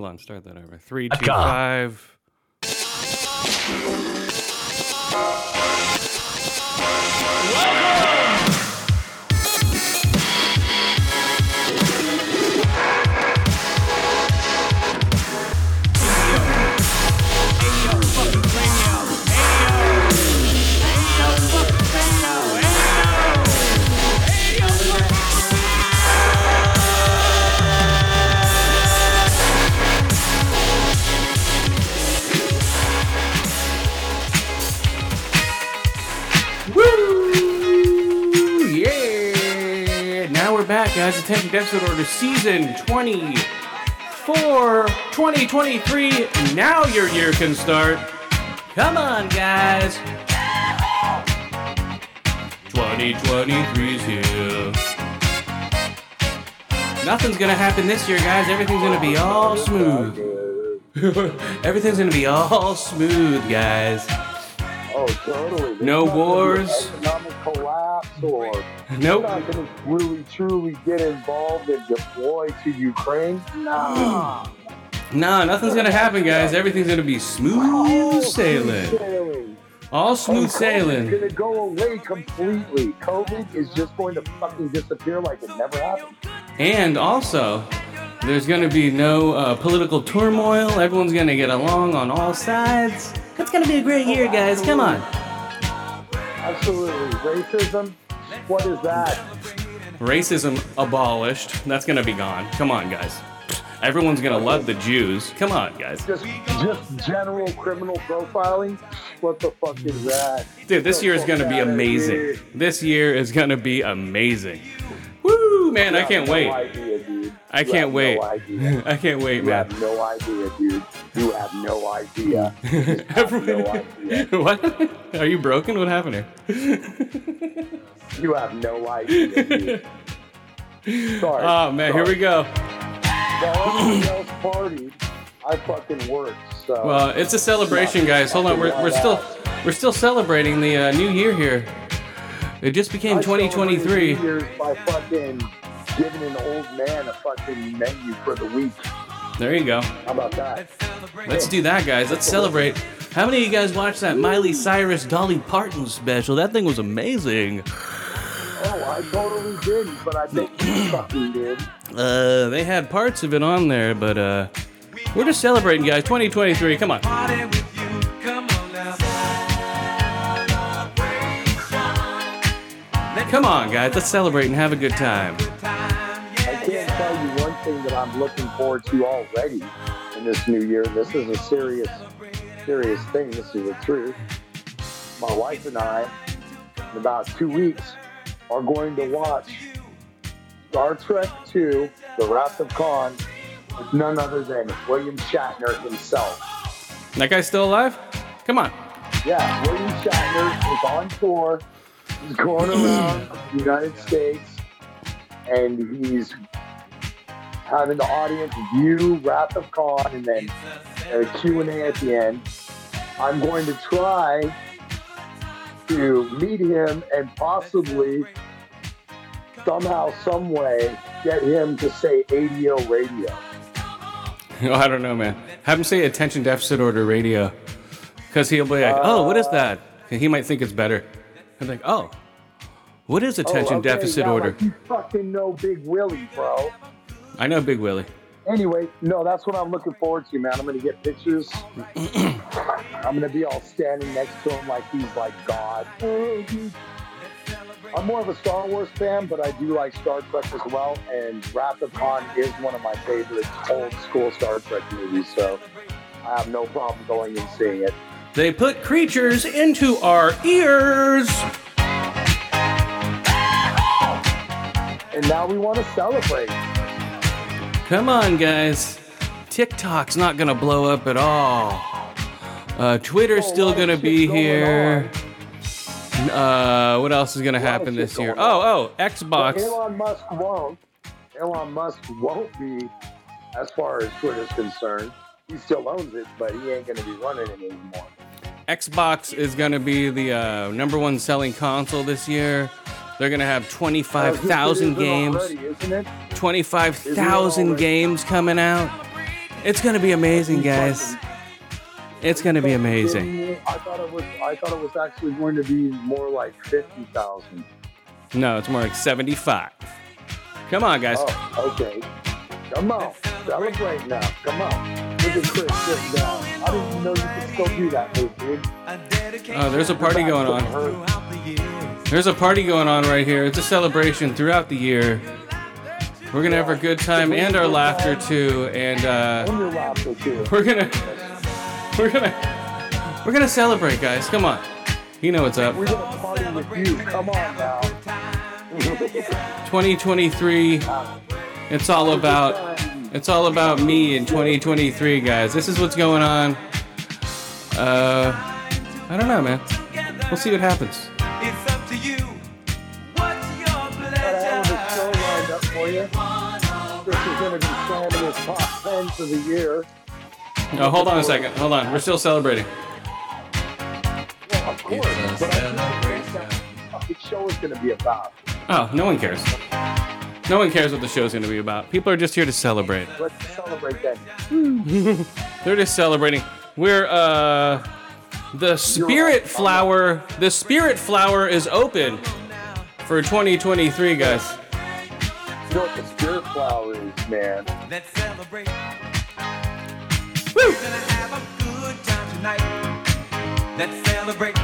Hold on, start that over. Three, two, five. Attention Deficit Order Season 24, 2023. Now your year can start. Come on, guys. 2023's here. Nothing's gonna happen this year, guys. Everything's gonna be all smooth. Everything's gonna be all smooth, guys. Oh, totally. There's No not gonna be wars. Economic collapse, or Nope. we're not going to really truly get involved and deploy to Ukraine. Nah. No, nothing's gonna happen, guys. Everything's gonna be smooth sailing. Sailing. All smooth It's sailing. It's going to go away completely. COVID is just going to fucking disappear like it never happened. And also, there's gonna be no uh, political turmoil. Everyone's gonna get along on all sides. It's gonna be a great year, guys. Come on. Absolutely. Racism. What is that? Racism abolished. That's gonna be gone. Come on, guys. Everyone's gonna love the Jews. Come on, guys. Just, just general criminal profiling. What the fuck is that? Dude, this year is gonna be amazing. This year is gonna be amazing. Woo, man! I can't wait. I You can't wait. No. I can't wait, You man. have no idea, dude. You have no idea. You Everyone- no idea. what? Are you broken? What happened here? You have no idea, dude. Sorry. Oh man, here we go. While everyone I fucking worked. So. Well, it's a celebration, guys. Hold on, we're, we're still we're still celebrating the uh, new year here. It just became I celebrated 2023. New Year's by fucking giving an old man a fucking menu for the week. There you go. How about that? Let's do that, guys. Let's celebrate. How many of you guys watched that Miley Cyrus Dolly Parton special? That thing was amazing. Oh, I totally didn't, but I think you fucking did. Uh, they had parts of it on there, but uh, we're just celebrating, guys. 2023. Come on. Come on, guys. Let's celebrate and have a good time. Thing that I'm looking forward to already in this new year. This is a serious, serious thing. This is the truth. My wife and I, in about two weeks, are going to watch Star Trek II, The Wrath of Khan, with none other than William Shatner himself. That guy's still alive? Come on. Yeah, William Shatner is on tour. He's going around the United States and he's having the audience view Wrath of Khan and then a Q&A at the end. I'm going to try to meet him and possibly somehow, some way, get him to say ADO radio. Oh, I don't know, man. Have him say attention deficit order radio. Because he'll be like, oh, what is uh, that? He might think it's better. I'm like, oh, what is oh, attention Oh, okay, deficit order? Like you fucking know Big Willie, bro. I know Big Willie. Anyway, no, that's what I'm looking forward to, man. I'm gonna get pictures. I'm gonna be all standing next to him like he's like God. I'm more of a Star Wars fan, but I do like Star Trek as well. And Wrath of Khan is one of my favorite old school Star Trek movies, so I have no problem going and seeing it. They put creatures into our ears. And now we want to celebrate. Come on, guys. TikTok's not gonna blow up at all. Uh, Twitter's Oh, still gonna be here. Uh, what else is gonna happen this year? Oh, oh, But Xbox. Elon Musk won't. Elon Musk won't be, as far as Twitter's concerned. He still owns it, but he ain't going to be running it anymore. Xbox is gonna be the uh, number one selling console this year. They're gonna have Uh, 25,000 games. already, isn't it? 25,000 already? games coming out. It's gonna be amazing, guys. It's gonna be amazing. I thought it was. I thought it was actually going to be more like fifty thousand. No, it's more like 75. Come on, guys. Oh, okay. Come on, celebrate now. Come on. Look at Chris sitting down. I didn't even know you could still do that, move, dude. Oh, there's a party going on. There's a party going on right here. It's a celebration throughout the year. We're gonna have our good time and our laughter too, and uh, we're gonna we're gonna we're gonna celebrate, guys. Come on, you know what's up. We're gonna party with you. Come on now. 2023. It's all about it's all about me in 2023, guys. This is what's going on. Uh, I don't know, man. We'll see what happens. Slamming his top ten for the year. Oh, hold on a second. Hold on. We're still celebrating. Well, of course, but I don't know what the show is gonna be about. Oh, no one cares. No one cares what the show's going to be about. People are just here to celebrate. Let's celebrate that. They're just celebrating. We're uh the spirit flower, the spirit flower is open for 2023, guys. You know what the spirit flower is, man? Let's celebrate. Woo! We're gonna have a good time tonight. Let's celebrate.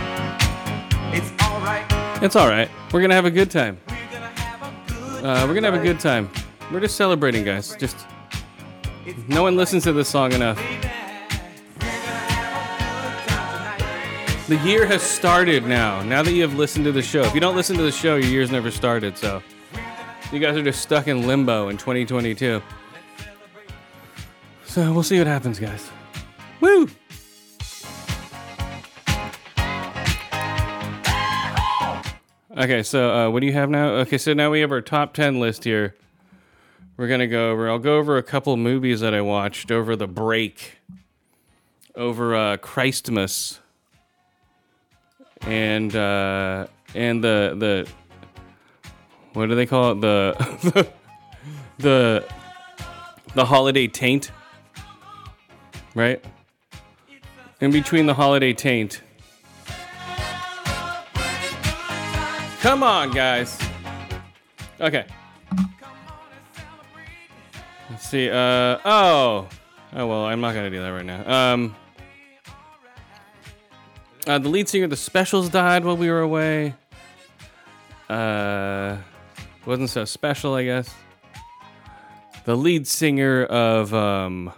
It's alright. It's all right. We're going to have a good time. We're gonna have a good Uh, we're going to have a good time. We're just celebrating, guys. Just no one listens to this song enough. The year has started now. Now that you have listened to the show. If you don't listen to the show, your year's never started. So you guys are just stuck in limbo in 2022. So we'll see what happens, guys. Woo! Okay, so uh, what do you have now? Okay, so now we have our top 10 list here. We're going to go over, I'll go over a couple movies that I watched over the break, over uh, Christmas, and uh, and the, the, what do they call it? The, the, the holiday taint, right? In between the holiday taint. Come on, guys. Okay. Let's see. Uh oh. Oh well, I'm not gonna do that right now. Um. Uh, the lead singer of the Specials died while we were away. Uh, wasn't so special, I guess. The lead singer of um.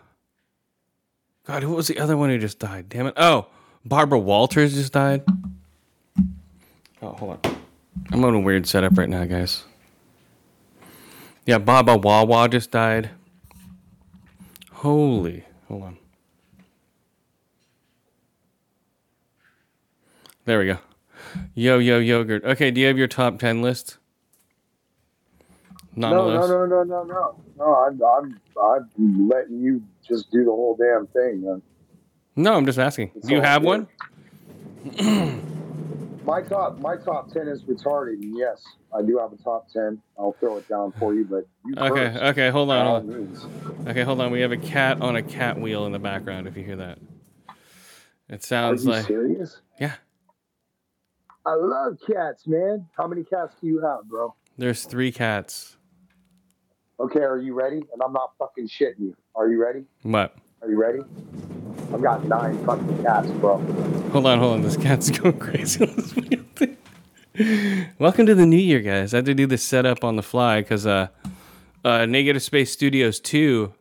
God, who was the other one who just died? Damn it! Oh, Barbara Walters just died. Oh, hold on. I'm on a weird setup right now, guys. Yeah, Baba Wawa just died. Holy, hold on. There we go. Yo yo yogurt. Okay, do you have your top ten list? No, no, no, no, no, no. No, I'm, I'm, I'm letting you just do the whole damn thing. Man. No, I'm just asking. It's Do you have good. one? My top, my top ten is retarded. And yes, I do have a top ten. I'll throw it down for you, but you Okay, first, okay, hold on. Hold. Okay, hold on. We have a cat on a cat wheel in the background. If you hear that, it Are sounds you like serious? yeah. I love cats, man. How many cats do you have, bro? There's three cats. Okay, are you ready? And I'm not fucking shitting you. Are you ready? What? Are you ready? I've got nine fucking cats, bro. Hold on, hold on. This cat's going crazy on this video thing. Welcome to the new year, guys. I had to do this setup on the fly because uh, uh, Negative Space Studios 2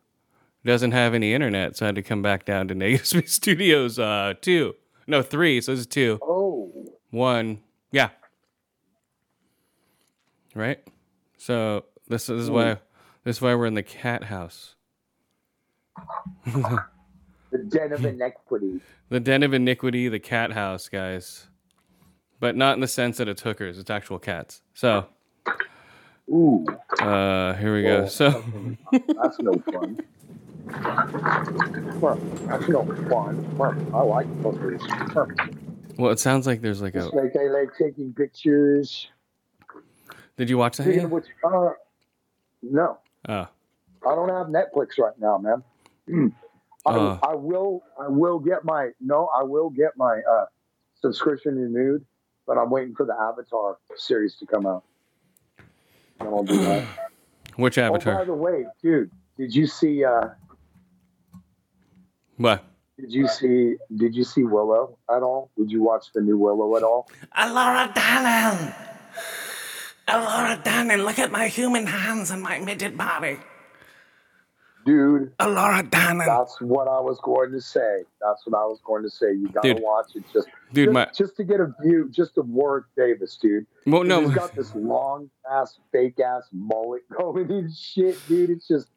doesn't have any internet, so I had to come back down to Negative Space Studios uh, 2. No, 3, so this is 2. Oh, 1. Yeah. Right? So this, this is why this is why we're in the cat house. the den of inequity. The Den of Iniquity, the cat house, guys. But not in the sense that it's hookers, it's actual cats. So, Ooh, uh, here we go. So, that's no fun. Well, That's no fun. I like hookers. well, it sounds like there's like a. Like they like taking pictures. Did you watch that? Speaking yet? which, uh, no, Oh, I don't have Netflix right now, man. I, Uh. I will. I will get my no. I will get my uh, subscription renewed, but I'm waiting for the Avatar series to come out. And I'll do that. Which oh, by the way, dude, did you see? Uh, what? did you see? Did you see Willow at all? Did you watch the new Willow at all? Laura Dannon! Laura Dannon, look at my human hands and my midget body. Dude, Elora Danan. that's what I was going to say. That's what I was going to say. You gotta Dude. watch it just, Dude, just, my just to get a view, just of Warwick Davis, dude. well, no. He's got this long ass, fake ass mullet going and shit, dude. It's just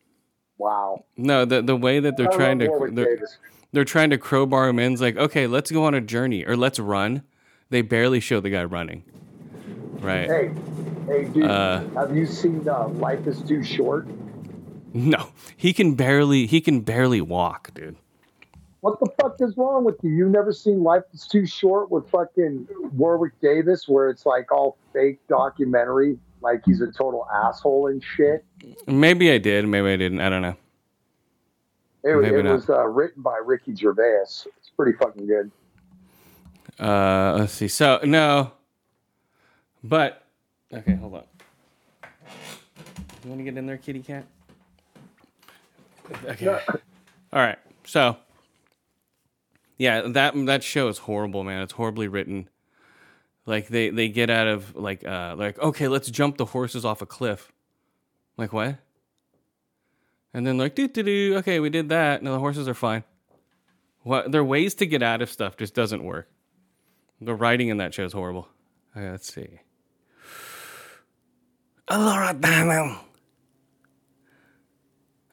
wow. No, the the way that they're I trying to they're, Davis. they're trying to crowbar him in. It's like, okay, let's go on a journey or let's run. They barely show the guy running. Right. Hey, hey, dude. Uh, have you seen uh, Life is Too Short? No. He can barely he can barely walk, dude. What the fuck is wrong with you? You've never seen Life is Too Short with fucking Warwick Davis, where it's like all fake documentary, like he's a total asshole and shit. Maybe I did, maybe I didn't. I don't know. It, it was uh, written by Ricky Gervais. It's pretty fucking good. Uh let's see. So no. But okay, hold on. You want to get in there, kitty cat? Okay. All right. So yeah, that that show is horrible, man. It's horribly written. Like they they get out of like uh like okay, let's jump the horses off a cliff. Like what? And then like do do do. Okay, we did that. No, the horses are fine. What? There are ways to get out of stuff. Just doesn't work. The writing in that show is horrible. Okay, let's see. Laura Dannon.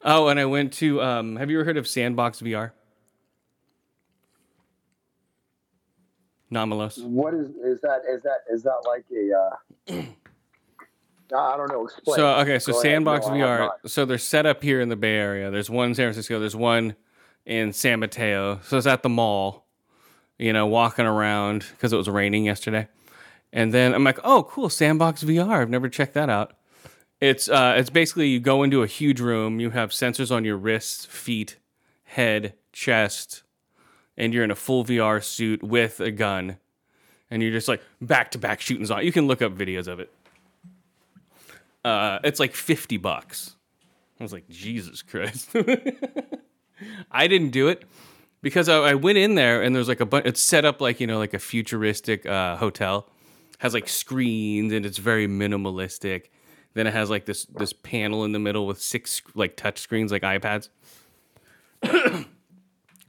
Oh, and I went to. Um, have you ever heard of Sandbox VR? Nomalos. What is is that? Is that is that like a? Uh, I don't know. Explain. So okay, so Go. Sandbox No, VR. So they're set up here in the Bay Area. There's one in San Francisco. There's one in San Mateo. So it's at the mall. You know, walking around because it was raining yesterday. And then I'm like, oh, cool, Sandbox VR. I've never checked that out. It's uh, it's basically you go into a huge room. You have sensors on your wrists, feet, head, chest, and you're in a full VR suit with a gun, and you're just like back to back shooting zombies. You can look up videos of it. Uh, it's like fifty bucks. I was like, Jesus Christ. I didn't do it because I, I went in there and there's like a bunch. It's set up like you know like a futuristic uh, hotel, has like screens and it's very minimalistic. Then it has like this this panel in the middle with six like touch screens like iPads.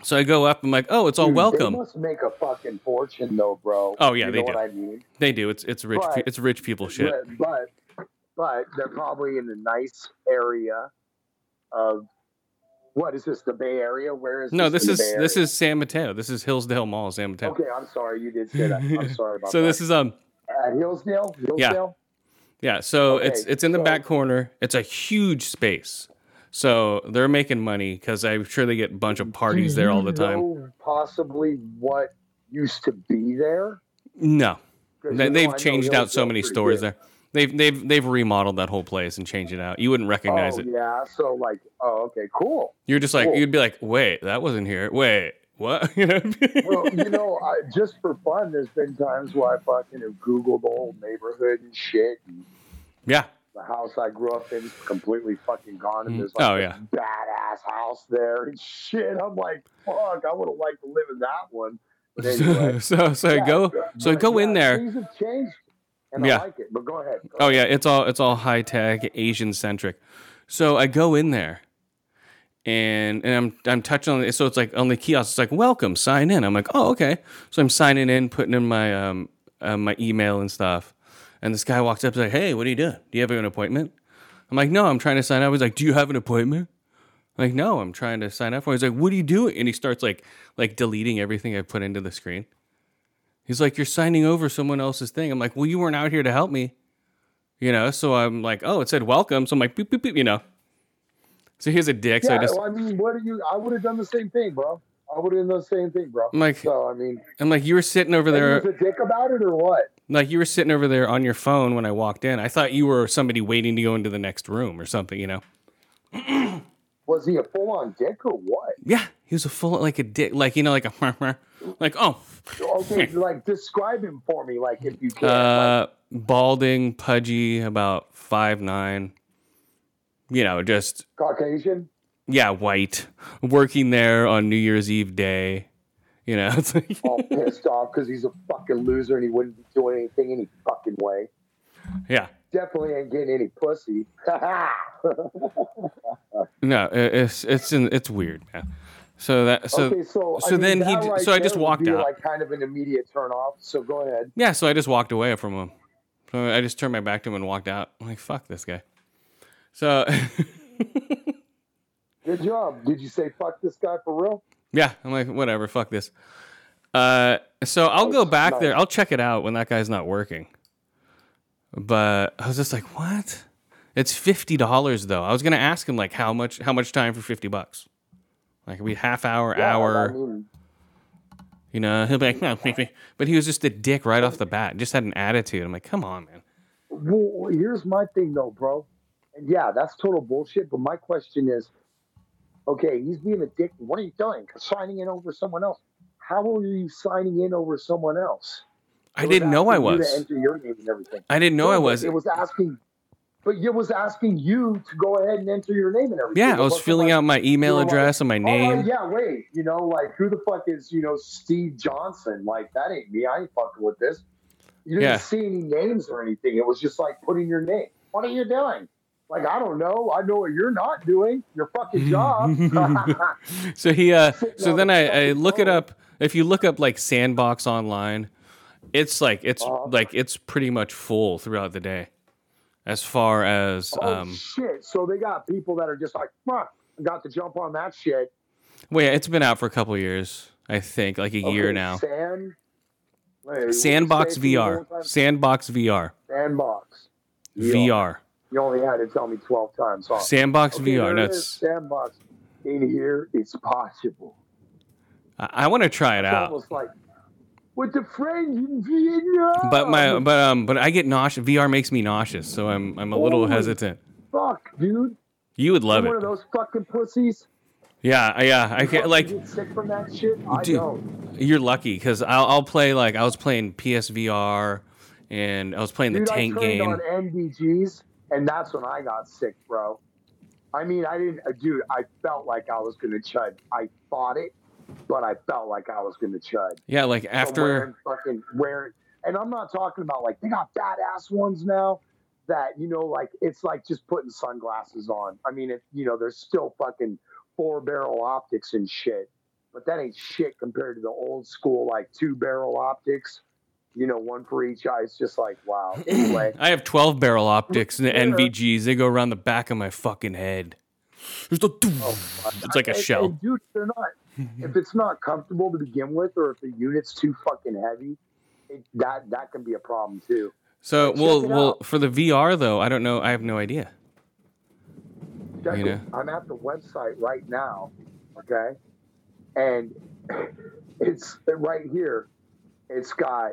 so I go up. I'm like, oh, it's all Dude, welcome. They must make a fucking fortune, though, bro. Oh, yeah, you they know do. what I mean. They do. It's it's rich. But- it's rich people shit. But, but but they're probably in a nice area of what is this? The Bay Area? Where is No, this? this is this is San Mateo. This is Hillsdale Mall, San Mateo. Okay, I'm sorry you did say that. I'm sorry about so that. So this is um at Hillsdale. Hillsdale. yeah. So Okay, it's it's in the so- back corner. It's a huge space. So they're making money because I'm sure they get a bunch of parties there all the time. possibly what used to be there? No, they, they've know changed out so many stores there. They've they've they've remodeled that whole place and changed it out. You wouldn't recognize oh, it. yeah. So like, oh, okay, cool. You're just like Cool. you'd be like, wait, that wasn't here. Wait, what? You know? Well, you know, I, just for fun, there's been times where I fucking have Googled the whole neighborhood and shit. And yeah. the house I grew up in is completely fucking gone, and mm. there's Oh, like yeah. a badass house there and shit. I'm like, fuck, I would have liked to live in that one. But anyway, so so I Yeah, go so go in there. Things have changed, and Yeah. I like it. But go ahead. Go Oh ahead. yeah, it's all it's all high tech, Asian centric. So I go in there, and and I'm I'm touching on it. So it's like on the kiosk, it's like welcome, sign in. I'm like, oh okay. So I'm signing in, putting in my um uh, my email and stuff. And this guy walks up, and like, hey, what are you doing? Do you have an appointment? I'm like, no, I'm trying to sign up. He's like, do you have an appointment? I'm like, no, I'm trying to sign up for. it." He's like, what are you doing? And he starts like like deleting everything I put into the screen. He's like, you're signing over someone else's thing. I'm like, well, you weren't out here to help me. You know, so I'm like, oh, it said welcome. So I'm like, boop, boop, boop, you know. So here's a dick. so I Yeah, just, I mean, what are you? I would have done the same thing, bro. I would have done the same thing, bro. I'm like, So I mean, I'm like, you were sitting over there, a dick about it or what? like you were sitting over there on your phone when I walked in. I thought you were somebody waiting to go into the next room or something, you know? Was he a full on dick or what? Yeah, He was a full like a dick, like you know, like a like oh, Okay, like describe him for me, like if you can. uh, balding, pudgy, about five nine. You know, just Caucasian. yeah, white, working there on New Year's Eve day. You know, it's like all pissed off because he's a fucking loser and he wouldn't be doing anything any fucking way. yeah. Definitely ain't getting any pussy. No, it's it's in, it's weird, man. So that so okay, so so then he right so I just walked out. Like kind of an immediate turn off. So go ahead. yeah, so I just walked away from him. So I just turned my back to him and walked out. I'm like, fuck this guy. So Good job. Did you say fuck this guy for real? yeah, I'm like, whatever, fuck this. Uh, so I'll go back nice. there. I'll check it out when that guy's not working. But I was just like, what? It's fifty dollars though. I was gonna ask him like how much how much time for fifty bucks. Like it'd be half hour, Yeah, hour. I mean, You know, he'll be like, no, but he was just a dick right off the bat. Just had an attitude. I'm like, come on, man. well, here's my thing though, bro. Yeah, that's total bullshit. But my question is, okay, he's being a dick. What are you doing? Signing in over someone else. How are you signing in over someone else? I didn't know I was. Enter your name and everything. I didn't know I was. It was asking, but it was asking you to go ahead and enter your name and everything. Yeah, It I was filling out my email address and my "Oh, name. yeah, wait. You know, like who the fuck is you know Steve Johnson? Like that ain't me. I ain't fucking with this. You didn't Yeah. see any names or anything. It was just like putting your name. What are you doing? Like I don't know. I know what you're not doing. Your fucking job. So he, uh, so then I, I look it up. If you look up like Sandbox online, it's like it's Uh-huh. like it's pretty much full throughout the day, as far as oh um. shit! So they got people that are just like, fuck, I got to jump on that shit. Well, yeah, it's been out for a couple years. I think like a year now. Sand. wait, what did you Sandbox say to me one VR. Sandbox VR. Sandbox. VR. You only had to tell me twelve times. Huh? Sandbox Okay, VR. That's. Sandbox. In here, it's possible. I, I want to try it It's out. almost like with the friend in Vietnam. But my but um but I get nauseous. VR makes me nauseous, so I'm I'm a little Holy hesitant. fuck, dude. You would love You're it. one of those fucking pussies. Yeah, I- yeah. I can't like sick from that shit. I Dude. don't. you're lucky because I'll I'll play like I was playing PSVR and I was playing the Dude, tank I game. on NVGs, and that's when I got sick, bro. I mean, I didn't, uh, dude. I felt like I was gonna chud. I thought it, but I felt like I was gonna chud. Yeah, like after wearing fucking wearing, and I'm not talking about like they got badass ones now that you know, like it's like just putting sunglasses on. I mean, it you know, there's still fucking four barrel optics and shit, but that ain't shit compared to the old school like two barrel optics. You know, one for each eye. It's just like wow. Anyway, I have 12 barrel optics and the Yeah. NVGs. They go around the back of my fucking head. There's the oh, it's like a And- shell. and dude, they're not. if it's not comfortable to begin with, or if the unit's too fucking heavy, it, that that can be a problem too. So check well well out. for the VR though, I don't know. I have no idea. Check You know? I'm at the website right now, okay, and it's right here. It's got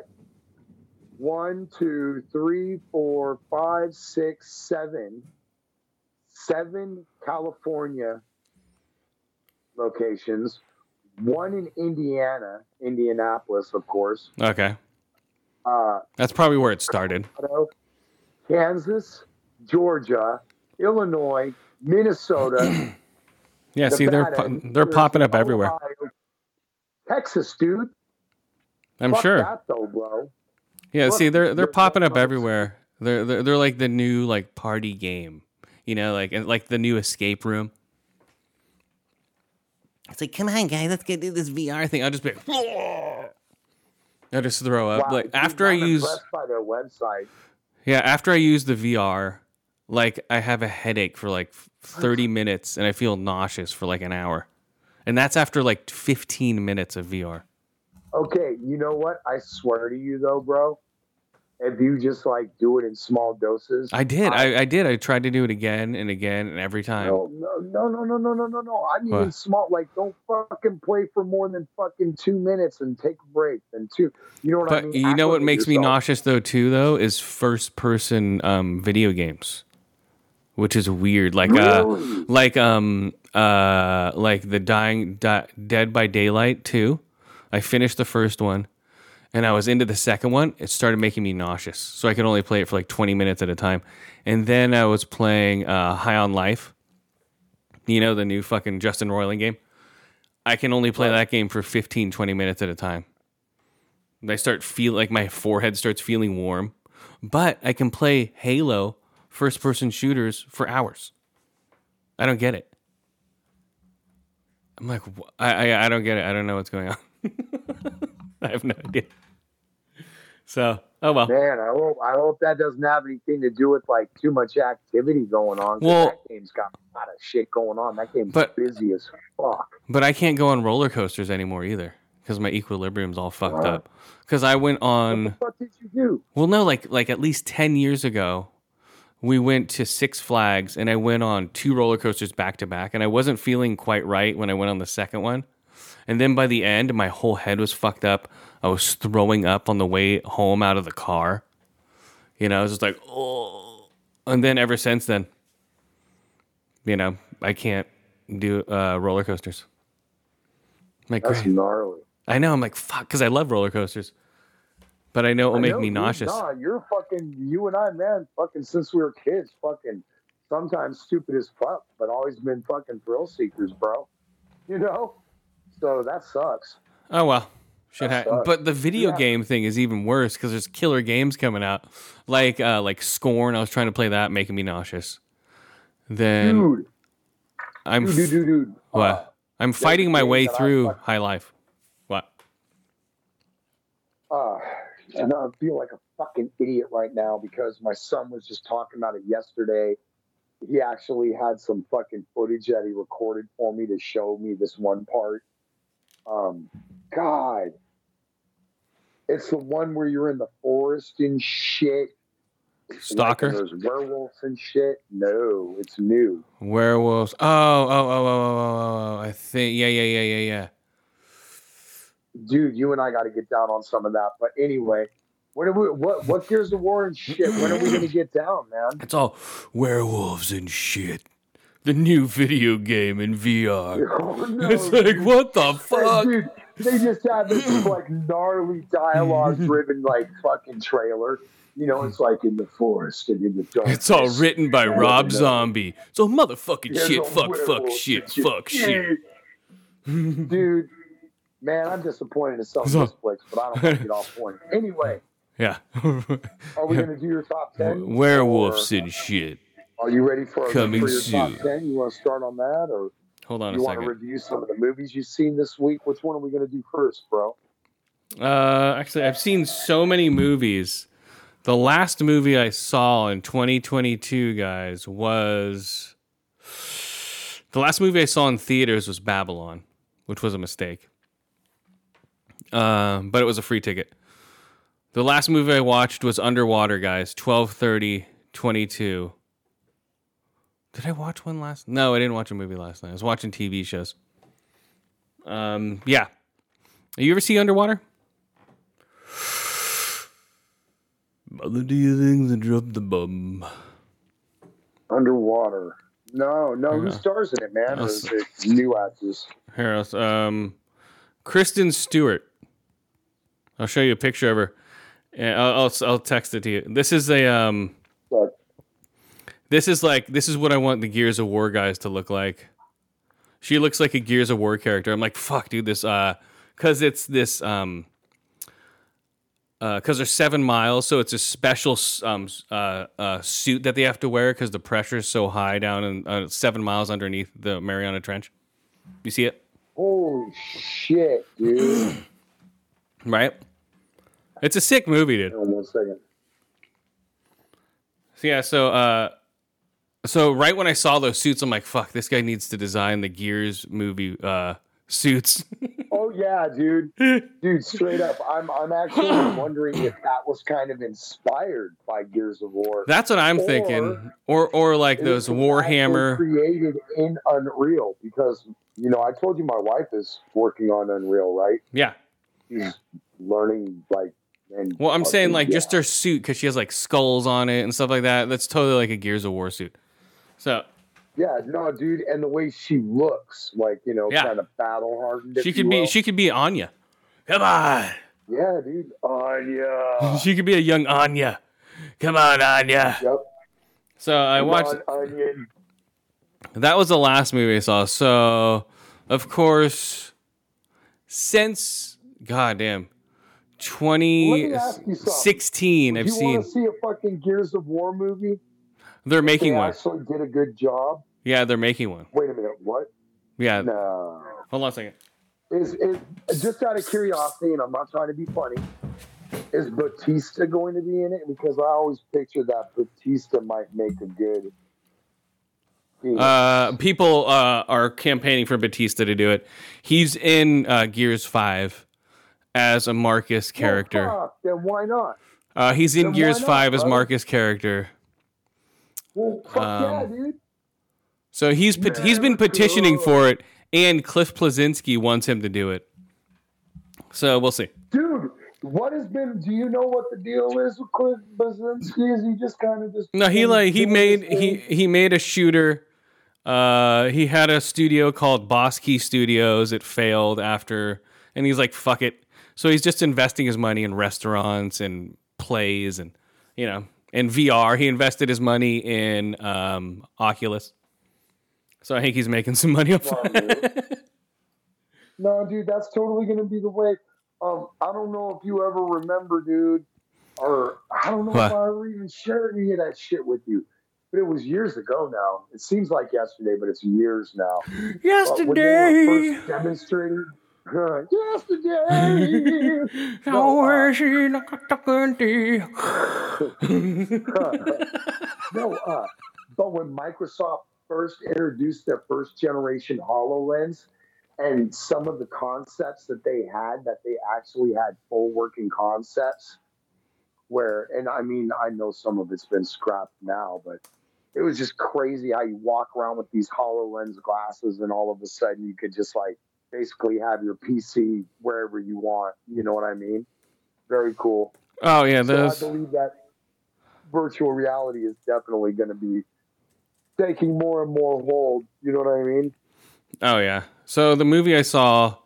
one, two, three, four, five, six, seven, seven California locations, one in Indiana, Indianapolis, of course, Okay. uh, That's probably where it started. Colorado, Kansas, Georgia, Illinois, Minnesota. Yeah, see they're po- they're popping up everywhere. Texas, dude. I'm Fuck sure. that though, bro. Yeah, see they're they're popping up everywhere. They're, they're they're like the new like party game. You know, like like the new escape room. It's like, come on, guys, let's get do this VR thing. I'll just be like, I just throw up. Wow, like after I use by their website. Yeah, after I use the VR, like I have a headache for like 30 minutes and I feel nauseous for like an hour. And that's after like 15 minutes of VR. Okay, you know what? I swear to you, though, bro. If you just like do it in small doses, I did. I, I did. I tried to do it again and again and every time. No, no, no, no, no, no, no, no. I mean what? small. Like, don't fucking play for more than fucking two minutes and take a break. Then two. You know what but I mean? You know what makes yourself. me nauseous though too though is first person um, video games which is weird. Like uh, really? uh, like um uh like the dying di- Dead by Daylight too. I finished the first one and I was into the second one. It started making me nauseous. So I could only play it for like 20 minutes at a time. And then I was playing uh, High on Life, you know, the new fucking Justin Roiland game. I can only play that game for 15, 20 minutes at a time. And I start feel like my forehead starts feeling warm. But I can play Halo first person shooters for hours. I don't get it. I'm like, I, I, I don't get it. I don't know what's going on. I have no idea. So, oh well. Man, I hope I hope that doesn't have anything to do with like too much activity going on. Well- that game's got a lot of shit going on. That game's But- busy as fuck. But I can't go on roller coasters anymore either because my equilibrium's all fucked Wow. up. Because I went on. What did you do? Well, no, like like at least ten years ago, we went to Six Flags and I went on two roller coasters back to back, and I wasn't feeling quite right when I went on the second one. And then by the end, my whole head was fucked up. I was throwing up on the way home out of the car. You know, I was just like, oh. And then ever since then, you know, I can't do uh, roller coasters. I'm like, That's great. gnarly. I know. I'm like, fuck, because I love roller coasters. But I know it will I make know, me nauseous. Nah, you're fucking you and I, man. Fucking since we were kids, fucking sometimes stupid as fuck, but always been fucking thrill seekers, bro. You know, so that sucks. Oh well, shit. That but the video Yeah. game thing is even worse because there's killer games coming out, like uh, like Scorn. I was trying to play that, making me nauseous. Then Dude, I'm dude, dude, dude, dude. what? Uh, I'm fighting my way through High Life. What? uh, and I feel like a fucking idiot right now because my son was just talking about it yesterday. He actually had some fucking footage that he recorded for me to show me this one part. Um, God, it's the one where you're in the forest and shit. Stalker? Like, there's werewolves and shit. No, it's new. Werewolves. Oh, oh, oh, oh, oh, oh, oh. I think. Yeah, yeah, yeah, yeah, yeah. Dude, you and I got to get down on some of that. But anyway, when are we, what what Gears of War and shit? When are we gonna get down, man? It's all werewolves and shit. The new video game in VR. Oh, no, It's like, dude. what the fuck? dude, they just have this like gnarly dialogue driven like fucking trailer. You know, it's like in the forest and in the dark. It's all written by Yeah, Rob. Zombie. So motherfucking There's shit, fuck, fuck, shit, shit. fuck, shit. Dude, man, I'm disappointed in some of this flicks, but I don't want to get off point. Anyway, Yeah. are we gonna do your top ten? Werewolves Or and shit. Are you ready for, Coming for your top soon. ten? You want to start on that, or Hold on you a want to review some of the movies you've seen this week? Which one are we gonna do first, bro? Uh, actually, I've seen so many movies. The last movie I saw in 2022, guys, was the last movie I saw in theaters was Babylon, which was a mistake. Um, but it was a free ticket. The last movie I watched was Underwater, guys, 12:30 22. Did I watch one last? No, I didn't watch a movie last night. I was watching TV shows. Um, yeah. You ever see Underwater? Mother, do you think they dropped the bomb? Underwater. No, no. Who stars in it, man? Or I'll is it new actors? Here, I'll- um, Kristen Stewart. I'll show you a picture of her. Yeah, I'll, I'll I'll text it to you. This is a um, But this is like this is what I want the Gears of War guys to look like. She looks like a Gears of War character. I'm like, fuck, dude, this uh, cause it's this um, uh, cause they're seven miles, so it's a special um uh, uh suit that they have to wear because the pressure is so high down in uh, seven miles underneath the Mariana Trench. You see it? holy shit, dude. Right? It's a sick movie, dude. On one second. So yeah, so uh so right when I saw those suits, I'm like, fuck, this guy needs to design the Gears movie uh suits. Oh yeah, dude. Dude, straight up. I'm I'm actually wondering if that was kind of inspired by Gears of War. That's what I'm Or- thinking. Or or like those It was actually Warhammer. created in Unreal because you know I told you my wife is working on Unreal, right? Yeah. She's learning like. And Well, I'm saying like yeah. just her suit because she has like skulls on it and stuff like that. That's totally like a Gears of War suit. So Yeah, no, dude, and the way she looks, like you know, Yeah. kind of battle hardened. She could be she could be Anya. Come on. Yeah, dude. Anya. She could be a young Anya. Come on, Anya. yep. So I Come watched on, Onion. that was the last movie I saw. So of course since goddamn Let me ask you something. 2016 I've you seen want to see a fucking Gears of War movie? They're making they one. actually did a good job. Yeah, they're making one. Wait a minute, what? Yeah. No. Hold on a second. Is is just out of curiosity, and I'm not trying to be funny. Is Batista going to be in it? Because I always picture that Batista might make a good. Uh, people uh, are campaigning for Batista to do it. He's in uh, Gears 5 as a Marcus character. Well, fuck, then why not? Uh, he's in Then Gears not, 5 as? Marcus character. Well, fuck yeah, Um, dude. So he's he's been petitioning for it, and Cliff Bleszinski wants him to do it. So we'll see. Dude, what has been? Do you know what the deal is with Cliff Bleszinski? Is he just kind of just? No, he like he made he he made a shooter. Uh, he had a studio called Boss Key Studios. It failed after, and he's like, "Fuck it." So he's just investing his money in restaurants and plays, and you know, in VR. He invested his money in um, Oculus. So I think he's making some money off. No, dude, that's totally going to be the way. Um, I don't know if you ever remember, dude, or I don't know What? if I ever even shared any of that shit with you. But it was years ago now. It seems like yesterday, but it's years now. But when they were Yesterday, first demonstrating, yesterday. how uh, was she like a tuckety? no, uh, but when Microsoft first introduced their first generation HoloLens and some of the concepts that they had, that they actually had full working concepts, where, and I mean, I know some of it's been scrapped now, but it was just crazy how you walk around with these HoloLens glasses and all of a sudden you could just like basically have your PC wherever you want. You know what I mean? Very cool. Oh yeah, So I believe that virtual reality is definitely going to be taking more and more hold. You know what I mean? Oh yeah. So the movie I saw.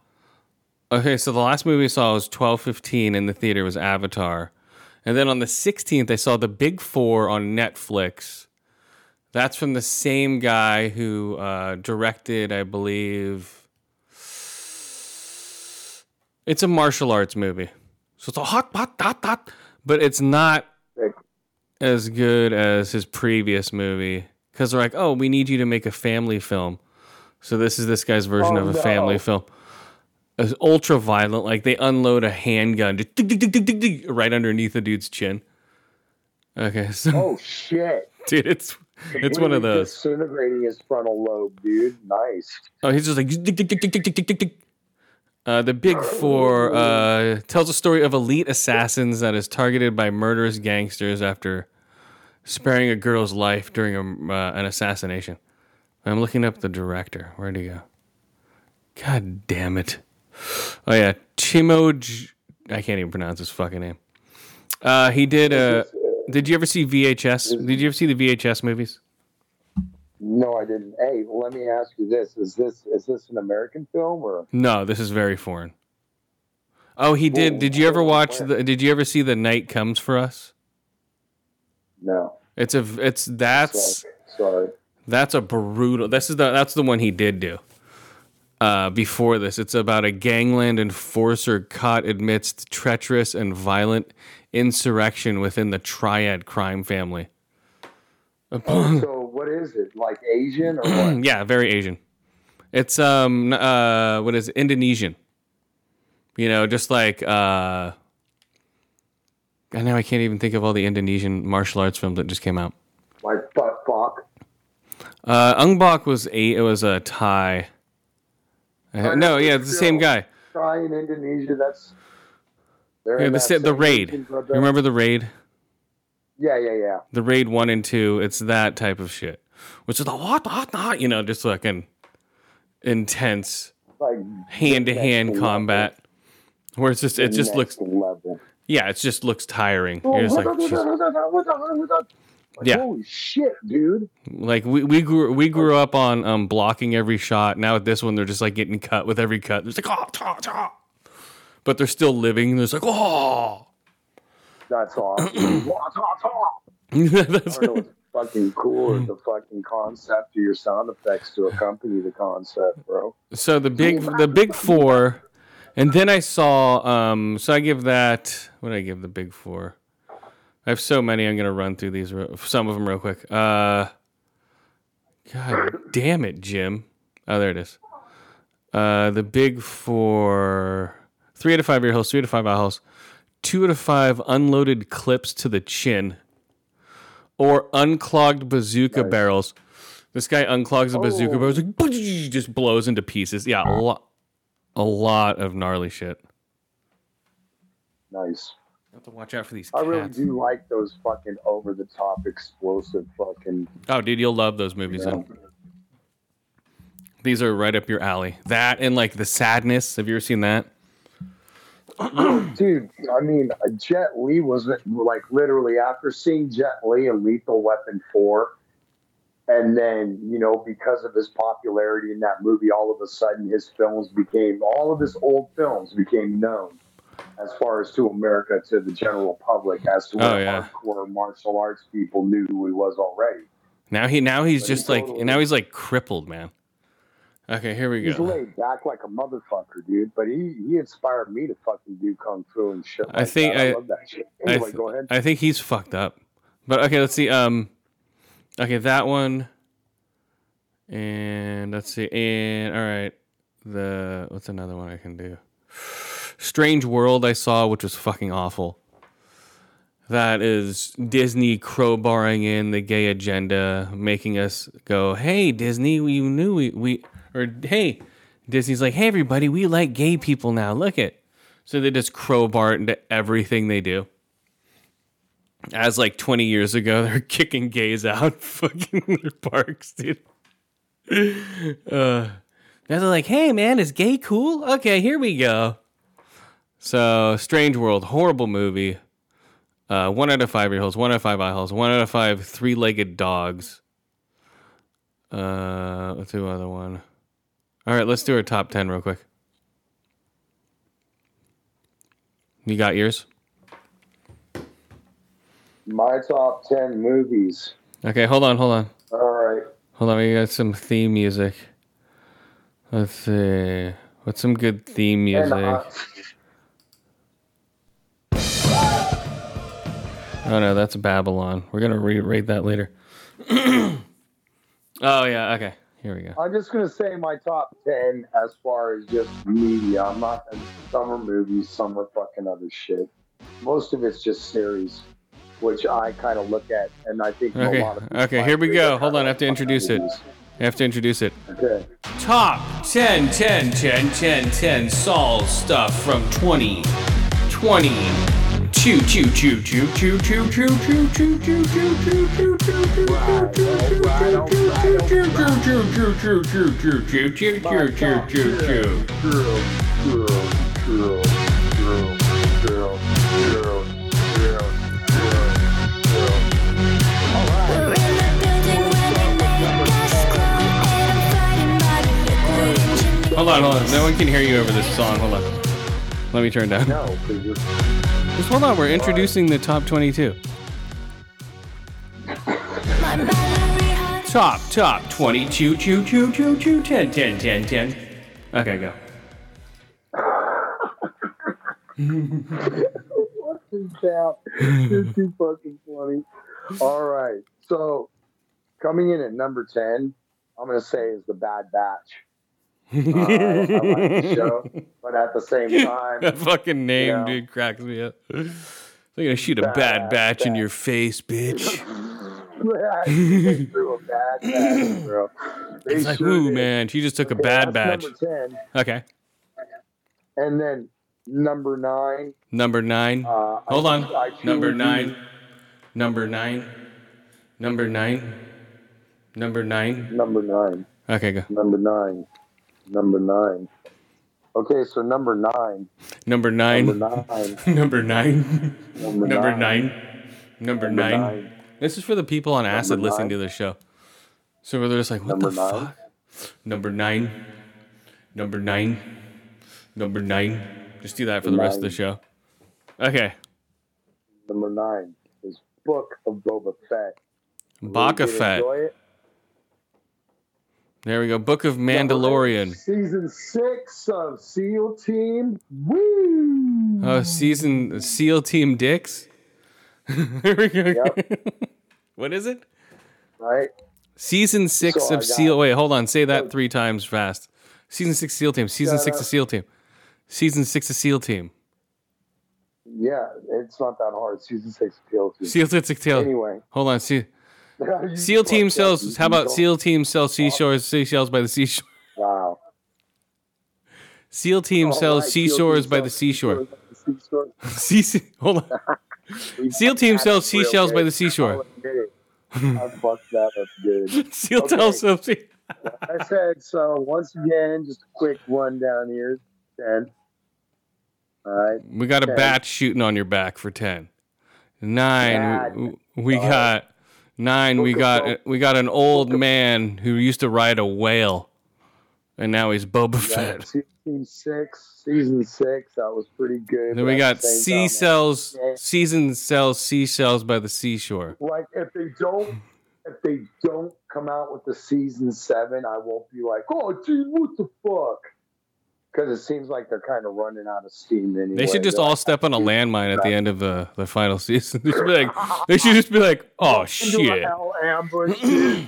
Okay, so the last movie I saw was twelve fifteen in the theater was Avatar, and then on the sixteenth I saw The Big Four on Netflix. That's from the same guy who uh, directed, I believe. It's a martial arts movie, so it's a hot, hot, hot, hot, but it's not as good as his previous movie because they're like, oh, we need you to make a family film. So this is this guy's version Oh, of a no. family film. It's ultra violent. Like they unload a handgun right underneath the dude's chin. Okay, so oh shit! dude, it's it's one of those. disintegrating his frontal lobe, dude. Nice. Oh, he's just like Uh, the Big Four uh, tells a story of elite assassins that is targeted by murderous gangsters after sparing a girl's life during a, uh, an assassination. I'm looking up the director. Where'd he go? God damn it! Oh yeah, Chimo. J- I can't even pronounce his fucking name. Uh, he did. Uh, did you ever see VHS? Did you ever see the VHS movies? No, I didn't. Hey, let me ask you this: Is this is this an American film or? No, this is very foreign. Oh, he did. Did you ever watch the? Did you ever see the Night Comes for Us? No. It's a. It's that's Sorry. Sorry. that's a brutal. This is the. That's the one he did do. Uh, before this, it's about a gangland enforcer caught amidst treacherous and violent insurrection within the triad crime family. Oh, so what is it? Like Asian or what? yeah, very Asian. It's um uh what is it? Indonesian. You know, just like uh I know I can't even think of all the Indonesian martial arts films that just came out. like butt fuck. Uh Ong Bak was a it was a Thai. Uh, no, yeah, it's the same guy. Try in Indonesia. That's. Yeah, the the raid. You remember the raid? Yeah, yeah, yeah. The raid one and two. It's that type of shit, which is the what, what, what, you know, just fucking intense Like hand to hand next level. combat. Where it's just it just looks level. yeah, it just looks tiring. You're just like, Like, Yeah. Holy shit, dude. Like we, we grew we grew up on um blocking every shot. Now with this one, they're just like getting cut with every cut. There's like oh, ta, ta. but they're still living. There's like oh. That's awesome. Wah, ta, ta. That's- I don't know what's fucking cool the fucking concept of your sound effects to accompany the concept, bro. so the big the big four, and then I saw um. So I give that. What did I give the big four? I have so many. I'm gonna run through these. Some of them real quick. Uh. God damn it, Jim. Oh, there it is. Uh, the big four. Three out of five ear holes. Three out of five eye holes. Two out of five unloaded clips to the chin. Or unclogged bazooka barrels. This guy unclogs a bazooka Oh. barrel, like, just blows into pieces. Yeah, a lot, a lot of gnarly shit. Nice. I have to watch out for these I really do like those fucking over the top explosive fucking. Oh, dude, you'll love those movies. You then. know, These are right up your alley. That and like the sadness. Have you ever seen that? dude, I mean, Jet Li wasn't like literally after seeing Jet Li in Lethal Weapon 4, and then, you know, because of his popularity in that movie, all of a sudden his films became, all of his old films became known as far as to America, to the general public, as to Oh, yeah. hardcore martial arts people knew who he was already. Now he now he's But he just like totally- now he's like crippled, man. Okay, here we go. He's laid back like a motherfucker, dude. But he, he inspired me to fucking do kung fu and shit. Like I think that. I, I- love that shit. I, th- go ahead. I think he's fucked up. But okay, let's see. Um, okay, that one, and let's see. And all right, the what's another one I can do? Strange World I saw, which was fucking awful. That is Disney crowbarring in the gay agenda, making us go, "Hey, Disney, we knew we we or hey." Disney's like, "Hey, everybody, we like gay people now. Look it." So they just crowbar it into everything they do as like 20 years ago they're kicking gays out fucking their parks dude uh, now they're like hey man is gay cool okay here we go so strange world horrible movie uh, one out of five ear holes one out of five eye holes one out of five three-legged dogs uh, let's do another one all right let's do our top 10 real quick you got yours My top 10 movies. okay hold on hold on All right. Hold on, we got some theme music. Let's see. What's some good theme music? Uh, oh no, that's Babylon. We're gonna re-rate that later. oh yeah, okay. Here we go. I'm just going to say my top 10 as far as just media. I'm not, some are movies, some are fucking other shit. Most of it's just series, which I kind of look at, and I think Okay, a lot of people okay, here we go. Hold on, I have to introduce it. movies. I have to introduce it. Okay. Top 10, 10, 10, 10, 10 Saul stuff from 2020. Choo choo choo choo choo choo choo choo choo choo choo choo choo choo choo. Hold on, hold on. No one can hear you over this song. Hold on. Let me turn down. No, because you're Just hold on. We're introducing the top 22. My battery high Top, top 22, choo choo choo choo 10, 10, 10, 10. Okay, go. fucking cap. You're too fucking funny. All right. So coming in at number 10, I'm going to say is The Bad Batch. Uh, I like the show, but at the same time, That fucking name, Yeah. dude, cracks me up. They're gonna shoot a bad Bad batch in your face, bitch. they threw a bad batch, bro. They It's like, ooh, man, she just took a bad batch. Okay. And then number 9. Number nine. Uh, Hold I- on. I Number nine. Number nine. Number nine. Number nine. Number 9. Okay, go. Number 9. Number 9. Okay, so number 9. Number Number nine. Number nine. Number Number nine. nine. Number nine. This is for the people on acid Number listening nine. to this show. So they're just like, what Number the nine. fuck? Number nine. Number nine. Number nine. Just do that for the rest of the show. Okay. Number nine is Book of Boba Fett. Really Fett. enjoy it. There we go. Book of Mandalorian. Season six of SEAL Team. Woo! Oh, season SEAL Team Dicks. there we go. Yep. what is it? Right? Season six So of SEAL. Wait, hold on. Say that three times fast. Season six SEAL Team. Season Shut six up. of SEAL Team. Season six of SEAL Team. Yeah, it's not that hard. Season six of SEAL Team. SEAL Team. Anyway. Hold on. See. SEAL Team sells. How about SEAL Team sells seashores, seashells by the seashore? Wow. SEAL Team All sells right, seashores by the seashore. seashores by the seashore. Sea- hold on. SEAL Team sells seashells by the seashore. I'll admit it. I fucked that up good. SEAL Okay. Team sells. I said so. Once again, just a quick rundown here. Ten. All right. We got a bat shooting on your back for ten. Nine. We got nine. We got we got an old man who used to ride a whale, and now he's Boba Fett. season six, season six, that was pretty good. Then we got sea cells. Season sells seashells by the seashore. Like if they don't, if they don't come out with the season seven, I won't be like, oh, gee, what the fuck? Because it seems like they're kind of running out of steam anyway. They should just They're all like, step on a landmine at the end of the, the final season. They should be like, they should just be like, oh shit. L ambush. they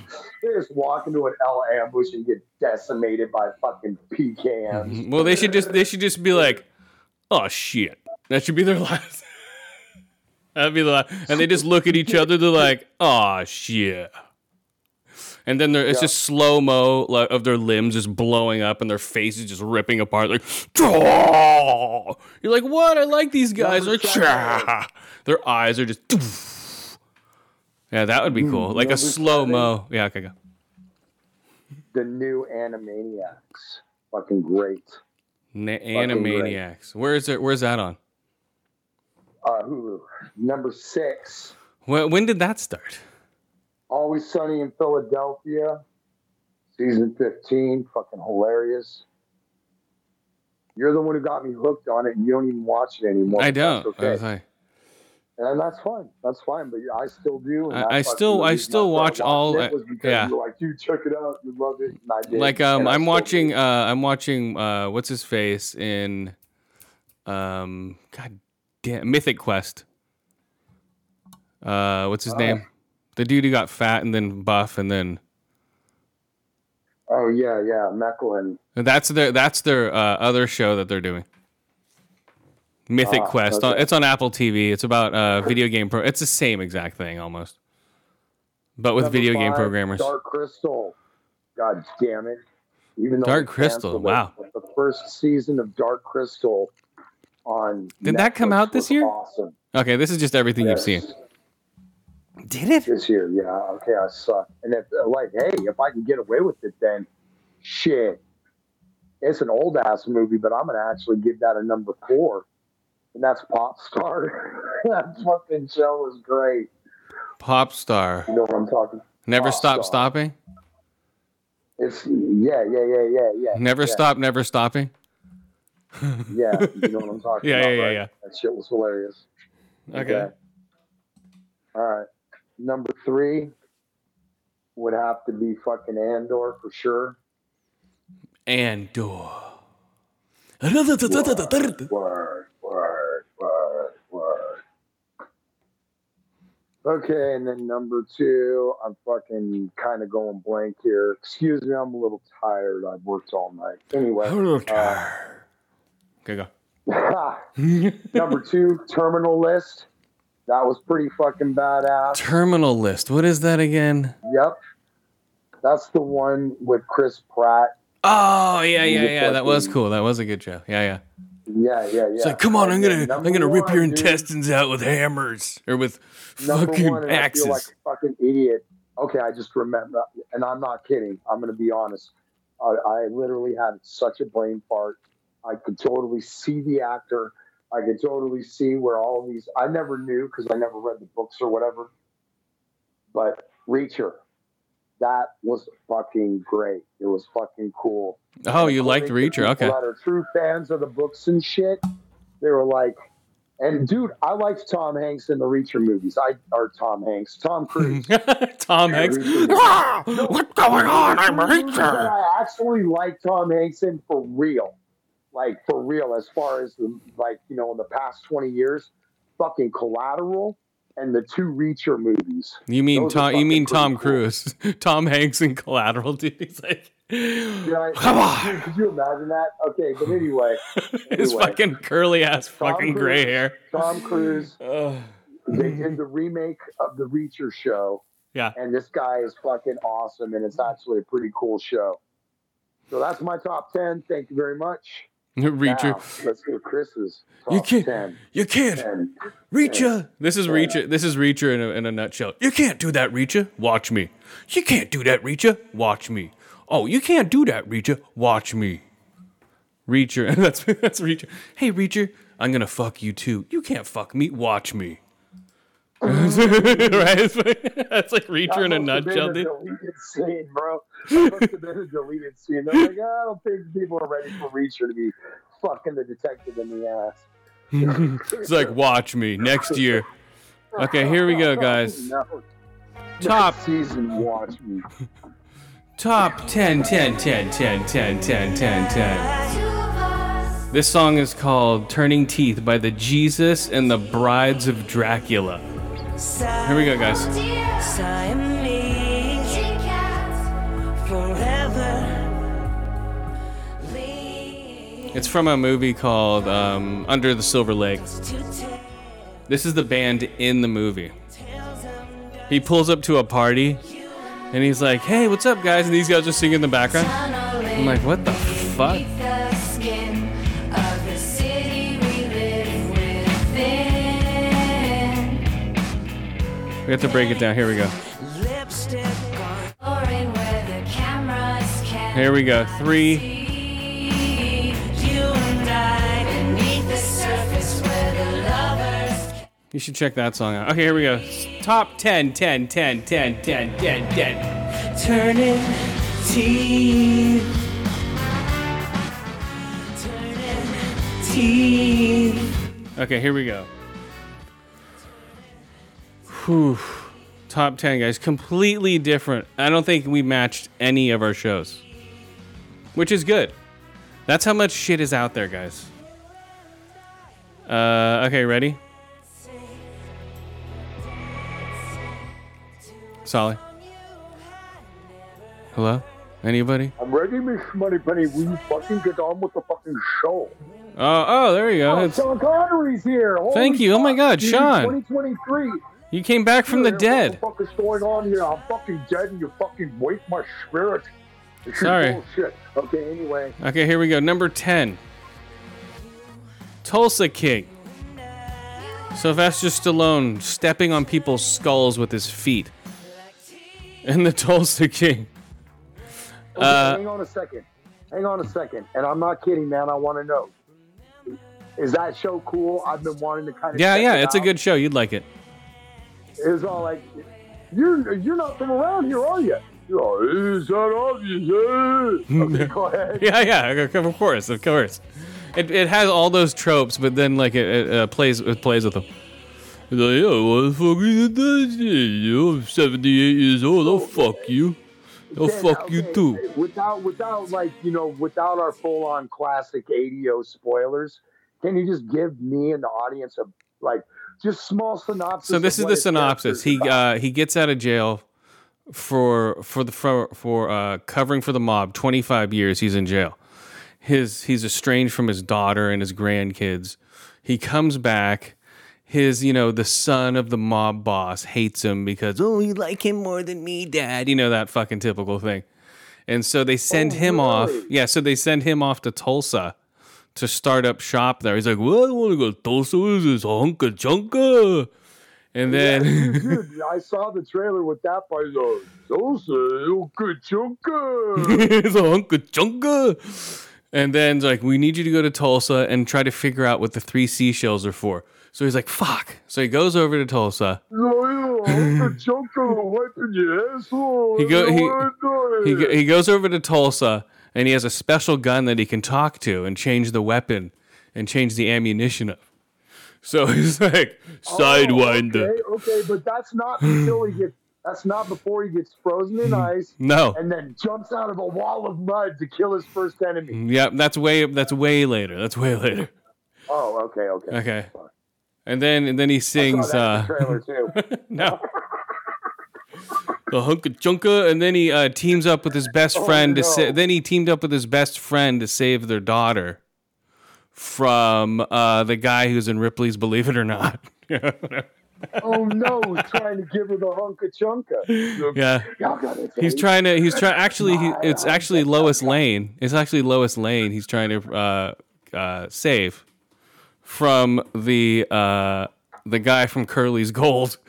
just walk into an L ambush and get decimated by fucking pecans. Mm-hmm. Well, they should just they should just be like, oh shit. That should be their last. That'd be the last. And they just look at each other. They're like, oh shit. And then there, it's Yeah. just slow mo like, of their limbs just blowing up and their faces just ripping apart. Like, you're like, what? I like these guys. They're, Number seven. "Chaw." their eyes are just. Yeah, that would be cool. Like a slow mo. Yeah, okay, go. The new Animaniacs, fucking great. Na-. Animaniacs. Where is it? Where's that on? Uh, Hulu. Number six, When, when did that start? Always Sunny in Philadelphia, season fifteen, fucking hilarious. You're the one who got me hooked on it, and you don't even watch it anymore. I don't. That's okay. And that's fine. That's fine. But I still do. I- I still- I still watch all- watching It was because yeah. you like, dude, check it out. You love it. And I did. like um, I'm watching. Uh, I'm watching. Uh, what's his face in? Um, God damn, Mythic Quest. Uh, what's his Oh. name? The dude who got fat and then buff and then Oh yeah, yeah, Mechlin. that's their that's their uh, other show that they're doing. Mythic Ah, Quest. okay. It's on Apple TV. It's about uh, video game pro. It's the same exact thing almost, but with Number video game programmers. Dark Crystal. God damn it. Even though Dark Crystal, it, wow. The first season of Dark Crystal on Did that come out this year? Awesome. Okay, this is just everything Yes. you've seen. Did it? This year, yeah. Okay, I saw. And if uh, like, hey, if I can get away with it, then shit. It's an old ass movie, but I'm gonna actually give that a number four. And that's Pop Star. that fucking show was great. Pop star. You know what I'm talking Never Pop stop Star. stopping. It's yeah, yeah, yeah, yeah, yeah. Never yeah, stop, never stopping. Yeah, you know what I'm talking Yeah, about. yeah, yeah, right? yeah. That shit was hilarious. Okay. All right. Number three would have to be fucking Andor for sure. Andor. Word, word, word, word, word. Okay, and then number two, I'm fucking kind of going blank here. Excuse me, I'm a little tired. I've worked all night. Anyway, uh, Okay, go. number two, Terminal List. That was pretty fucking badass. Terminal list. What is that again? Yep. That's the one with Chris Pratt. Oh yeah, yeah, yeah. That was cool. That was a good show. Yeah, yeah. Yeah, yeah, yeah. It's like, come on, I'm gonna, I'm gonna rip your one, dude, intestines out with hammers or with number fucking one, and I axes. feel like a fucking idiot. Okay, I just remember, and I'm not kidding. I'm going to be honest. I, I literally had such a brain fart. I could totally see the actor. I could totally see where all of these. I never knew because I never read the books or whatever. but Reacher, that was fucking great. It was fucking cool. Oh, you liked Reacher? Okay. That are true fans of the books and shit. They were like, and dude, I liked Tom Hanks in the Reacher movies. I or Tom Hanks, Tom Cruise. Tom Hanks. Ah, what's going on? I'm a Reacher. I actually like Tom Hanks in for real, like for real. As far as the like, you know, in the past twenty years, fucking Collateral and the two Reacher movies. You mean Those Tom? You mean Tom pretty cool. Cruise? Tom Hanks in Collateral, dude. He's like, Yeah, Come on. Could you imagine that? Okay, but anyway, his fucking curly ass, fucking Cruise. gray hair. Tom Cruise. They did the remake of the Reacher show, yeah. and this guy is fucking awesome, and it's actually a pretty cool show. So that's my top ten. Thank you very much. Reacher. Now, let's go Chris's top You can't- ten. You can't. 10. Reacher. This is Reacher. This is Reacher in a, in a nutshell. You can't do that, Reacher. Watch me. You can't do that, Reacher. Watch me. Oh, you can't do that, Reacher. Watch me. Reacher. That's that's Reacher. Hey, Reacher. I'm gonna fuck you too. You can't fuck me. Watch me. Mm-hmm. right? It's like- That's like Reacher in a nutshell, dude. deleted scene, bro. That must have been a deleted scene. They're like, ah, I don't think people are ready for Reacher to be fucking the detective in the ass. It's like, watch me next year. Okay, here we go, guys. No. Top Next season, watch me. top 10, 10, 10, 10, 10, 10, 10, 10. This song is called Turning Teeth by the Jesus and the Brides of Dracula. Here we go, guys. It's from a movie called um, Under the Silver Lake. This is the band in the movie. He pulls up to a party and he's like, hey, what's up, guys? And these guys are singing in the background. I'm like, what the fuck? We have to break it down. Here we go. Here we go. Three. You should check that song out. Okay, here we go. Top 10, 10, 10, 10, 10, 10, 10. Turning teeth. Teeth. Okay, here we go. Whew. Top 10, guys. Completely different. I don't think we matched any of our shows, which is good. That's how much shit is out there, guys. Uh, okay, ready? Solly. Hello? Anybody? I'm ready, Miss Money Moneypenny. Will you fucking get on with the fucking show? Oh, oh, there you go. Oh, It's, Sean Connery's here. Holy Thank you. Oh my God, Sean. 2023. You came back from the dead. What the fuck is going on here? I'm fucking dead and you fucking wake my spirit. This Sorry. Bullshit. Okay, anyway. Okay, here we go. Number 10. Tulsa King. Sylvester Stallone stepping on people's skulls with his feet. And the Tulsa King. Okay, Uh, hang on a second. Hang on a second. And I'm not kidding, man. I want to know. Is that show cool? I've been wanting to kind of. Yeah, yeah, it it's a good show. You'd like it. It's all like, you're you're not from around here, are you? Oh, is that obvious? Okay, go ahead. Yeah, yeah, of course, of course. It, it has all those tropes, but then like it, it uh, plays it plays with them. He's like, yeah, what the fuck is that know, I'm 78 years old. I'll fuck you. I'll Then, fuck you too. Without without like you know without our full on classic ADO spoilers, can you just give me and the audience a like just small synopsis? So this is the synopsis. He uh, he gets out of jail for for the for, for uh, covering for the mob. 25 years he's in jail. His he's estranged from his daughter and his grandkids. He comes back. His you know the son of the mob boss hates him because oh you like him more than me, dad. You know that fucking typical thing. And so they send Oh, him off. Yeah, so they send him off to Tulsa to start up shop there. He's like, "Well, I want to go to Tulsa. What is this hunka chunka?" And then dude, dude, I saw the trailer with that part. He's like, Sosa, okay, chunka. it's a hunka chunka. And then it's like, we need you to go to Tulsa and try to figure out what the three seashells are for. So he's like, fuck. So he goes over to Tulsa. the Joker wiping your asshole. He go- he, He, he goes over to Tulsa and he has a special gun that he can talk to and change the weapon and change the ammunition of. So he's like, Sidewinder. Oh, Okay, okay, but that's not until he gets. That's not before he gets frozen in ice No. and then jumps out of a wall of mud to kill his first enemy. Yep, that's way that's way later. That's way later. Oh, okay, okay. Okay. And then and then he sings uh trailer too. no. The hunka chunka, and then he uh, teams up with his best Oh, friend to sa- then he teamed up with his best friend to save their daughter from uh, the guy who's in Ripley's Believe It or Not. oh no, he's trying to give her the hunka chunka. yeah. Y'all got it. He's trying to. He's trying. Actually, he, it's actually Lois Lane. It's actually Lois Lane. He's trying to uh, uh, save from the uh, the guy from Curly's Gold.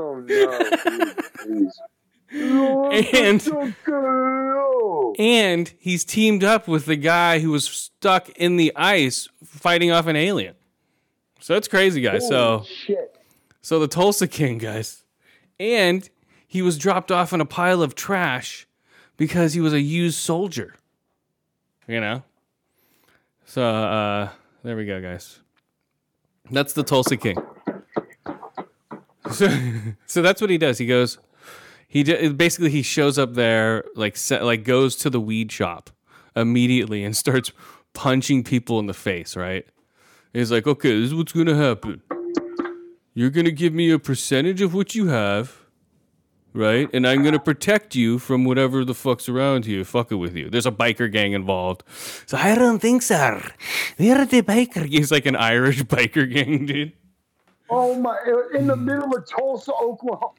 Oh no, please, please. And- And he's teamed up with the guy who was stuck in the ice fighting off an alien. So that's crazy, guys. So shit. so the Tulsa King, guys. And he was dropped off in a pile of trash because he was a used soldier. You know? So uh there we go, guys. That's the Tulsa King. So, so that's what he does. He goes he d- basically he shows up there like like goes to the weed shop immediately and starts punching people in the face, right? He's like, "Okay, this is what's to happen. You're to give me a percentage of what you have, right? And I'm to protect you from whatever the fuck's around you, fucking with you. There's a biker gang involved. So I don't think, sir. We're the biker. He's like an Irish biker gang, dude. Oh my! In the middle of Tulsa, Oklahoma.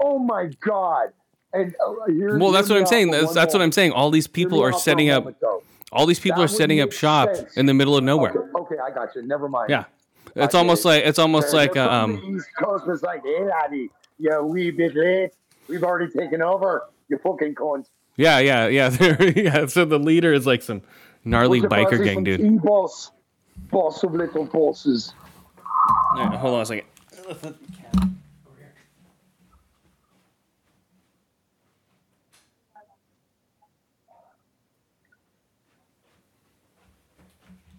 Oh my God! And uh, here, Well, that's what I'm saying. That's, that's what I'm saying. All these people are out for a setting up. though. All these people That are setting up shop sense. in the middle of nowhere. Okay, okay, I got you. Never mind. Yeah, it's I almost like it's almost They're- like um. East Coast was like, hey, laddie, a wee bit late. We've already taken over. You fucking cunt. Yeah, yeah, yeah. Yeah. So the leader is like some gnarly biker gang dude. E-boss, boss of little bosses. Yeah, hold on a second.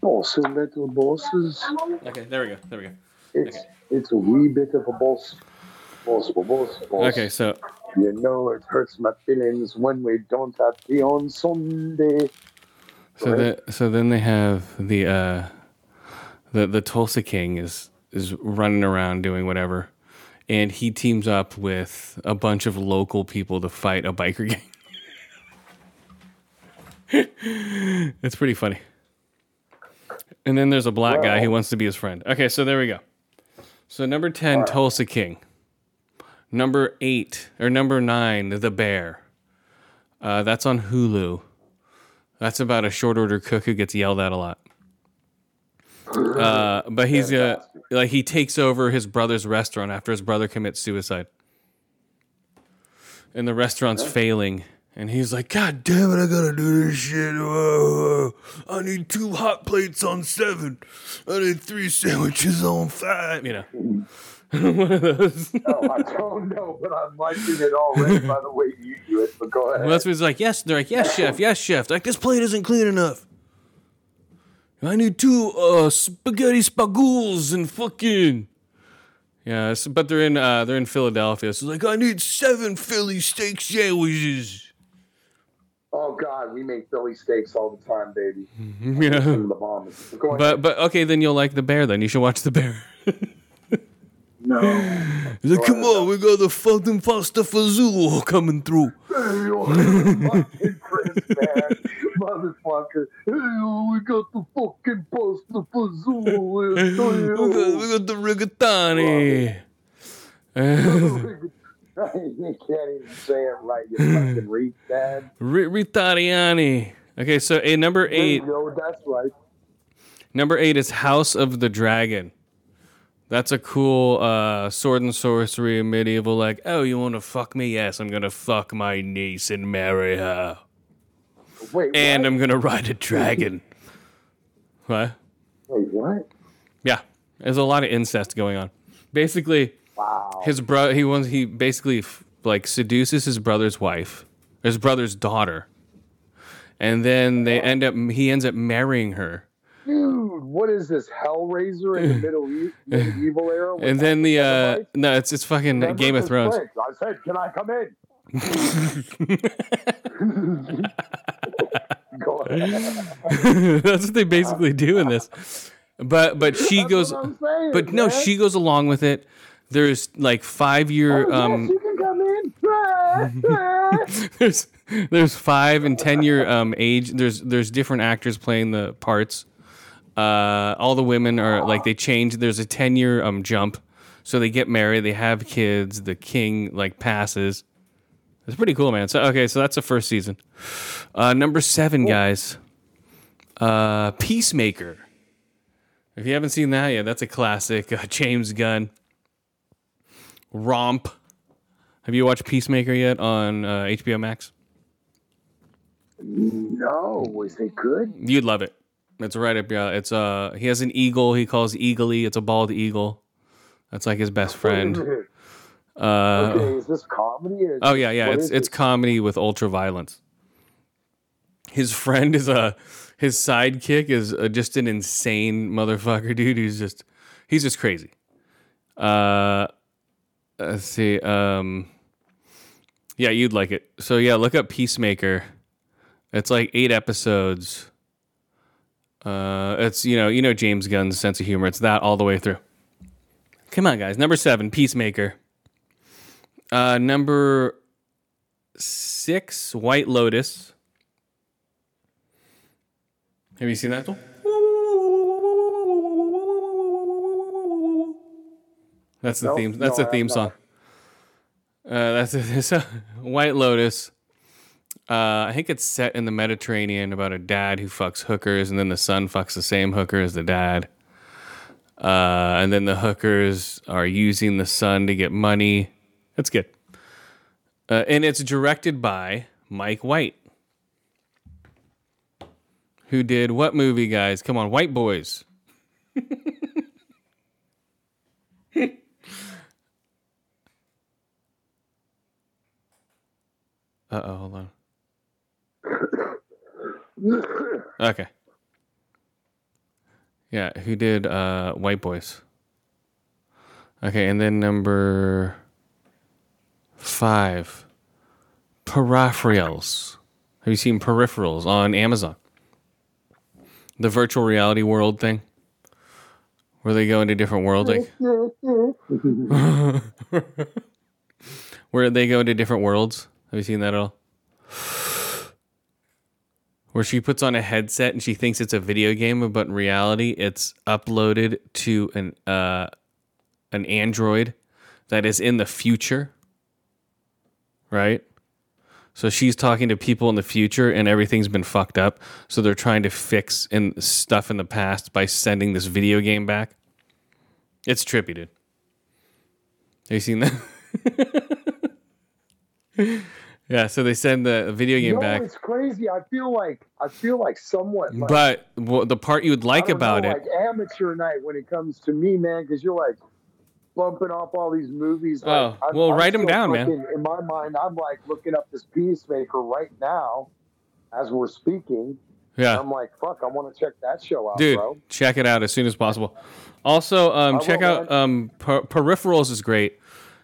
Boss little bosses. Okay, there we go. There we go. It's it's a wee bit of a boss. Boss, boss, boss. Okay, so You know it hurts my feelings when we don't have tea on Sunday. so Right. the, so then they have the uh the the Tulsa King is is running around doing whatever, and he teams up with a bunch of local people to fight a biker gang. it's pretty funny. And then there's a black guy who wants to be his friend. Okay, so there we go. So number 10, Tulsa King. Number 8, or number 9, The Bear. Uh, that's on Hulu. That's about a short order cook who gets yelled at a lot. Uh, but he's uh, like he takes over his brother's restaurant after his brother commits suicide. And the restaurant's failing. And he's like, God damn it, I gotta do this shit. Whoa, whoa. I need two hot plates on seven. I need three sandwiches on five. You know. One of those. Oh, I don't know, but I'm liking it already by the way you do it. But go ahead. Well, that's what he's like. Yes, they're like, yes, chef, yes, chef. They're like, this plate isn't clean enough. I need two uh, spaghetti spagools and fucking. Yeah, but they're in uh, they're in Philadelphia. So it's like, I need seven Philly steak sandwiches. oh God, we make Philly steaks all the time, baby. Yeah. The bombs. But ahead. But okay, then you'll like the bear. Then you should watch the bear. no. He's like, come on, we got the fucking pasta fazool coming through. Hey, yo, fucking Chris, man. Motherfucker. Hey, we got the fucking pasta fazool. we, got, we got the rigatoni. You can't even say it right, you fucking reek, Dad. Ritariani. Okay, so a number eight. that's right. Number eight is House of the Dragon. That's a cool uh, sword and sorcery medieval. Like, oh, you want to fuck me? Yes, I'm gonna fuck my niece and marry her. Wait, and what? I'm gonna ride a dragon. What? Wait, what? Yeah, there's a lot of incest going on. Basically, Wow. his bro he wants he basically like seduces his brother's wife, his brother's daughter, and then they end up he ends up marrying her. Dude, what is this? Hellraiser in the Middle e- medieval era? with And then the uh no, it's it's fucking Remember Game of Thrones. place? I said, can I come in? That's what they basically do in this. But but she That's goes saying, but no, man. she goes along with it. There's like 5 year Oh, yes, um you can come in. Ah. there's there's 5 and 10 year um age there's there's different actors playing the parts. Uh all the women are like they change there's a 10 year um jump. So they get married, they have kids, the king like passes. It's pretty cool, man. So okay, so that's the first season. Uh number 7 guys. Uh Peacemaker. If you haven't seen that yet, that's a classic. Uh, James Gunn. Romp. Have you watched Peacemaker yet on uh, HBO Max? no, was it good? You'd love it. It's right up your. It's uh. He has an eagle. He calls Eagly. It's a bald eagle. That's like his best friend. Uh, okay, is this comedy? Is oh yeah, yeah. It's it's comedy with ultra violence. His friend is a. His sidekick is uh just an insane motherfucker, dude. Who's just he's just crazy. Uh, let's see. Um, yeah, you'd like it. So yeah, look up Peacemaker. It's like eight episodes. Uh, it's you know you know James Gunn's sense of humor. It's that all the way through. Come on, guys. Number seven, Peacemaker. Uh, number six, White Lotus. Have you seen that? That's the Nope, theme. That's no, the theme song. Uh, that's it's a White Lotus. Uh, I think it's set in the Mediterranean about a dad who fucks hookers, and then the son fucks the same hooker as the dad. Uh, and then the hookers are using the son to get money. That's good. Uh, and it's directed by Mike White, who did what movie, guys? Come on, White Boys. Uh oh, hold on. Okay. Yeah, who did uh White Boys? Okay, and then number five, Peripherals. Have you seen Peripherals on Amazon? The virtual reality world thing, where they go into different worlds, like where they go into different worlds. Have you seen that at all? Where she puts on a headset and she thinks it's a video game, but in reality, it's uploaded to an uh, an android that is in the future. Right? So she's talking to people in the future and everything's been fucked up. So they're trying to fix in stuff in the past by sending this video game back. It's trippy, dude. Have you seen that? yeah, so they send the video game no, back. it's crazy. I feel like I feel like somewhat. Like, But wha- the part you would like about know, it, like amateur night when it comes to me, man, because you're like bumping off all these movies. Like, Oh, I'm- well, I'm write 'em still down, man. In my mind, I'm like looking up this Peacemaker right now as we're speaking. yeah, I'm like, fuck, I want to check that show out, dude, bro. check it out as soon as possible. Also, um, check will, out um, per- Peripherals is great.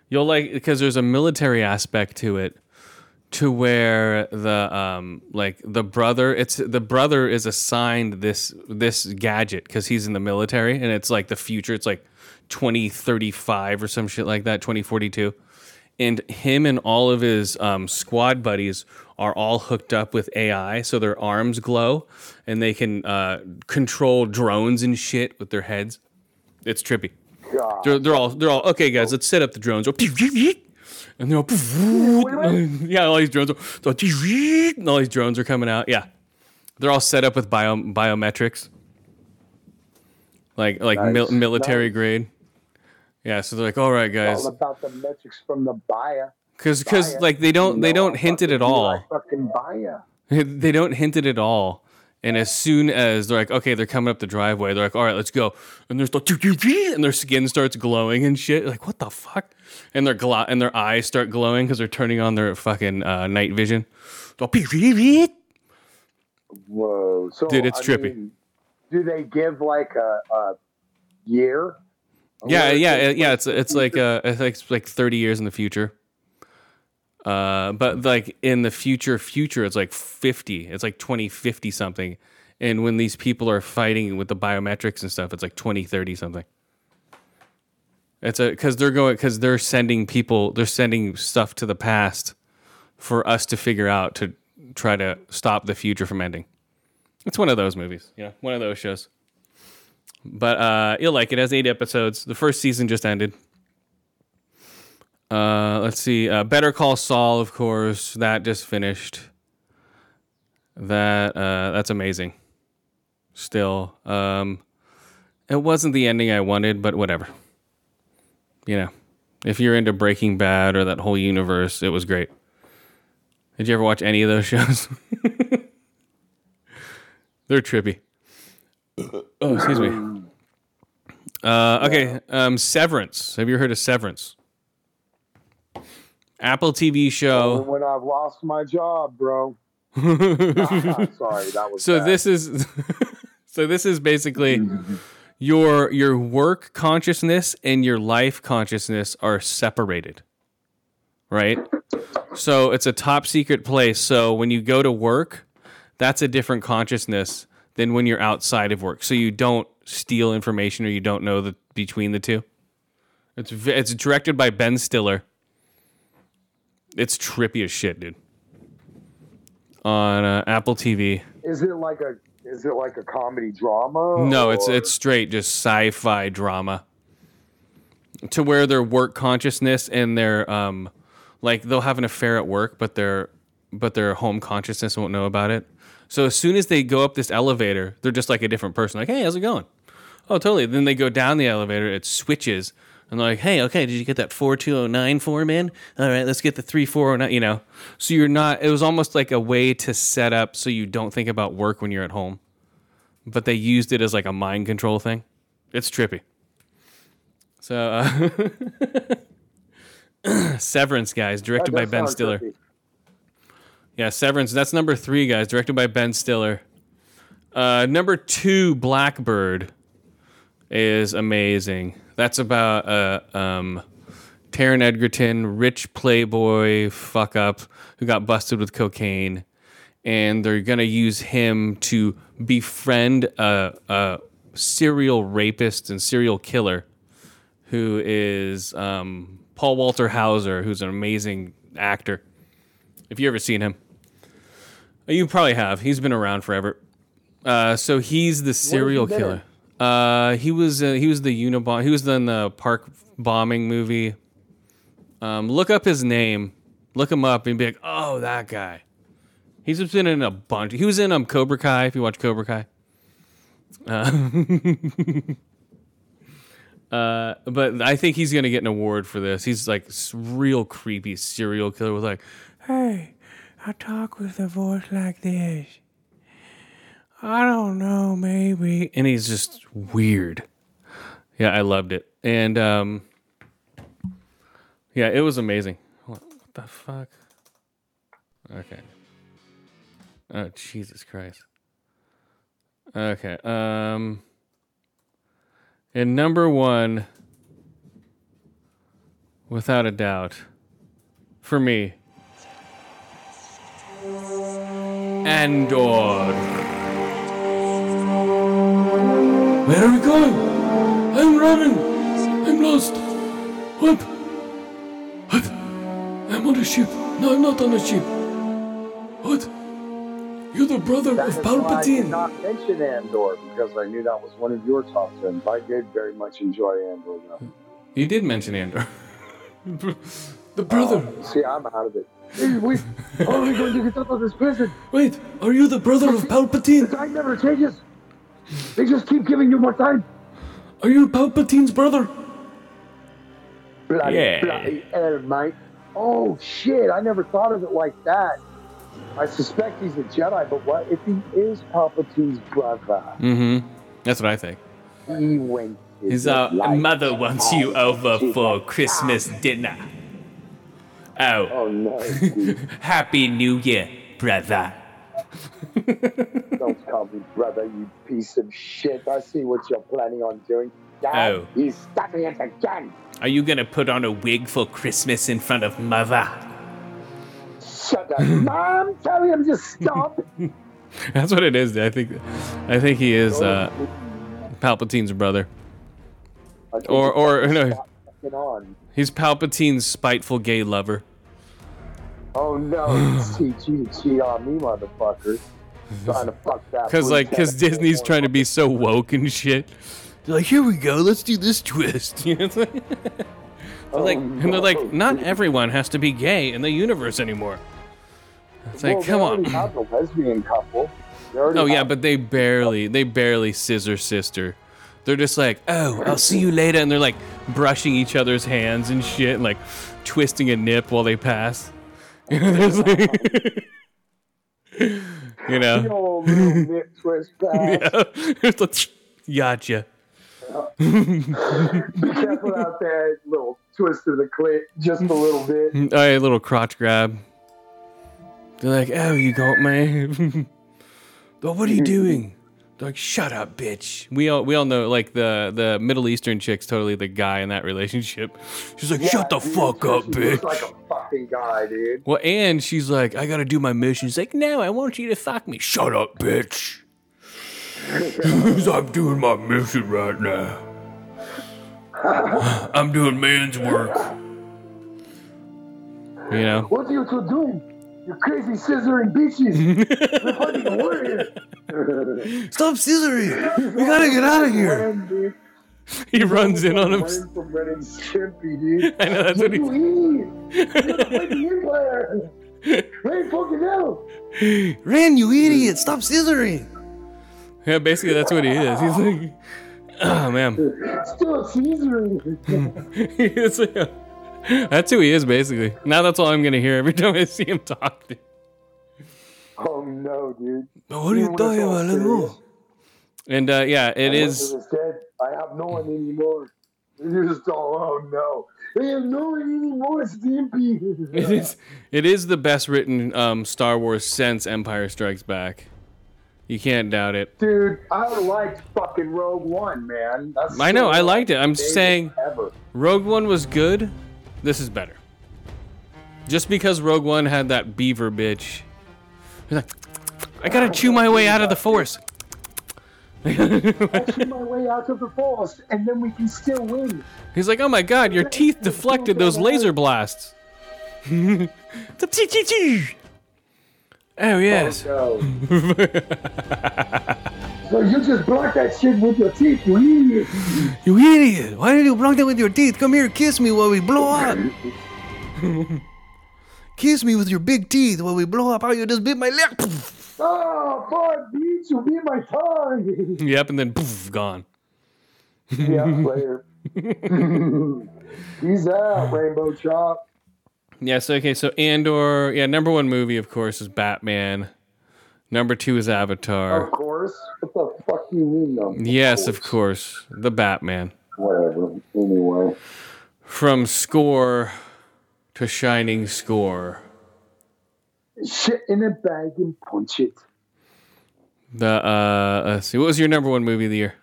You'll like because there's a military aspect to it, to where the um, like the brother, it's the brother is assigned this this gadget because he's in the military, and it's like the future. It's like 2035 or some shit like that, 2042. and him and all of his um, squad buddies are all hooked up with AI, so their arms glow and they can uh, control drones and shit with their heads. It's trippy. They're, they're all they're all okay, guys. Let's set up the drones. And they're all yeah, all these drones, are, and all these drones are coming out. Yeah, they're all set up with bio biometrics, like like mil- military Nice. grade. Yeah, so they're like, all right, guys, all about the metrics from the buyer. because because like they don't they don't hint it at all. fucking buyer. they don't hint it at all. And as soon as they're like, okay, they're coming up the driveway, they're like, all right, let's go. And there's like, and their skin starts glowing and shit. Like, what the fuck? And their glo- and their eyes start glowing because they're turning on their fucking uh, night vision. Whoa. So, Dude, it's I trippy. mean, do they give like a, a year? Yeah, yeah, yeah. It's it's like uh, it's like it's like thirty years in the future. Uh, but like in the future, future, it's like fifty. It's like twenty fifty something. And when these people are fighting with the biometrics and stuff, it's like twenty thirty something. It's a because they're going because they're sending people, they're sending stuff to the past for us to figure out to try to stop the future from ending. It's one of those movies, yeah, one of those shows. But uh, you'll like it. It has eight episodes. The first season just ended. Uh, let's see. Uh, Better Call Saul, of course, that just finished. That uh, that's amazing. Still, um, it wasn't the ending I wanted, but whatever. You know, if you're into Breaking Bad or that whole universe, it was great. Did you ever watch any of those shows? They're trippy. Oh, excuse me. Uh, okay, um, Severance. Have you heard of Severance? Apple TV show. when I've lost my job, bro. Sorry, that was so bad. this is so this is basically your your work consciousness and your life consciousness are separated right so it's a top secret place so when you go to work that's a different consciousness than when you're outside of work so you don't steal information or you don't know the between the two it's it's directed by Ben Stiller it's trippy as shit dude on uh, Apple TV Is it like a is it like a comedy drama? No, it's it's straight just sci-fi drama. To where their work consciousness and their um like they'll have an affair at work, but their but their home consciousness won't know about it. So as soon as they go up this elevator, they're just like a different person. Like, hey, how's it going? Oh, totally. Then they go down the elevator, it switches, and they're like, hey, okay, did you get that 4209 form in? All right, let's get the 3409, you know. So you're not, it was almost like a way to set up so you don't think about work when you're at home. But they used it as like a mind control thing. It's trippy. So, uh, Severance, guys, directed that by Ben Stiller. trippy. Yeah, Severance. That's number three, guys. Directed by Ben Stiller. Uh, number two, Blackbird, is amazing. That's about uh, um, Taron Egerton, rich playboy fuck up who got busted with cocaine, and they're gonna use him to befriend a, a serial rapist and serial killer who is um, Paul Walter Hauser, who's an amazing actor. If you ever seen him, you probably have. He's been around forever. Uh, so he's the serial been killer. Uh, he was uh, he was the Unabomb. He was in the park bombing movie. Um, look up his name. Look him up and be like, oh, that guy. He's just been in a bunch. He was in um Cobra Kai. If you watch Cobra Kai. Uh, uh, but I think he's gonna get an award for this. He's like real creepy serial killer with like, hey, I talk with a voice like this. I don't know, maybe. And he's just weird. Yeah, I loved it. And um yeah, it was amazing. What, the fuck? Okay. Oh, Jesus Christ. Okay. Um and number 1 without a doubt for me Andor. Where are we going? I'm running. I'm lost. What? What? I'm on a ship. No, I'm not on a ship. What? You're the brother That of why I did not mention Andor because I knew that was one of your top tens. I did very much enjoy Andor. Though. You did mention Andor. the brother. Um, see, I'm out of it. Hey, wait, how are we going to get out of this prison? Wait, are you the brother of Palpatine? The Palpatine? time never changes. They just keep giving you more time. Are you Palpatine's brother? Bloody, Yeah. bloody hell, mate. Oh shit! I never thought of it like that. I suspect he's a Jedi, but what if he is Palpatine's brother? Mm-hmm. That's what I think. He went. His uh, mother wants you over for Christmas dinner. Oh, Oh no. Happy New Year, brother. Don't call me brother, you piece of shit. I see what you're planning on doing. Dad, Oh. he's studying it again. Are you gonna put on a wig for Christmas in front of mother? Shut up. Mom, tell him to stop. That's what it is. I think. I think he is uh, Palpatine's brother. Or- or, no. stop fucking on. He's Palpatine's spiteful gay lover. Oh no, you to cheat on me, motherfucker. Trying to fuck that. Cause like, cause. Disney's trying to be so woke and shit. They're like, here we go, let's do this twist. You know, it's like, they're like, oh, and they're like, not everyone has to be gay in the universe anymore. It's like, come on. have the lesbian couple. Oh yeah, but they barely, they barely scissor sister. They're just like, oh, I'll see you later, and they're like brushing each other's hands and shit, and like twisting a nip while they pass. You know, there's like- you The old little nip twist pass. yeah, It's like, gotcha. Be careful out there, little twist of the clit, just a little bit. Oh, yeah, little crotch grab. They're like, oh, you got me. but what are you doing? They're like, shut up, bitch. We all we all know like the the Middle Eastern chick's totally the guy in that relationship. She's like, shut the dude, fuck up, she looks bitch. like a fucking guy, dude. Well, and she's like, I gotta do my mission. She's like, no, I want you to fuck me. Shut up, bitch. I'm doing my mission right now. I'm doing man's work. You know? What are you two doing? You crazy scissoring bitches. You're fucking a warrior. Stop scissoring! We gotta get out of here. He runs in on him. Ren from dude. I know that's what he. You eat. You're the fucking empire. Ren fucking out. Ren, you idiot! Stop scissoring. Yeah, basically that's what he is. He's like, oh man, Still scissoring. It's like- that's who he is basically. Now that's all I'm gonna hear every time I see him talk. oh no, dude. What are you Even talking about? Let's serious. And uh, yeah, it My is. dead. I have no one anymore. You're just all, oh no. I have no one anymore, Stimpy. It is. It is the best written um, Star Wars since Empire Strikes Back. You can't doubt it. Dude, I liked fucking Rogue One, man. That's I know, I liked it. I'm saying- ever. Rogue One was good. This is better. Just because Rogue One had that beaver bitch. He's like, I gotta chew my way out of the Force. I chew my way out of the force, and then we can still win. He's like, oh my god, your teeth deflected those laser blasts. Oh yes. Oh, so you just block that shit with your teeth, you idiot. You idiot! Why did you block that with your teeth? Come here, kiss me while we blow up. kiss me with your big teeth while we blow up. Oh, you just bit my lip. Oh, fuck, bitch, you beat my tongue. yep, and then poof, gone. yeah, player. He's out, Rainbow Chop. Yes. Okay. So Andor. Yeah. Number one movie, of course, is Batman. Number two is Avatar. Of course. What the fuck do you mean, though? Yes, of course, the Batman. Whatever. Anyway. From score to shining score. Shit in a bag and punch it. The uh, let's see. What was your number one movie of the year?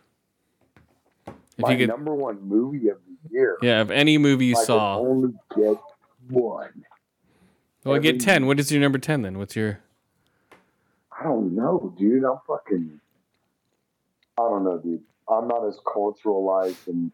If My you could, number one movie of the year. yeah, of any movie you I saw. only get one. Well, get ten. What is your number ten then? What's your? I don't know, dude. I'm fucking. I don't know, dude. I'm not as culturalized and.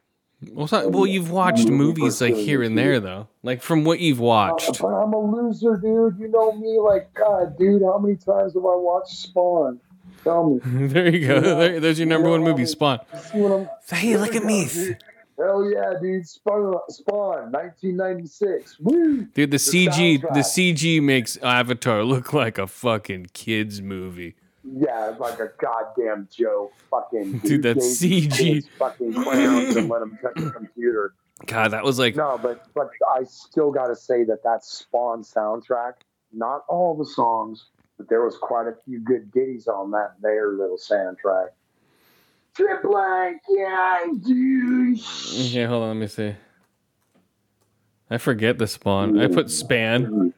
Well, well, you've watched movies like here and there though. Like from what you've uh, watched. But I'm a loser, dude. You know me, like God, dude. How many times have I watched Spawn? Tell me. there you go. There, there's your number You one movie, Spawn. See what I'm? Hey, look at me. Hell yeah, dude. Spawn, Spawn, 1996. Woo! Dude, the CG, the. CG makes Avatar look like a fucking kids movie. Yeah, it's like a goddamn joke. Fucking Dude, that CG. Fucking clowns and let them touch the computer. God, that was like No, but but I still got to say that that Spawn soundtrack not all the songs, but there was quite a few good ditties on that there little soundtrack. Trip blank, yeah, I do. Okay, hold on. Let me see. I forget the spawn. I put span.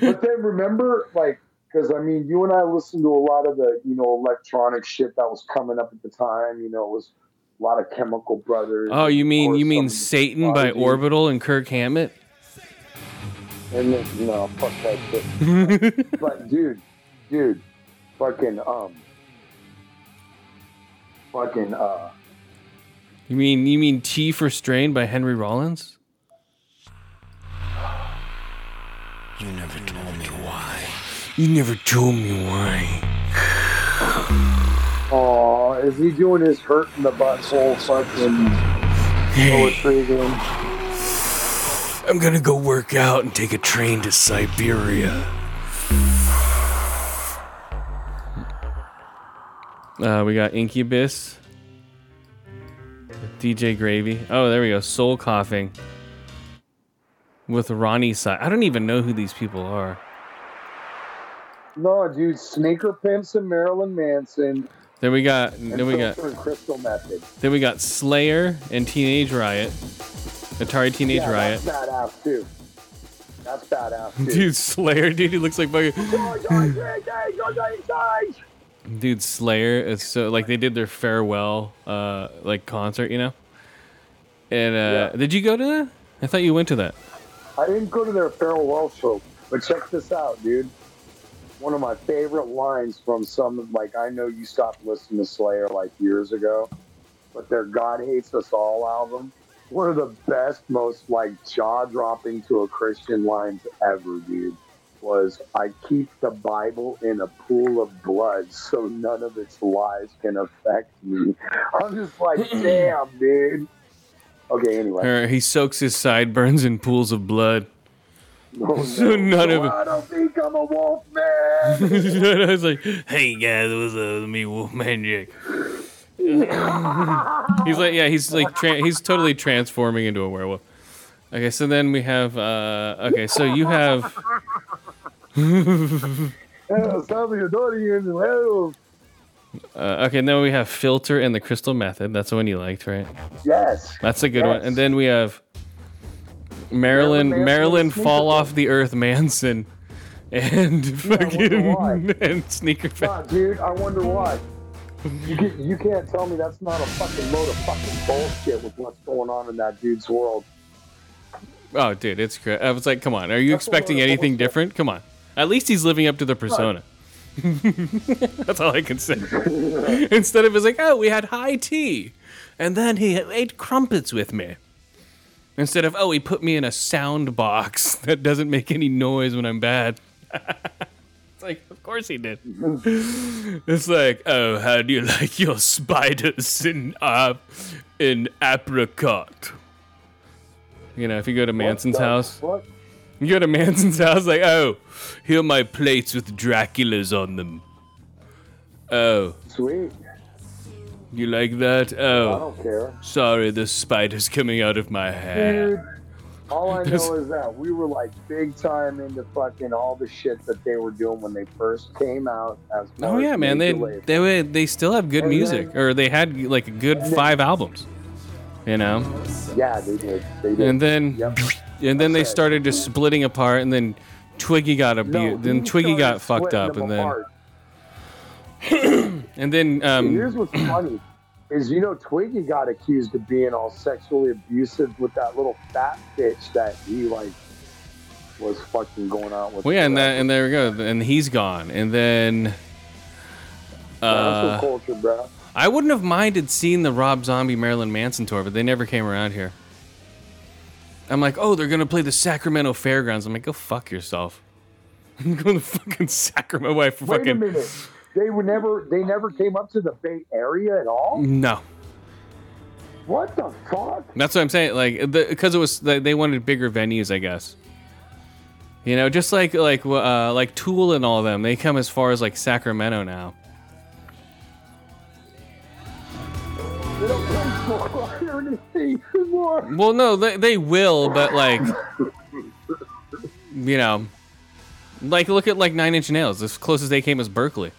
But then remember, like, because I mean, you and I listened to a lot of the, you know, electronic shit that was coming up at the time. You know, it was a lot of Chemical Brothers. Oh, you mean you mean Satan by Prodigy. Orbital and Kirk Hammett? And then, no, fuck that shit. but dude, dude, fucking um, fucking uh, You mean you mean T for Strain by Henry Rollins? You never told me why. You never told me why. oh, is he doing his hurt in the butthole fucking poetry again? I'm gonna go work out and take a train to Siberia. Uh, we got Incubus, DJ Greyboy. Oh, there we go. Soul Coughing with Roni Size. I don't even know who these people are. No, dude, Sneaker Pimps and Marilyn Manson. Then we got And then we got Crystal Method. then we got Slayer and Teenage Riot, Atari Teenage yeah, Riot. That's badass too. That's badass too. Dude, Slayer, dude, he looks like fucking. Dude, Slayer is so like they did their farewell uh like concert, you know. And uh Yeah. did you go to that? I thought you went to that. I didn't go to their farewell show, but check this out, dude. One of my favorite lines from some of like I know you stopped listening to Slayer like years ago, but their God Hates Us All album. One of the best, most like jaw dropping to a Christian lines ever, dude. Was I keep the Bible in a pool of blood so none of its lies can affect me. I'm just like, damn, dude. Okay, anyway. Or he soaks his sideburns in pools of blood. Oh, So none of it- I don't think I'm a wolf man. I was like, "Hey guys, what's up? Me, Wolfman Jack." he's like, yeah, he's like, tra- he's totally transforming into a werewolf. Okay, so then we have, uh okay, so you have, uh, okay, then we have Filter and the Crystal Method. That's the one you liked, right? Yes. That's a good one. And then we have Marilyn Marilyn Marilyn fall off the earth Manson and fucking why. and sneaker Nah, dude, I wonder why. You, can, you can't tell me that's not a fucking load of fucking bullshit with what's going on in that dude's world. Oh dude, it's great. I was like, come on, are you That's expecting anything different? Come on. At least he's living up to the persona. That's all I can say. Instead of it's like, oh, we had high tea, and then he ate crumpets with me. Instead of, oh, he put me in a sound box that doesn't make any noise when I'm bad. it's like, of course he did. it's like, oh, how do you like your spiders in uh, in apricot? You know, if you go to Manson's house? You go to Manson's house, like, oh, here are my plates with Dracula's on them. Oh, Sweet. you like that? Oh. I don't care. sorry, the spider's coming out of my Dude, all I know is that we were like big time into fucking all the shit that they were doing when they first came out. As Oh yeah, man. They they would- they still have good And music, then- or they had like a good five albums. You know, yeah, they did. They did. and then Yep. And then they started just splitting apart, and then Twiggy got No, abused. then Twiggy got fucked up, and then and then And here's um what's funny is you know Twiggy got accused of being all sexually abusive with that little fat bitch that he like was fucking going out with. well yeah, and that and there we go, and he's gone, and then. Uh, culture, bro. I wouldn't have minded seeing the Rob Zombie Marilyn Manson tour, but they never came around here. I'm like, oh, they're gonna play the Sacramento Fairgrounds. I'm like, go fuck yourself. go to fucking Sacramento. Wait, for Wait a fucking minute. They were never. They never came up to the Bay Area at all. no. What the fuck? That's what I'm saying. Like, because it was they they wanted bigger venues, I guess. You know, just like like uh, like Tool and all them, they come as far as like Sacramento now. They don't or anything Well, no, they, they will, but like, you know, Like, look at like Nine Inch Nails. As close as they came was Berkeley.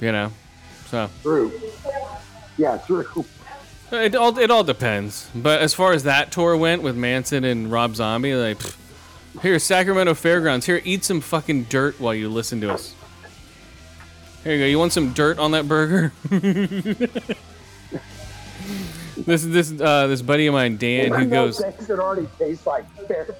You know, so True. Yeah, true. it all it all depends. But as far as that tour went with Manson and Rob Zombie, like, pfft, here Sacramento Fairgrounds. Here, eat some fucking dirt while you listen to us. Here you go. You want some dirt on that burger? this this uh, this buddy of mine, Dan, who goes. things that already taste like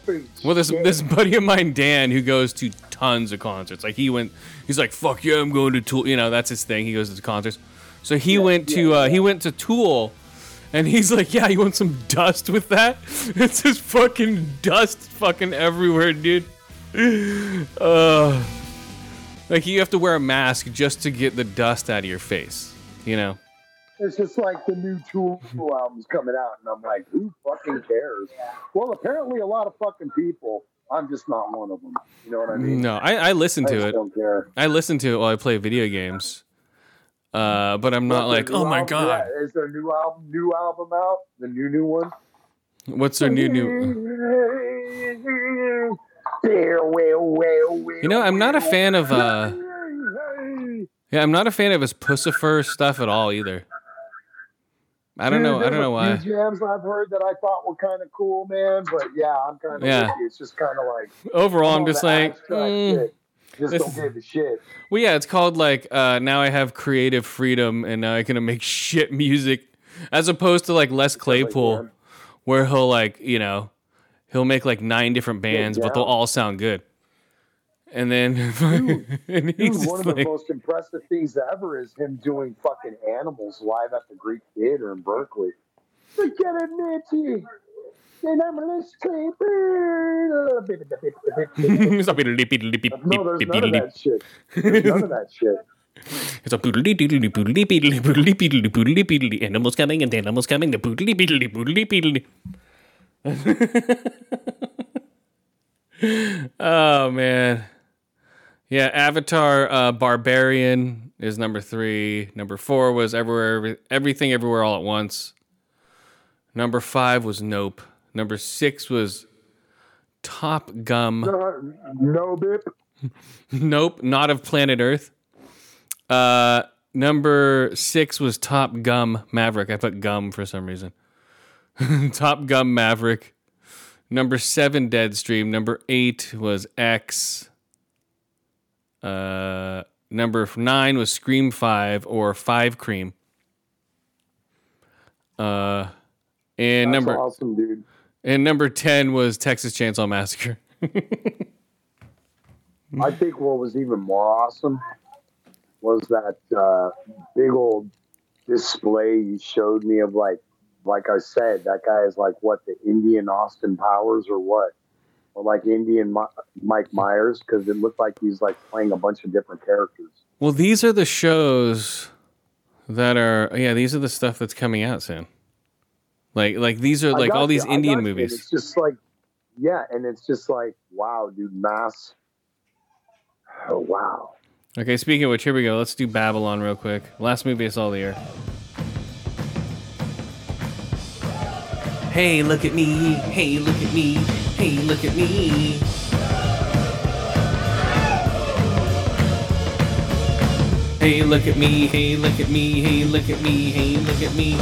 food. Well, this shit. this buddy of mine, Dan, who goes to tons of concerts. Like he went, he's like, "Fuck yeah, I'm going to Tool." You know, that's his thing. He goes to concerts. So he went to uh, he went to Tool, and he's like, "Yeah, you want some dust with that?" It's just fucking dust, fucking everywhere, dude. Uh, like you have to wear a mask just to get the dust out of your face. You know. It's just like the new Tool album's coming out, and I'm like, who fucking cares? Well, apparently a lot of fucking people. I'm just not one of them. You know what I mean? No, I, I listen I to just it. don't care. I listen to it while I play video games. Uh, but I'm not like, oh my album- god, yeah, Is there a new album? New album out? The new new one? what's their new new? You know, I'm not a fan of, uh, Yeah, I'm not a fan of his Puscifer stuff at all either. I don't know. I don't know why. Jams I've heard that I thought were kind of cool, man. But yeah, I'm kind of Yeah. It's just kind of like Overall, I'm just like, mm. just don't give a shit. well, yeah, it's called like uh, now I have creative freedom and now I can make shit music, as opposed to like Les Claypool, where he'll like you know he'll make like nine different bands, but they'll all sound good. And then and Dude, one of just the most impressive things ever is him doing fucking animals live at the Greek Theater in Berkeley. At it, Mitchie. And I'm a Les Claypool. Stop it, lip, lip, lip, No, there's lip, none of that shit. There's none of that shit. It's a poodly doodly poodly beedly poodly beedly poodly beedly. Animals coming and animals coming. The poodly beedly poodly beedly. oh man, yeah. Avatar, uh, Barbarian is number three. Number four was everywhere, Every- everything, everywhere, all at once. Number five was Nope. Number six was Top Gum. No, no bip. Nope, not of planet Earth. Uh, number six was Top Gum Maverick. I put gum for some reason. Top Gum Maverick. Number seven, Deadstream. Number eight was X. Uh, number nine was Scream Five or Five Cream. Uh, and That's number awesome, dude. and number ten was Texas Chainsaw Massacre. I think what was even more awesome was that uh, big old display you showed me of like, like I said, that guy is like what the Indian Austin Powers or what, or like Indian Mike Myers because it looked like he's like playing a bunch of different characters. Well, these are the shows that are yeah, these are the stuff that's coming out soon. Like like these are like all these you, Indian got you. movies. It's just like, yeah, and it's just like, wow, dude, mass. Oh wow. Okay, speaking of which, here we go. Let's do Babylon real quick. Last movie I saw the year. Hey, look at me. Hey, look at me. Hey, look at me. Hey, look at me. Hey, look at me. Hey, look at me. Hey, look at me.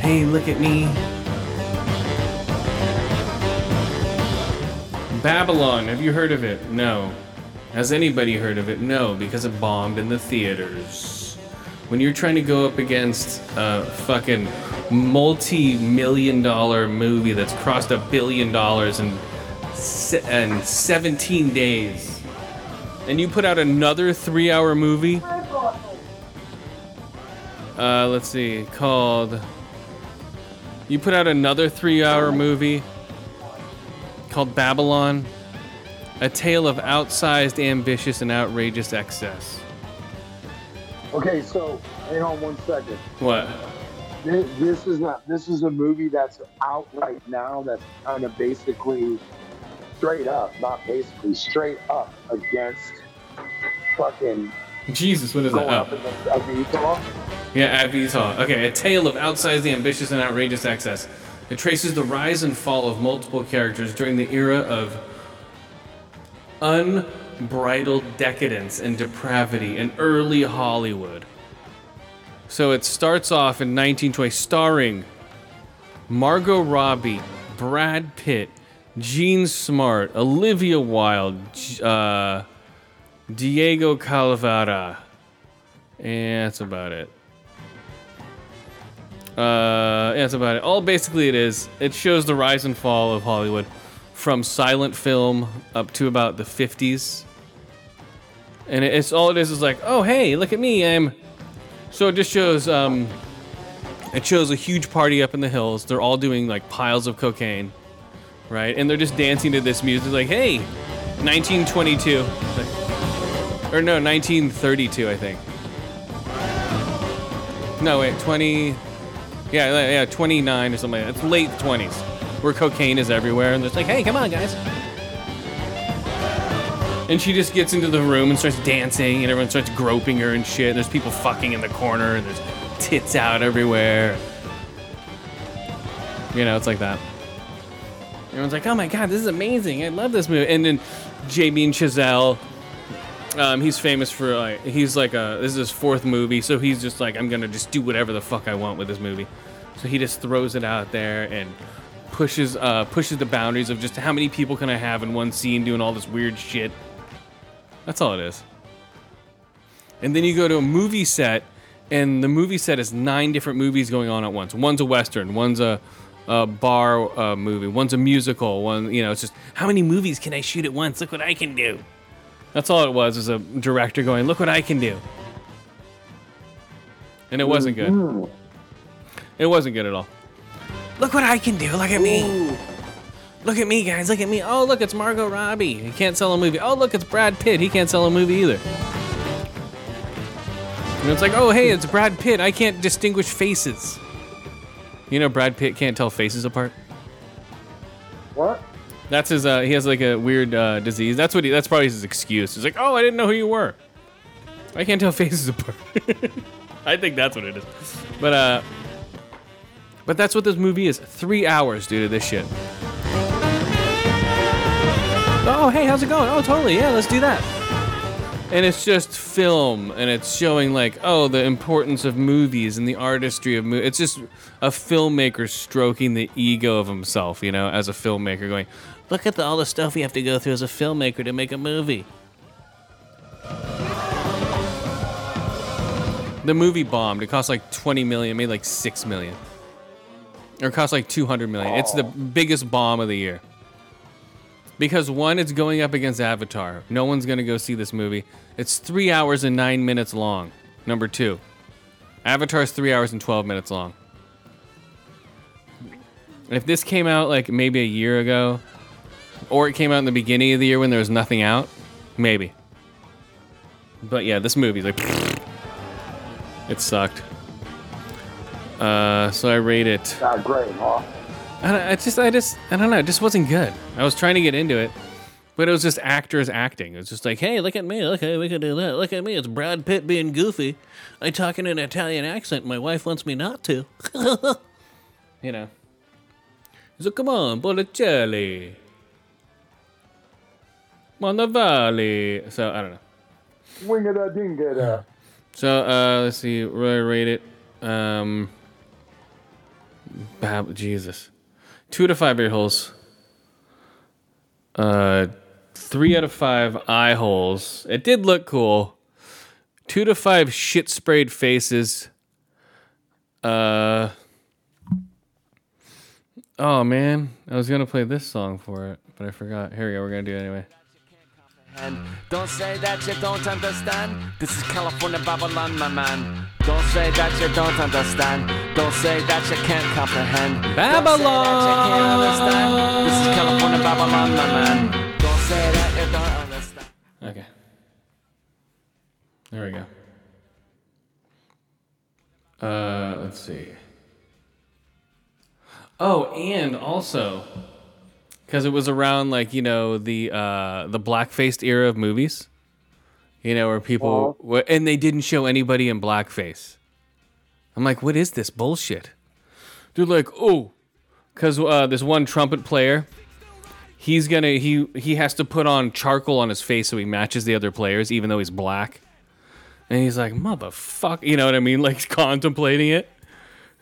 Hey, look at me. Babylon, have you heard of it? No. Has anybody heard of it? No, because it bombed in the theaters. When you're trying to go up against a fucking multi million dollar movie that's crossed a billion dollars in, in 17 days, and you put out another three hour movie, uh, let's see, called. You put out another three hour movie called Babylon, a tale of outsized, ambitious, and outrageous excess. Okay, so hang on one second. What? This, this is not. This is a movie that's out right now. That's kind of basically straight up, not basically straight up against fucking Jesus, what is that? Oh, Avita. yeah, Abby's Hall. Okay, a tale of outsized, the ambitious, and outrageous excess. It traces the rise and fall of multiple characters during the era of unbridled decadence and depravity in early Hollywood. So it starts off in 1920, starring Margot Robbie, Brad Pitt, Jean Smart, Olivia Wilde, uh, Diego Calavera, and that's about it. Uh, yeah, that's about it. All basically it is, it shows the rise and fall of Hollywood from silent film up to about the 50s. And it's all it is is like, oh hey, look at me, I'm. So it just shows, um, it shows a huge party up in the hills. They're all doing like piles of cocaine, right? And they're just dancing to this music, like, hey, 1922, or no, 1932, I think. No, wait, 20. Yeah, yeah, yeah, 29 or something like that. It's late 20s, where cocaine is everywhere, and it's like, hey, come on, guys. And she just gets into the room and starts dancing, and everyone starts groping her and shit. And there's people fucking in the corner, and there's tits out everywhere. You know, it's like that. Everyone's like, oh my god, this is amazing. I love this movie. And then Jamie Chazelle, um, he's famous for like he's like a this is his fourth movie, so he's just like I'm gonna just do whatever the fuck I want with this movie. So he just throws it out there and pushes uh, pushes the boundaries of just how many people can I have in one scene doing all this weird shit. That's all it is. And then you go to a movie set, and the movie set is nine different movies going on at once. One's a western, one's a, a bar uh, movie, one's a musical. One, you know, it's just how many movies can I shoot at once? Look what I can do. That's all it was, was a director going, look what I can do. And it wasn't good. It wasn't good at all. Look what I can do. Look at me. Look at me, guys. Look at me. Oh, look, it's Margot Robbie. He can't sell a movie. Oh, look, it's Brad Pitt. He can't sell a movie either. And it's like, oh, hey, it's Brad Pitt. I can't distinguish faces. You know, Brad Pitt can't tell faces apart. What? That's his. Uh, he has like a weird uh, disease. That's what. He, that's probably his excuse. He's like, oh, I didn't know who you were. I can't tell faces apart. I think that's what it is. But uh, but that's what this movie is. Three hours, dude, of this shit. Oh, hey, how's it going? Oh, totally. Yeah, let's do that. And it's just film, and it's showing like, oh, the importance of movies and the artistry of movies. It's just a filmmaker stroking the ego of himself, you know, as a filmmaker, going, look at the, all the stuff you have to go through as a filmmaker to make a movie. The movie bombed. It cost like 20 million, made like 6 million. Or it cost like 200 million. It's the biggest bomb of the year. Because one, it's going up against Avatar. No one's going to go see this movie. It's three hours and nine minutes long. Number two, Avatar's three hours and 12 minutes long. If this came out like maybe a year ago, or it came out in the beginning of the year when there was nothing out, maybe. But yeah, this movie's like, it sucked. Uh, so I rate it. Not great, huh? I, I just, I just, I don't know. It just wasn't good. I was trying to get into it, but it was just actors acting. It was just like, hey, look at me. Okay, we can do that. Look at me. It's Brad Pitt being goofy. I talk in an Italian accent. My wife wants me not to. you know. So come on, Botticelli. Mondavali. So I don't know. Wing it ding it. So uh, let's see. I rate it? Um, Bab- Jesus, two to five ear holes. Uh, three out of five eye holes. It did look cool. Two to five shit sprayed faces. Uh. Oh man, I was gonna play this song for it, but I forgot. Here we go. We're gonna do it anyway. And don't say that you don't understand. This is California Babylon, my man. Don't say that you don't understand. Don't say that you can't comprehend. Babylon. Don't say that you can't understand. This is California Babylon, my man. Don't say that you don't understand. Okay. There we go. Uh, let's see. Oh, and also, because it was around like you know the uh, the black-faced era of movies, you know, where people were, and they didn't show anybody in blackface. I'm like, what is this bullshit? They're like, oh, because uh, this one trumpet player, he's gonna he he has to put on charcoal on his face so he matches the other players, even though he's black. And he's like, motherfucker, you know what I mean? Like contemplating it.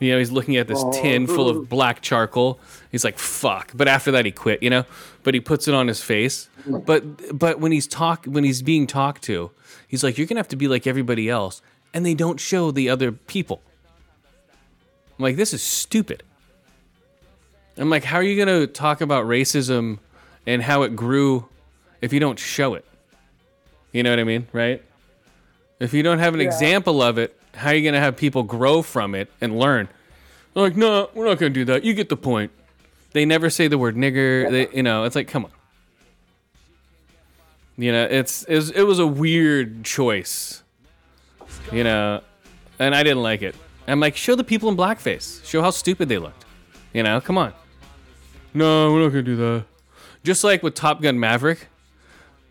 You know, he's looking at this tin full of oh. black charcoal. He's like, "Fuck!" But after that, he quit. You know, but he puts it on his face. But but when he's talk when he's being talked to, he's like, "You're gonna have to be like everybody else," and they don't show the other people. I'm like, this is stupid. I'm like, how are you gonna talk about racism and how it grew if you don't show it? You know what I mean, right? If you don't have an example of it, how are you going to have people grow from it and learn? They're like, no, we're not going to do that. You get the point. They never say the word nigger. They, you know, it's like, come on. You know, it's, it's it was a weird choice. You know, and I didn't like it. I'm like, show the people in blackface. Show how stupid they looked. You know, come on. No, we're not going to do that. Just like with Top Gun Maverick,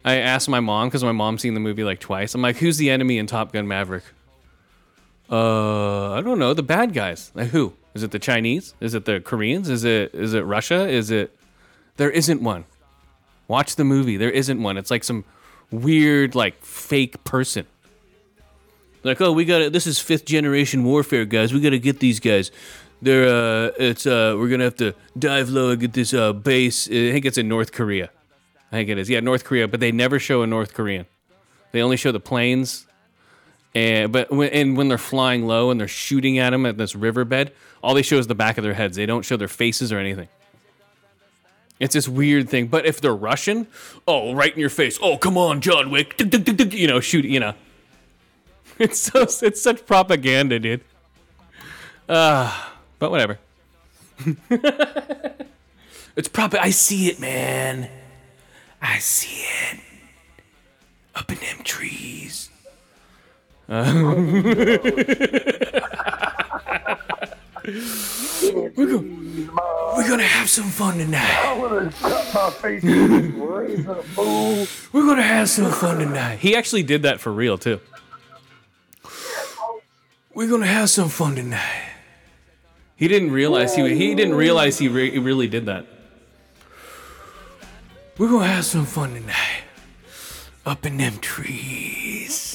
I asked my mom because my mom's seen the movie like twice. I'm like, who's the enemy in Top Gun Maverick? Uh, I don't know. The bad guys. Like who? Is it the Chinese? Is it the Koreans? Is it is it Russia? Is it? There isn't one. Watch the movie. There isn't one. It's like some weird like fake person. Like, oh, we got to This is fifth generation warfare, guys. We got to get these guys. They're uh, it's uh, we're gonna have to dive low and get this uh base. I think it's in North Korea. I think it is. Yeah, North Korea, but they never show a North Korean. They only show the planes. And but when and when they're flying low and they're shooting at them at this riverbed, all they show is the back of their heads. They don't show their faces or anything. It's this weird thing. But if they're Russian, oh, right in your face. Oh, come on, John Wick. You know, shoot. You know. It's so it's such propaganda, dude. Uh, but whatever. it's proper. I see it, man. I see it up in them trees. We're gonna have some fun tonight. I'm gonna cut my face with a razor, fool. We're gonna have some fun tonight. He actually did that for real too. We're gonna have some fun tonight. He didn't realize he he didn't realize he, re- he really did that. We're gonna have some fun tonight, up in them trees.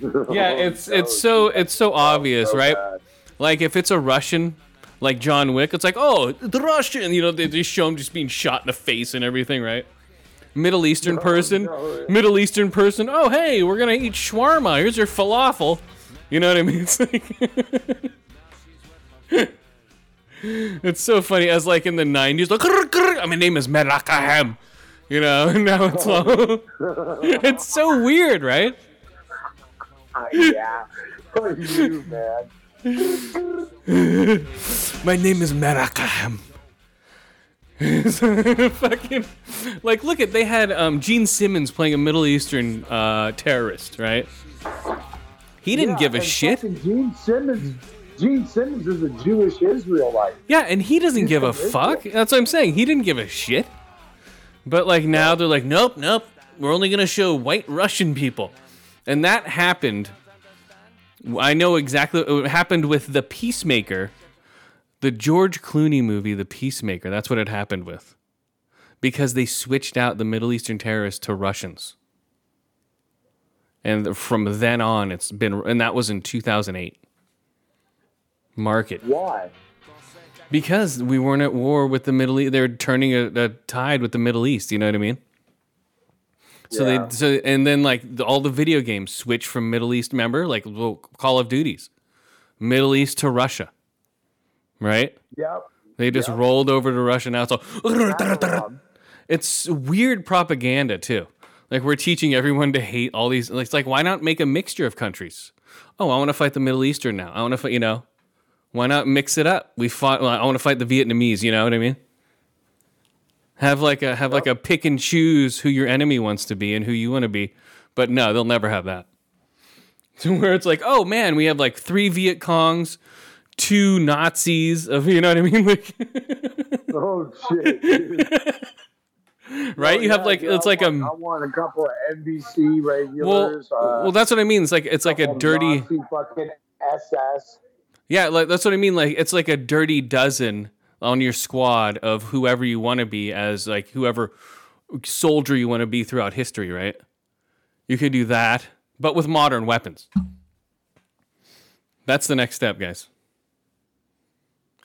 Yeah, it's it's so it's so obvious, right? bad. Like if it's a Russian, like John Wick, it's like, oh, the Russian, you know, they just show him just being shot in the face and everything, right? Middle Eastern person, no. Middle Eastern person. Oh, hey, we're gonna eat shawarma. Here's your falafel. You know what I mean? It's like. It's so funny as like in the '90s, like "Grr, grr," my name is Merakaham, you know. And now it's all, it's so weird, right? Yeah. Fuck you, man. My name is Merakaham. Fucking like, look at they had um, Gene Simmons playing a Middle Eastern uh, terrorist, right? He didn't Yeah, give a shit. Gene Simmons. Gene Simmons is a Jewish Israelite. Yeah, and he doesn't give a from fuck. That's what I'm saying. He didn't give a shit. But like now they're like, nope, nope. We're only gonna show white Russian people, and that happened. I know exactly. what happened with the Peacemaker, the George Clooney movie, The Peacemaker. That's what it happened with, because they switched out the Middle Eastern terrorists to Russians. And from then on, it's been, and that was in 2008. Market. Why? Because we weren't at war with the Middle East. They're turning a, a tide with the Middle East. You know what I mean? So Yeah. they so and then like the, all the video games switch from Middle East. Remember, like well, Call of Duties, Middle East to Russia, right? Yep. They just Yeah. rolled over to Russia. Now it's all it's weird propaganda too. Like we're teaching everyone to hate all these. It's like why not make a mixture of countries? Oh, I want to fight the Middle Eastern now. I want to fight. You know, why not mix it up? We fought. Well, I want to fight the Vietnamese. You know what I mean? Have like a have like a pick and choose who your enemy wants to be and who you want to be. But no, they'll never have that. So where it's like, oh man, we have like three Viet Congs, two Nazis of you know what I mean? Like Oh shit. right? you have Yeah, like dude, it's I like a want, I want a couple of NVA well, regulars. uh, well, that's what I mean. It's like it's like a dirty, Nazi fucking SS. yeah, like that's what I mean. Like it's like a dirty dozen. On your squad of whoever you want to be as like whoever soldier you want to be throughout history, right? You could do that, but with modern weapons. That's the next step, guys.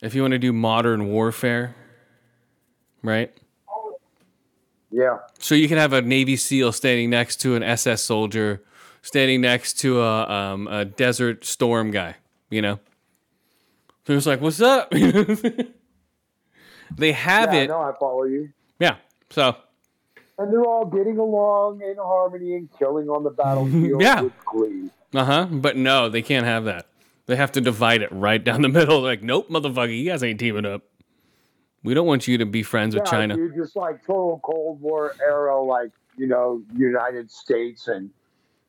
If you want to do modern warfare, right? Yeah. So you can have a Navy SEAL standing next to an SS soldier, standing next to a, um, a Desert Storm guy. You know, so it's like, "What's up?" they have Yeah, it, no, I follow you. yeah. So And they're all getting along in harmony and killing on the battlefield Yeah. with glee. uh huh. But no, they can't have that. They have to divide it right down the middle. Like, nope, motherfucker, you guys ain't teaming up. We don't want you to be friends with Yeah, China. dude, just like total Cold War era, like you know, United States and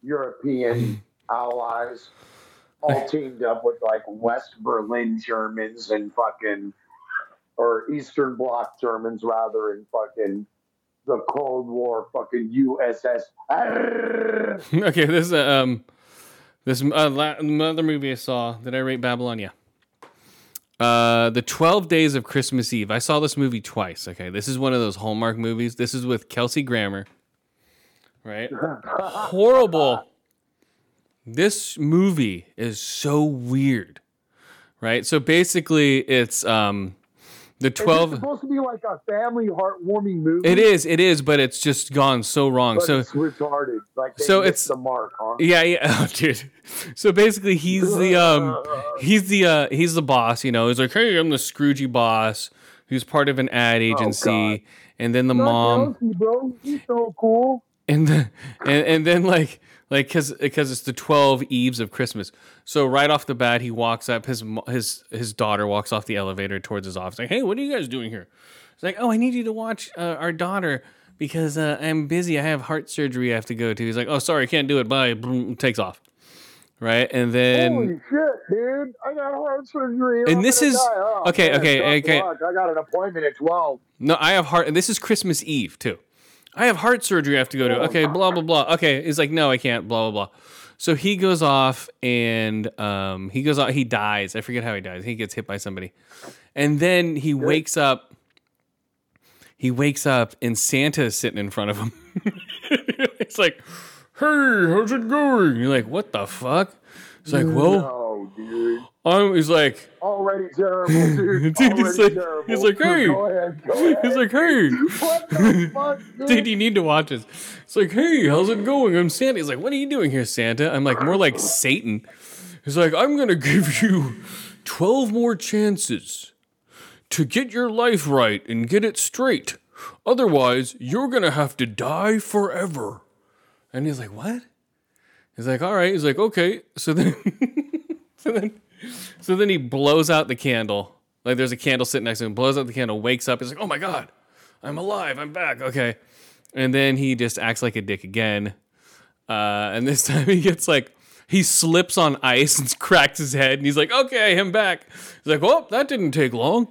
European allies all teamed up with like West Berlin Germans and fucking or Eastern Bloc Germans rather, in fucking the Cold War fucking USS. okay, this is a, um, this uh, la- another movie I saw. Did I rate Babylon? Yeah. Uh, the Twelve Days of Christmas Eve. I saw this movie twice. Okay, this is one of those Hallmark movies. This is with Kelsey Grammer. Right. Horrible. This movie is so weird. Right. So basically, it's um, the twelve It's supposed to be like a family heartwarming movie. It is. It is. But it's just gone so wrong. but so it's retarded. Like so it's- the mark, huh? Yeah, yeah, oh, dude. So basically, he's the um, he's the uh, he's the boss. You know, he's like, hey, I'm the Scroogey boss, who's part of an ad agency, Oh, and then the Not mom, Kelsey, bro, he's so cool. and the, and and then like like because because it's the twelve eves of Christmas. So right off the bat, he walks up. His his his daughter walks off the elevator towards his office. Like, hey, what are you guys doing here? It's like, oh, I need you to watch uh, our daughter because uh, I'm busy. I have heart surgery I have to go to. He's like, oh, sorry, I can't do it. Bye. Boom, takes off. Right, and then Holy shit, dude! I got heart surgery. And I'm this is- Oh, okay, man, okay, okay. I got an appointment at twelve. No, I have heart, and this is Christmas Eve too. I have heart surgery I have to go to. Okay, blah blah blah. Okay, he's like, no, I can't. Blah blah blah. So he goes off and um, he goes out. He dies. I forget how he dies. He gets hit by somebody, and then he wakes up. He wakes up and Santa is sitting in front of him. it's like, hey, how's it going? You're like, what the fuck? It's like, well, No, I'm. He's like, Already terrible, dude. Dude, Already he's like- terrible. he's like, hey. Go ahead. Go ahead. he's like, hey. what the fuck, dude? Dude, you need to watch this. It's like, hey, how's it going? I'm Santa. He's like, what are you doing here, Santa? I'm like, more like Satan. He's like, I'm gonna give you 12 more chances to get your life right and get it straight. Otherwise, you're gonna have to die forever. And he's like, what? He's like, all right. He's like, okay. So then, so then, so then he blows out the candle. Like there's a candle sitting next to him. Blows out the candle. Wakes up. He's like, oh my god, I'm alive. I'm back. Okay. And then he just acts like a dick again. Uh, and this time he gets like he slips on ice and cracks his head. And he's like, okay, I'm back. He's like, well, that didn't take long.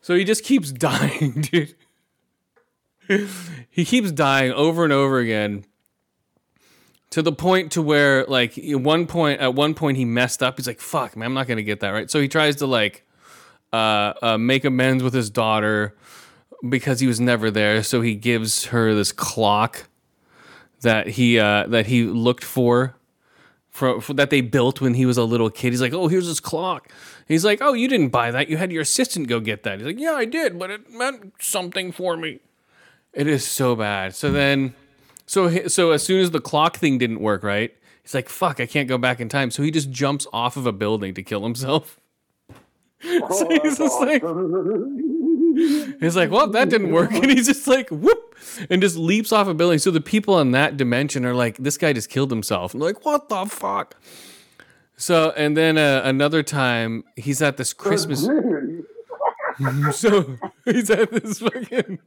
So he just keeps dying, dude. he keeps dying over and over again to the point to where like at one point at one point he messed up. He's like fuck man i'm not gonna get that right? So he tries to like uh, uh make amends with his daughter because he was never there. So he gives her this clock that he uh that he looked for for, for that they built when he was a little kid. He's like oh here's this clock. He's like oh you didn't buy that. You had your assistant go get that. He's like yeah i did but it meant something for me. It is so bad. So then so so as soon as the clock thing didn't work, right? He's like, "Fuck, I can't go back in time." So he just jumps off of a building to kill himself. so he's just like, he's like, "Well, that didn't work," and he's just like, "Whoop!" and just leaps off a building. So the people in that dimension are like, "This guy just killed himself." And like, "What the fuck?" So and then uh, another time, he's at this Christmas. So he's at this fucking.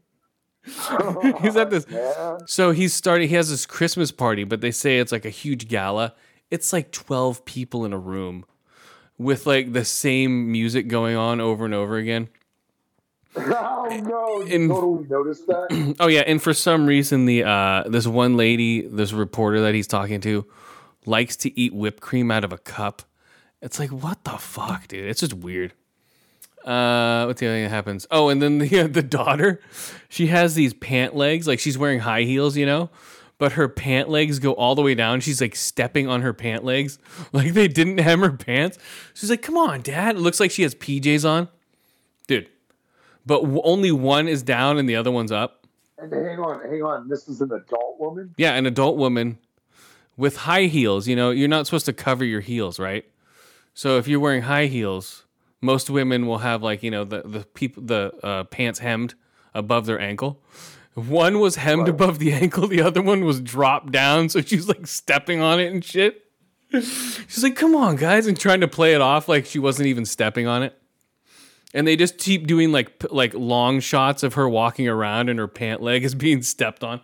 he's at this. man. So he's starting. He has this Christmas party, but they say it's like a huge gala. It's like twelve people in a room, with like the same music going on over and over again. Oh no! You totally noticed that. Oh yeah, and for some reason, the uh, this one lady, this reporter that he's talking to, likes to eat whipped cream out of a cup. It's like what the fuck, dude? It's just weird. Uh, what's the other thing that happens? Oh, and then the the daughter, she has these pant legs, like she's wearing high heels, you know, but her pant legs go all the way down. She's like stepping on her pant legs, like they didn't hem her pants. She's like, "Come on, Dad!" It looks like she has PJs on, dude. But w- only one is down and the other one's up. And hang on, hang on. This is an adult woman. Yeah, an adult woman with high heels. You know, you're not supposed to cover your heels, right? So if you're wearing high heels, most women will have like you know the the people the uh, pants hemmed above their ankle. One was hemmed above the ankle, the other one was dropped down, so she's like stepping on it and shit. She's like, "Come on, guys," and trying to play it off like she wasn't even stepping on it. And they just keep doing like p- like long shots of her walking around and her pant leg is being stepped on.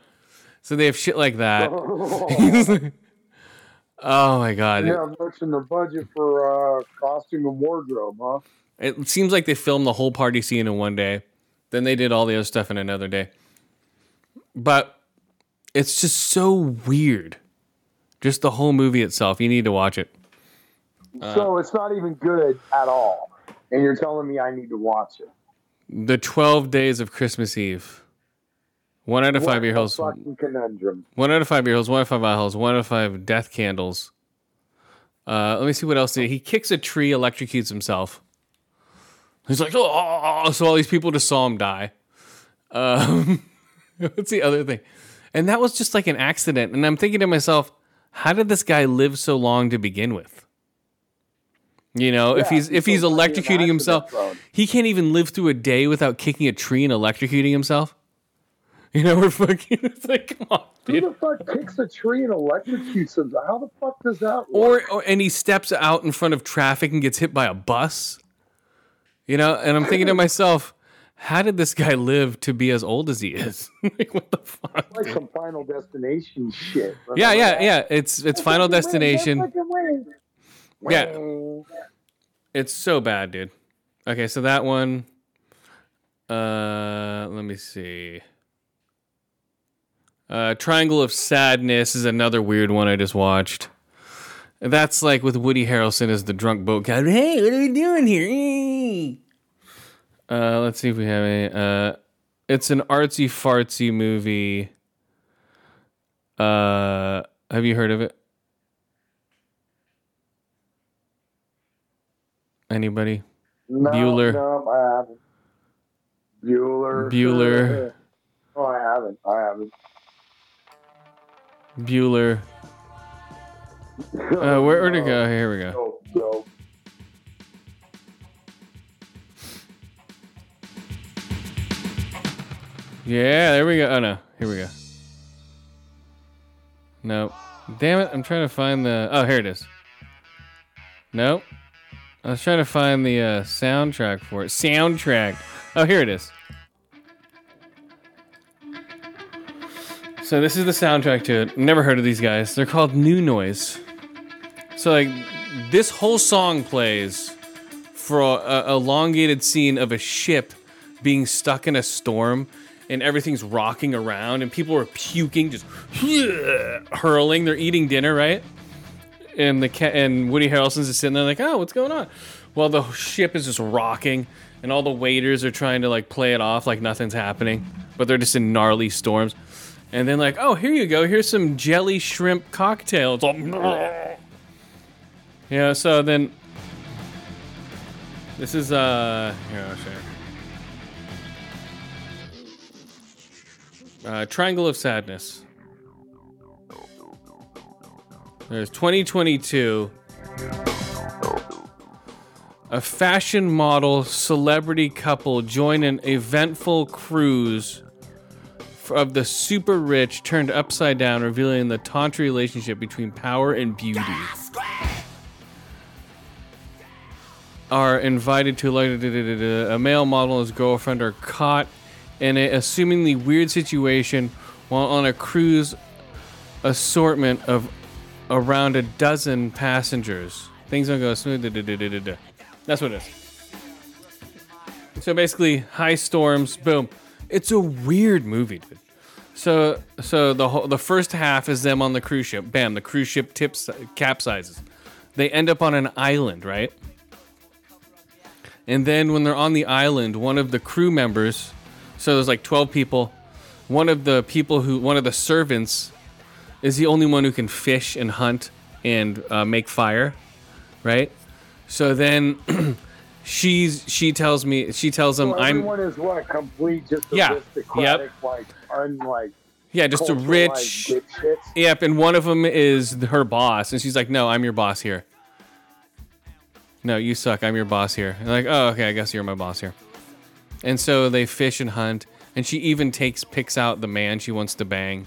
So they have shit like that. oh my god. Yeah, much in the budget for uh, costume and wardrobe, huh? It seems like they filmed the whole party scene in one day. Then they did all the other stuff in another day. But it's just so weird. Just the whole movie itself. You need to watch it. Uh, so it's not even good at all. And you're telling me I need to watch it. The 12 Days of Christmas Eve. One out of five ear holes. Conundrum. One out of five ear holes. One out of five eye holes. One out of five death candles. Uh, let me see what else he He kicks a tree, electrocutes himself. He's like, oh, so all these people just saw him die. Um, what's the other thing? And that was just like an accident. And I'm thinking to myself, how did this guy live so long to begin with? You know, if Yeah, he's he's if he's electrocuting himself, he can't even live through a day without kicking a tree and electrocuting himself. You know, we're fucking. It's like, come on, Who the fuck kicks a tree and electrocutes them? How the fuck does that work? or, or and he steps out in front of traffic and gets hit by a bus. You know, and I'm thinking to myself, how did this guy live to be as old as he is? like, what the fuck? like some Final Destination shit. Yeah, yeah, yeah. It's it's Final Destination. Yeah. It's so bad, dude. Okay, so that one. Uh, let me see. Uh, Triangle of Sadness is another weird one I just watched. That's like with Woody Harrelson as the drunk boat guy. Hey, what are we doing here? Uh, let's see if we have any. Uh, it's an artsy fartsy movie. Uh, have you heard of it? Anybody? No, Bueller. No, I haven't. Bueller. Bueller. Oh, I haven't. I haven't. Bueller. Uh, where, where'd it go? Here we go. Yeah, there we go. Oh no, here we go. No, damn it! I'm trying to find the. Oh, here it is. Nope. I was trying to find the uh, soundtrack for it. Soundtrack. Oh, here it is. So this is the soundtrack to it. Never heard of these guys. They're called New Noise. So like, this whole song plays for a, a elongated scene of a ship being stuck in a storm and everything's rocking around and people are puking just hurling they're eating dinner right and the ca- and Woody Harrelson's just sitting there like oh what's going on well the ship is just rocking and all the waiters are trying to like play it off like nothing's happening but they're just in gnarly storms and then like oh here you go here's some jelly shrimp cocktail it's all yeah so then this is uh here I'll you. Uh, Triangle of Sadness. There's 2022. A fashion model celebrity couple join an eventful cruise of the super rich turned upside down, revealing the tantra relationship between power and beauty. Are invited to like a male model and his girlfriend are caught in a assumingly weird situation while on a cruise assortment of around a dozen passengers. Things don't go smooth. That's what it is. So basically, high storms. Boom. It's a weird movie, dude. So, so the whole, the first half is them on the cruise ship. Bam, the cruise ship tips capsizes. They end up on an island, right? And then when they're on the island, one of the crew members, so there's like 12 people, one of the people who, one of the servants, is the only one who can fish and hunt and uh, make fire, right? So then she's she tells me she tells him So I'm everyone is what complete, just Yeah. yep like unlike yeah just a rich. Yep, and one of them is her boss, and she's like, "No, I'm your boss here." No, you suck. I'm your boss here. And like, oh, okay, I guess you're my boss here. And so they fish and hunt, and she even takes picks out the man she wants to bang.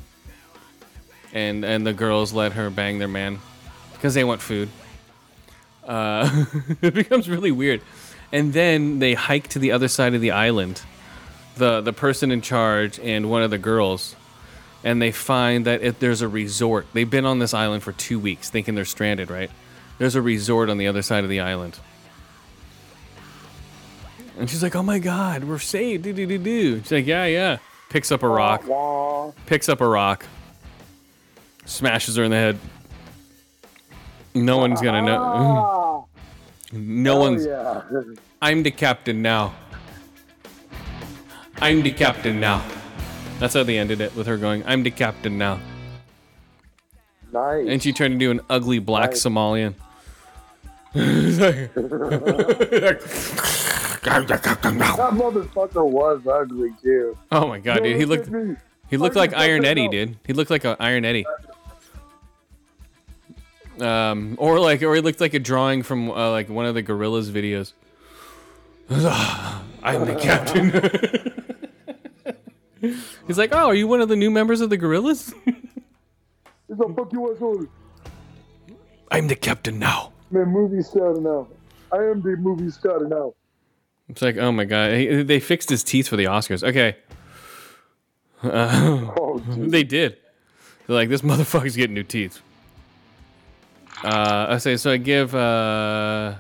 And and the girls let her bang their man because they want food. Uh, it becomes really weird. And then they hike to the other side of the island. The the person in charge and one of the girls and they find that it, there's a resort. They've been on this island for two weeks, thinking they're stranded. Right? There's a resort on the other side of the island, and she's like, "Oh my God, we're saved!" Do do do do. She's like, "Yeah, yeah." Picks up a rock. Picks up a rock. Smashes her in the head. No one's gonna know. Ah. No Oh, one's. yeah. I'm the captain now. I'm the captain now. That's how they ended it with her going, I'm the captain now. nice. And she tried to do an ugly black Right. Somalian. that motherfucker was ugly too. oh my god, dude. He looked he looked like Iron Eddie, dude. He looked like a Iron Eddie. Um, or like, or he looked like a drawing from uh, like one of the Gorillaz videos. I'm the captain. He's like, oh, are you one of the new members of the Gorillaz? It's a fuck you asshole. I'm the captain now. Man, movie star now. I am the movie star now. It's like, oh my god, he, they fixed his teeth for the Oscars. Okay, Oh, they did. They're like, this motherfucker's getting new teeth. Uh, I say, so I give. Uh,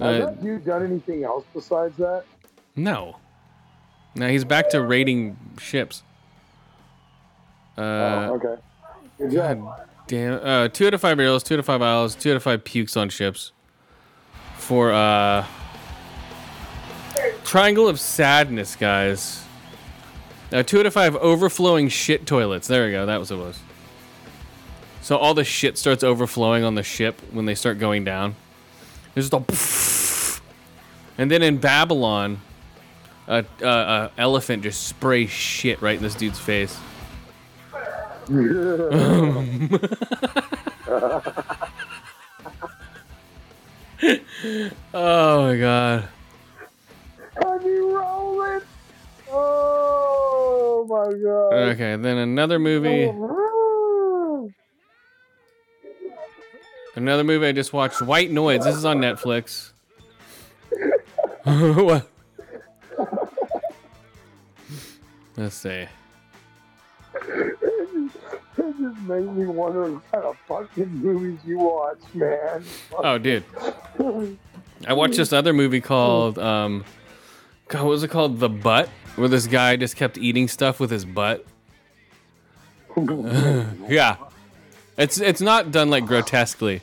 uh, that dude done anything else besides that? no. Now he's back to raiding ships. Uh, oh, okay. Good job. God damn. Uh, two out of five barrels, two out of five isles, two out of five pukes on ships. For uh, Triangle of Sadness, guys. Now two out of five overflowing shit toilets. There we go. That was what it was. So all the shit starts overflowing on the ship when they start going down. There's just a. And then in Babylon, a, a, a elephant just sprays shit right in this dude's face. Oh my god. Heavy rolling. Oh my god. Okay, then another movie. Oh, Another movie I just watched, White Noise. This is on Netflix. Let's see. It just makes me wonder what kind of fucking movies you watch, man. Oh, dude. I watched this other movie called, um, God, what was it called? The Butt, where this guy just kept eating stuff with his butt. Yeah. It's it's not done like grotesquely.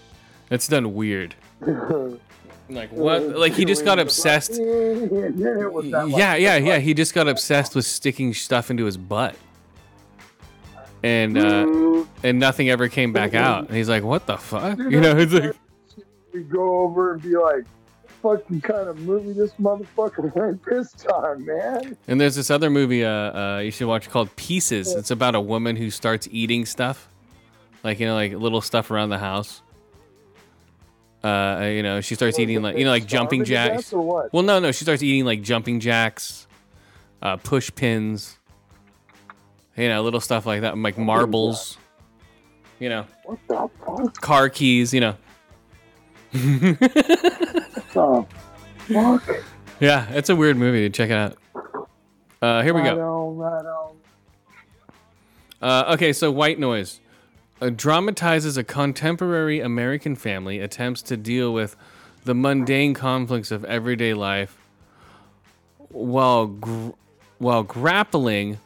It's done weird. Like what? Like he just got obsessed. Yeah, yeah, yeah. He just got obsessed with sticking stuff into his butt, and uh, and nothing ever came back out. And he's like, "What the fuck?" You know, it's like, We go over and be like, fucking kind of movie this motherfucker went this time, man. and there's this other movie uh, uh, you should watch called Pieces. It's about a woman who starts eating stuff, like you know, like little stuff around the house. Uh, you know, she starts eating like you know, like jumping jacks. Or what? Well, no, no, she starts eating like jumping jacks, uh, push pins, you know, little stuff like that, like marbles, you know, What the fuck? car keys, you know. Fuck? Yeah, it's a weird movie. To check it out. Uh, here we go. on, right on. Uh, okay, so White Noise uh, dramatizes a contemporary American family attempts to deal with the mundane conflicts of everyday life while gr- while grappling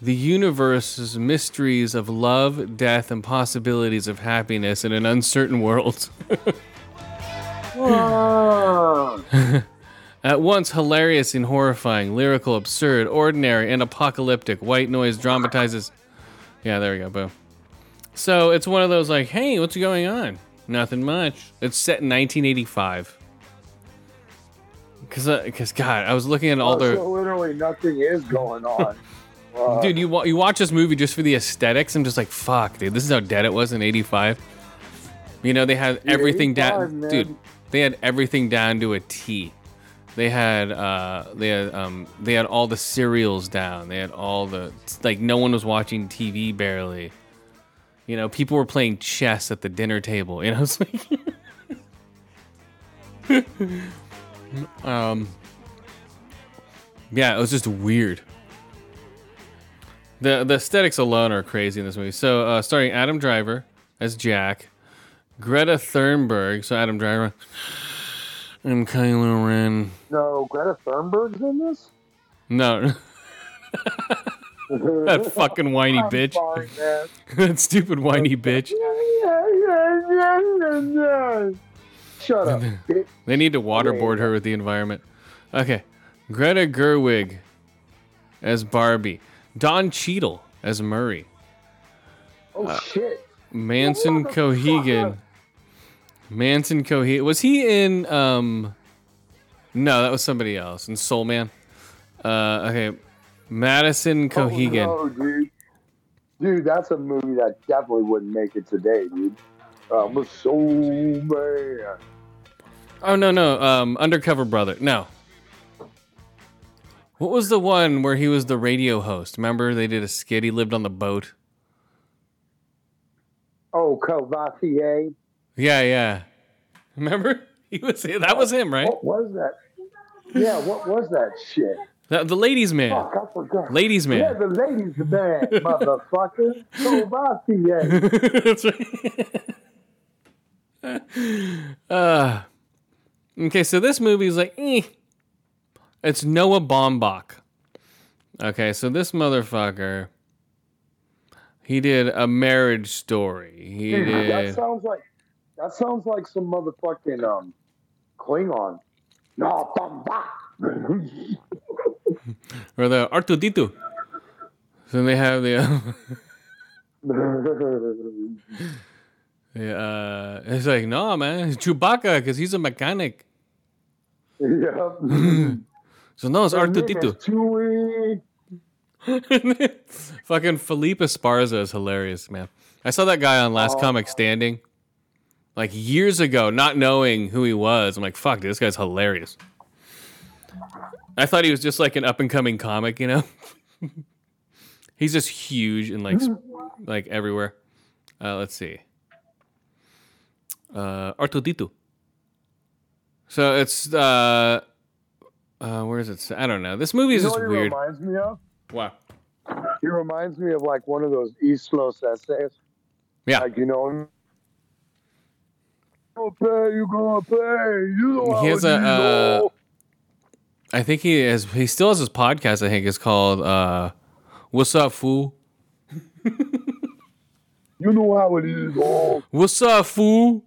the universe's mysteries of love, death, and possibilities of happiness in an uncertain world. At once hilarious and horrifying, lyrical, absurd, ordinary, and apocalyptic, white noise dramatizes. Yeah, there we go. Boom. So it's one of those like, hey, what's going on? Nothing much. It's set in 1985. Cause, uh, cause God, I was looking at all Oh, the so literally nothing is going on. Uh, dude. You wa- you watch this movie just for the aesthetics. I'm just like, fuck, dude. This is how dead it was in '85. You know, they had everything down, man. dude. They had everything down to a T. They had uh, they had um, they had all the cereals down. They had all the like. No one was watching TV barely. You know, people were playing chess at the dinner table. You know, it's like, um, yeah, it was just weird. The the aesthetics alone are crazy in this movie. So, uh, starring Adam Driver as Jack, Greta Thunberg, so Adam Driver, and Kylo Ren. no, Greta Thunberg's in this. No, that fucking whiny I'm bitch. sorry, that stupid whiny bitch. Shut up, bitch. They need to waterboard her with the environment. Okay. Greta Gerwig as Barbie. Don Cheadle as Murray. Oh Uh, shit. Manson Cohegan. Manson Cohegan. Was he in um No, that was somebody else. In Soul Man. Uh okay. Madison Cohegan. Oh, no, dude. Dude, that's a movie that definitely wouldn't make it today, dude. I'm a soul man. Oh no no, um, Undercover Brother. No. What was the one where he was the radio host? Remember they did a skit. He lived on the boat. Oh, Courvoisier. Yeah, yeah. Remember? He was that was him, right? What was that? Yeah, what was that shit? The, the ladies man. Fuck, I forgot. Ladies Yeah, the ladies man, motherfucker. Courvoisier. That's right. uh, okay, so this movie is like, eh. It's Noah Baumbach. Okay, so this motherfucker, he did a marriage story. He Dude, that sounds like that sounds like some motherfucking um Klingon. No, bamba. Or the Artudito. So they have the. yeah. uh, it's like, no, man, it's Chewbacca because he's a mechanic. yep. So no, it's His name Artudito. is Chewie. Fucking Felipe Esparza is hilarious, man. I saw that guy on Last Oh. Comic Standing, like years ago, not knowing who he was. I'm like, fuck, dude, this guy's hilarious. I thought he was just like an up and coming comic, you know. He's just huge and like, sp- like everywhere. Uh, let's see. Uh, Artudito. So it's uh, uh, where is it? I don't know. This movie is You know just what he weird. reminds me of? Wow. He reminds me of like one of those East Los essays. Yeah. Like you know. You gonna pay, you gonna pay. You know He has a, uh. I think he has. He still has his podcast. I think it's called uh, "What's Up, Fool." You know how it is. Oh, What's up, fool?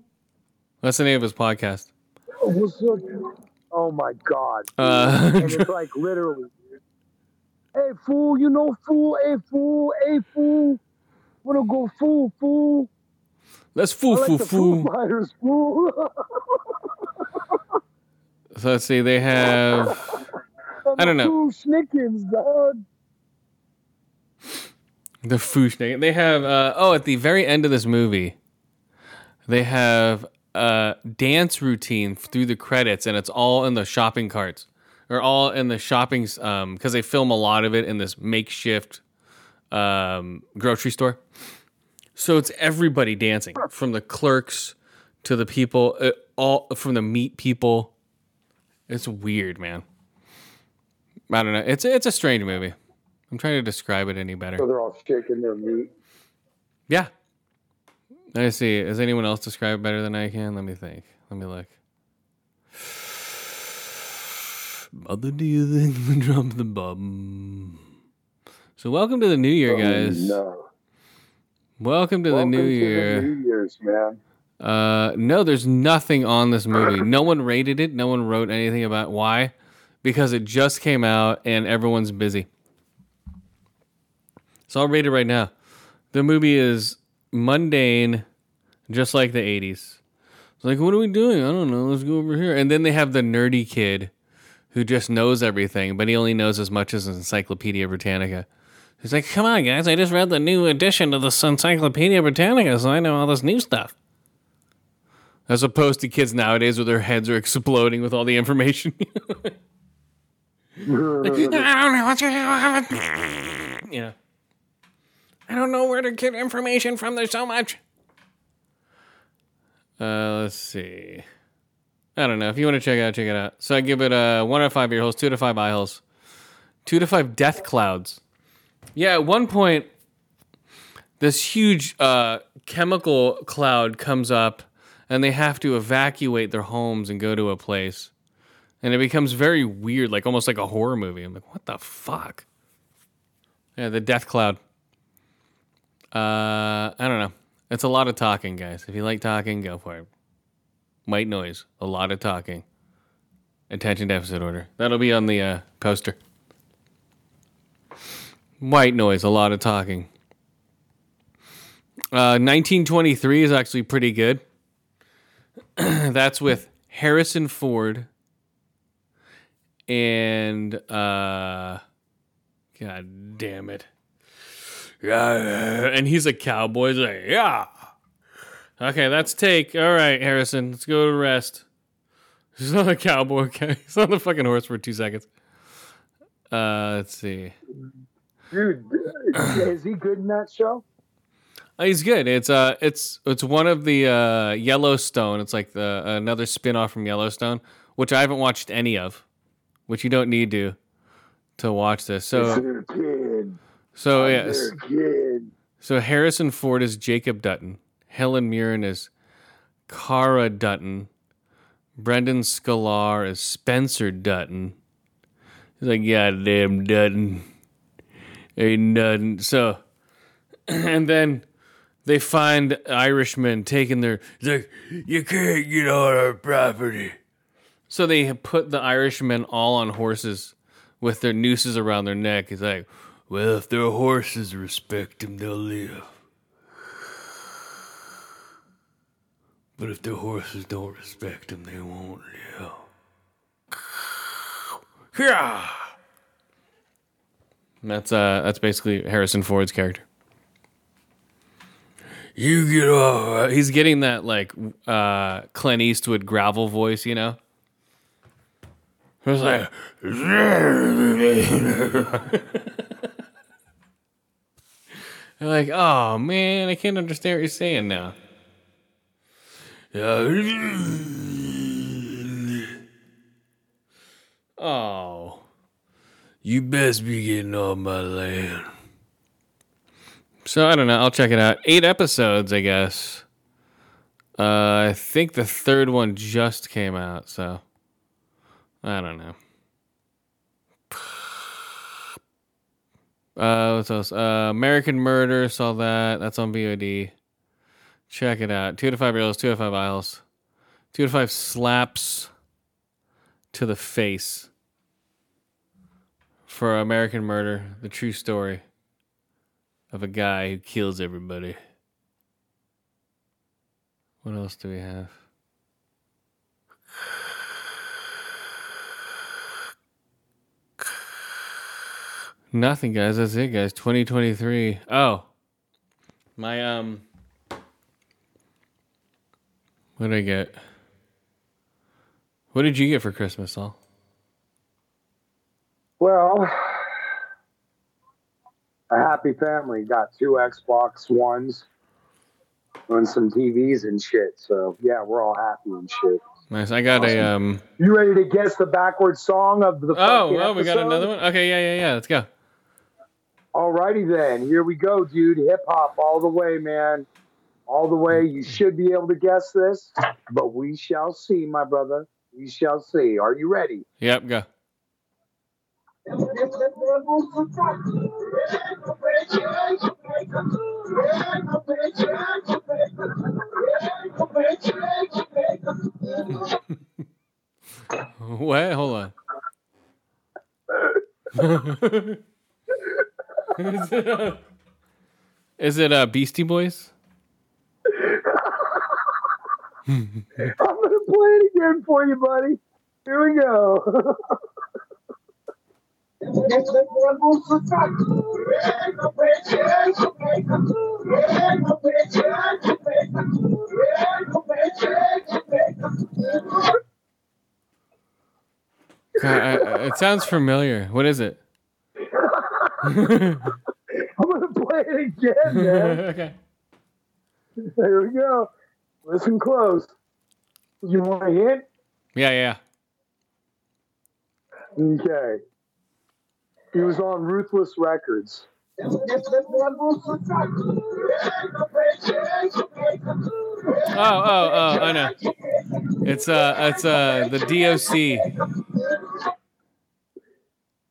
That's the name of his podcast. what's up? Oh my god. Uh, and it's like literally. dude. Hey fool, you know fool. Hey fool, hey fool. Wanna go fool, fool? Let's fool, I like fool, the Foo fool. Fighters, fool. So let's see. They have. I don't know. Dog. The Fushnik. They have uh, oh at the very end of this movie, they have a dance routine through the credits, and it's all in the shopping carts, or all in the shopping um because they film a lot of it in this makeshift um grocery store. So it's everybody dancing from the clerks to the people, uh, all from the meat people. It's weird, man. I don't know. It's it's a strange movie. I'm trying to describe it any better. So they're all shaking their meat. Yeah. I see. Does anyone else describe it better than I can? Let me think. Let me look. Mother, do you think we drop the bomb? So welcome to the new year, oh, guys. Oh, no. Welcome to Welcome the new to year. The New Year's, man. Uh, no, there's nothing on this movie. No one rated it. No one wrote anything about why. because it just came out and everyone's busy. So I'll rate it right now. The movie is mundane, just like the 80s. It's like, what are we doing? I don't know. Let's go over here. And then they have the nerdy kid who just knows everything, but he only knows as much as Encyclopedia Britannica. He's like, come on, guys. I just read the new edition of the Encyclopedia Britannica, so I know all this new stuff. As opposed to kids nowadays where their heads are exploding with all the information. I don't know what you Yeah. I don't know where to get information from. There's so much. Uh, let's see. I don't know. If you want to check it out, check it out. So I give it a one out of five ear holes, two to five eye holes, two to five death clouds. Yeah, at one point, this huge uh, chemical cloud comes up, and they have to evacuate their homes and go to a place, and it becomes very weird, like almost like a horror movie. I'm like, what the fuck? Yeah, the death cloud. Uh, I don't know. It's a lot of talking, guys. If you like talking, go for it. White noise, a lot of talking. Attention deficit order. That'll be on the uh, poster. White noise, a lot of talking. Uh, 1923 is actually pretty good. That's with Harrison Ford and uh, God damn it. And he's a cowboy. He's like, yeah. Okay, that's take. All right, Harrison, let's go to rest. He's not a cowboy. Okay, he's on the fucking horse for two seconds. Uh, let's see. Dude, is he good in that show? He's good. It's uh, it's it's one of the uh, Yellowstone. It's like the another spin-off from Yellowstone, which I haven't watched any of, which you don't need to to watch this. So so yes. They're. So Harrison Ford is Jacob Dutton. Helen Mirren is Cara Dutton. Brandon Sklenar is Spencer Dutton. He's like, goddamn Dutton. Ain't nothing. So, and then they find Irishmen taking their. Like, you can't get on our property. So they put the Irishmen all on horses with their nooses around their neck. He's like, well, if their horses respect them, they'll live. But if their horses don't respect them, they won't live. Yeah. That's uh that's basically Harrison Ford's character. You get off. He's getting that like uh Clint Eastwood gravel voice, you know. It's like You're like, oh man, I can't understand what you're saying now. Oh. You best be getting off my land. So I don't know. I'll check it out. Eight episodes, I guess. Uh, I think the third one just came out, so I don't know. Uh, what else? Uh, American Murder. Saw that. That's on VOD. Check it out. Two to five reels. Two to five aisles. Two to five slaps to the face for American Murder, the true story of a guy who kills everybody. What else do we have? Nothing, guys. That's it, guys. 2023. Oh, my um. What did I get? What did you get for Christmas, Saul? Well, a happy family got two Xbox Ones and some TVs and shit. So yeah, we're all happy and shit. Nice. I got a um. You ready to guess the backwards song of the? Oh, well, we got another one. Okay, yeah, yeah, yeah. Let's go. Alrighty then, here we go, dude. Hip hop all the way, man. All the way. You should be able to guess this, but we shall see, my brother. We shall see. Are you ready? Yep, go. Wait, hold on. is it, a, is it uh, Beastie Boys? I'm gonna play it again for you, buddy. Here we go. Uh, uh, it sounds familiar. What is it? I'm gonna play it again, man. okay. There we go. Listen close. You want a hint? Yeah, yeah. Okay. He was on Ruthless Records. Oh, oh, oh, I know. It's uh, it's uh, the DOC.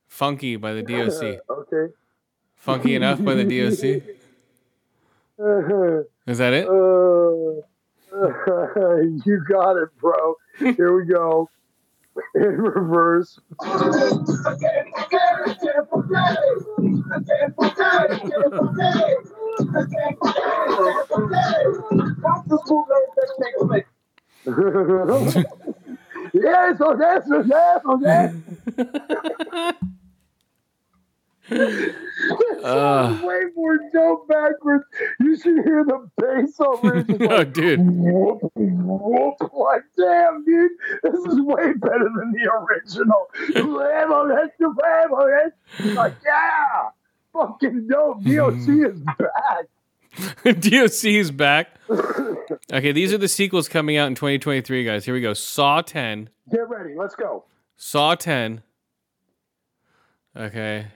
Funky by the DOC. Okay. Funky enough by the DOC. Uh, Is that it? you got it, bro. Here we go. In reverse. yes, oh, yes, oh, yes, oh. Uh, Way more dope backwards. You should hear the bass over it. No, like, dude. whoop, whoop. Like, damn, dude. This is way better than the original. That's the level, that's- Like, yeah. Fucking dope. DOC is back. DOC is back. Okay, these are the sequels coming out in 2023, guys. Here we go. Saw 10. Get ready. Let's go. Saw 10. Okay.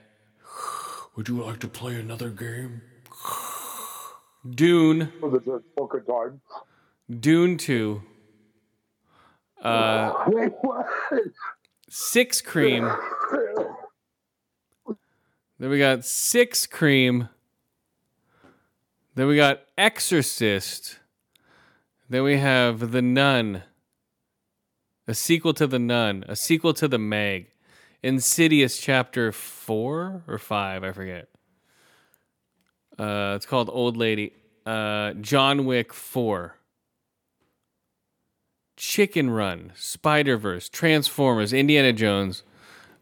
Would you like to play another game? Dune. For the book of time. Dune 2. Uh, Wait, what? Six Cream. Then we got Six Cream. Then we got Exorcist. Then we have The Nun. A sequel to The Nun. A sequel to The Meg. Insidious Chapter 4 or 5, I forget. Uh, it's called Old Lady. Uh, John Wick 4. Chicken Run, Spider Verse, Transformers, Indiana Jones,